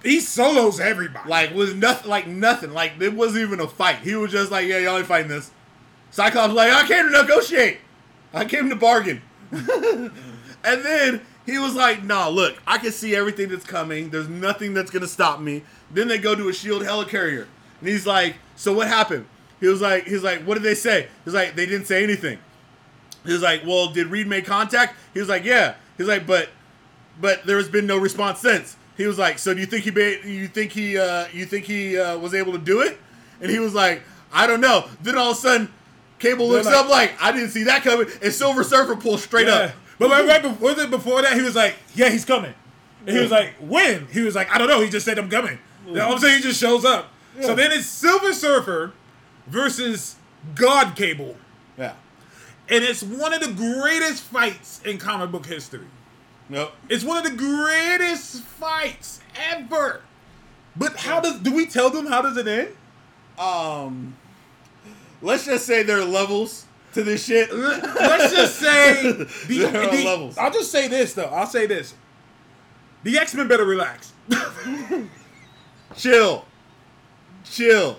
He solos everybody. Like was nothing like nothing. Like it wasn't even a fight. He was just like, Yeah, y'all ain't fighting this. Cyclops like, I came to negotiate. I came to bargain. and then he was like, Nah, look, I can see everything that's coming. There's nothing that's gonna stop me. Then they go to a shield helicarrier. And he's like, So what happened? He was like, he's like, what did they say? He's like, they didn't say anything. He was like, well, did Reed make contact? He was like, yeah. He's like, but but there has been no response since. He was like, so do you think he ba- you think he uh, you think he uh, was able to do it? And he was like, I don't know. Then all of a sudden, Cable looks like- up like I didn't see that coming, and Silver Surfer pulls straight Yeah. up. But right, right before, was it before that, he was like, "Yeah, he's coming." And he was like, "When?" He was like, "I don't know." He just said, "I'm coming." Then All a sudden, he just shows up. So then it's Silver Surfer versus God Cable, Yeah. and it's one of the greatest fights in comic book history. Nope. It's one of the greatest fights ever. But how does do we tell them how does it end? Um, let's just say there are levels to this shit. Let's just say the, There are the- levels. I'll just say this though. I'll say this. The X Men better relax. chill, chill,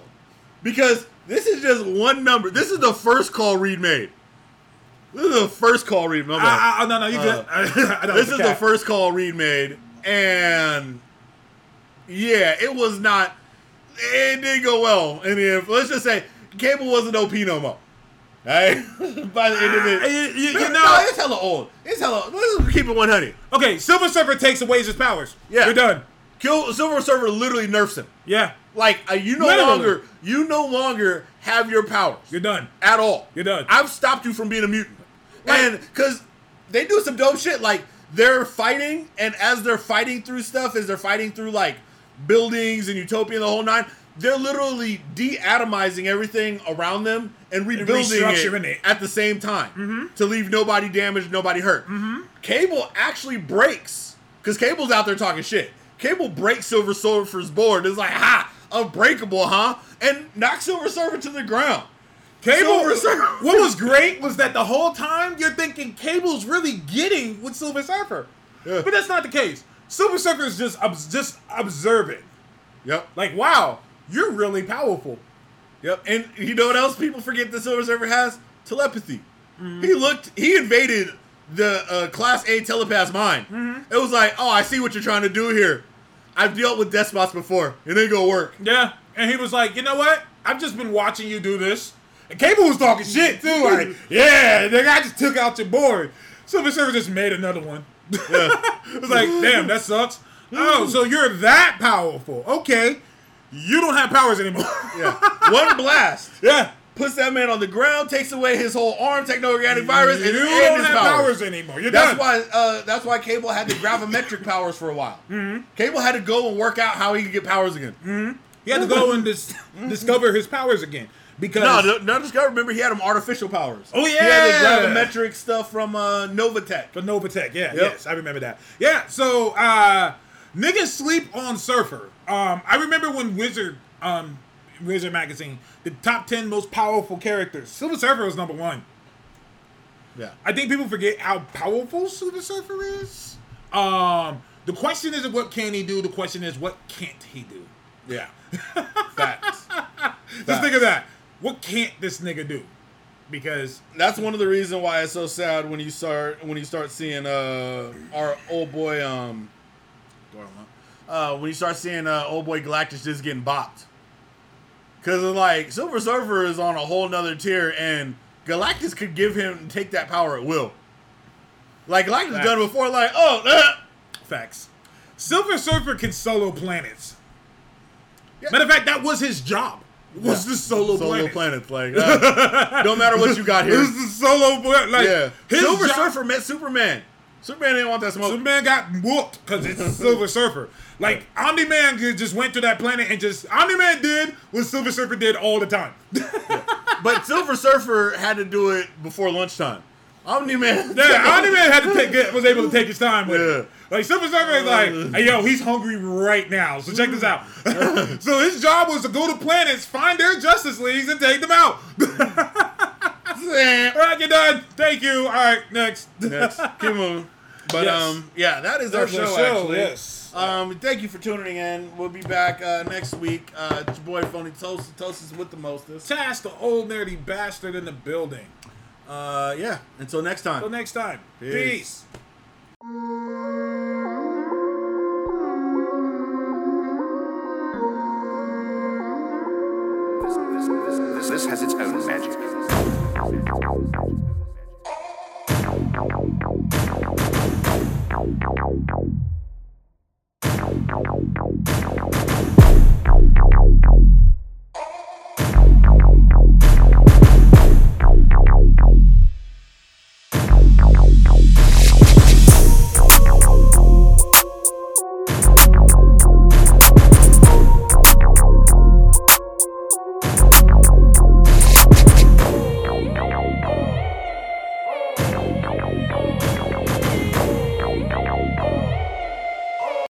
because this is just one number. This is the first call Reed made. This is the first call Reed. My bad. I, I, no, no, you. Uh, this is the first call Reed made, and yeah, it was not. It didn't go well. And if let's just say Cable wasn't OP no more. Right? By the end of it, Uh, you- you- you no, know- it's hella old. It's hella. Let's keep it one hundred. Okay, Silver Surfer takes away his powers. Yeah. you're done. Kill Silver Surfer literally nerfs him. Yeah, Like uh, you no Literally. longer, you no longer have your powers you're done. at all. You're done. I've stopped you from being a mutant. And because they do some dope shit, like they're fighting, and as they're fighting through stuff, as they're fighting through like buildings and utopia and the whole nine, they're literally de-atomizing everything around them and rebuilding it, it. at the same time mm-hmm. to leave nobody damaged, nobody hurt. Mm-hmm. Cable actually breaks because Cable's out there talking shit. Cable breaks Silver Surfer's board. It's like, ha, unbreakable, huh? And knocks Silver Surfer to the ground. Cable. Silver Surfer. What was great was that the whole time you're thinking Cable's really getting with Silver Surfer, Yeah. but that's not the case. Silver Surfer is just just observing. Yep. Like, wow, you're really powerful. Yep. And you know what else people forget the Silver Surfer has? Telepathy. Mm-hmm. He looked, he invaded the uh, Class A telepath's mind. Mm-hmm. It was like, oh, I see what you're trying to do here. I've dealt with despots before. It ain't gonna work. Yeah, and he was like, you know what? I've just been watching you do this. And Cable was talking shit too. Like, yeah, nigga, I just took out your board. Silver Surfer just made another one. it was like, damn, that sucks. Oh, so you're that powerful? Okay, you don't have powers anymore. Yeah. One blast yeah, puts that man on the ground, takes away his whole arm, techno-organic virus, you and, don't and his have powers. powers anymore. You're That's done. why. Uh, that's why Cable had the gravimetric powers for a while. Mm-hmm. Cable had to go and work out how he could get powers again. Hmm. He had to go and dis- discover his powers again because No, no, no, discover. Remember, he had them artificial powers. Oh, he had yeah. the gravimetric stuff from uh, Novatech. For Novatech, yeah, Yep. yes, I remember that. Yeah, so uh niggas sleep on Surfer. Um I remember when Wizard um Wizard magazine, the top 10 most powerful characters. Silver Surfer was number 1. Yeah, I think people forget how powerful Silver Surfer is. Um the question isn't what can he do, the question is what can't he do. yeah. Facts. Just think of that. What can't this nigga do? Because That's one of the reasons why it's so sad when you start when you start seeing uh our old boy um uh when you start seeing uh old boy Galactus just getting bopped. Cause like Silver Surfer is on a whole nother tier and Galactus could give him take that power at will. Like Galactus Facts. done before, like, oh uh, facts. Silver Surfer can solo planets. Yeah. Matter of fact, that was his job. Was the solo, Solo planets. planets, like uh, don't matter what you got here. was the solo planet. Like, yeah, Silver job- Surfer met Superman. Superman didn't want that smoke. Superman got whooped because it's Silver Surfer. Like Omni Man just went to that planet and just Omni Man did what Silver Surfer did all the time. But Silver Surfer had to do it before lunchtime. Omni Man. Yeah, Omni Man had to take it, was able to take his time with Yeah. it. Like Silver Surfer is like, hey yo, he's hungry right now. So check this out. so his job was to go to planets, find their Justice Leagues, and take them out. all right, you're done. Thank you. All right, next. Next, keep moving. But Yes. um, yeah, that is our That's our show, show, actually. yes. Um, thank you for tuning in. We'll be back uh, next week. Uh, it's your boy Phony Toast. Toast is with the mostest. Task the old nerdy bastard in the building. Uh, yeah. Until next time. Until next time. Peace. Peace. This, has its own magic. magic.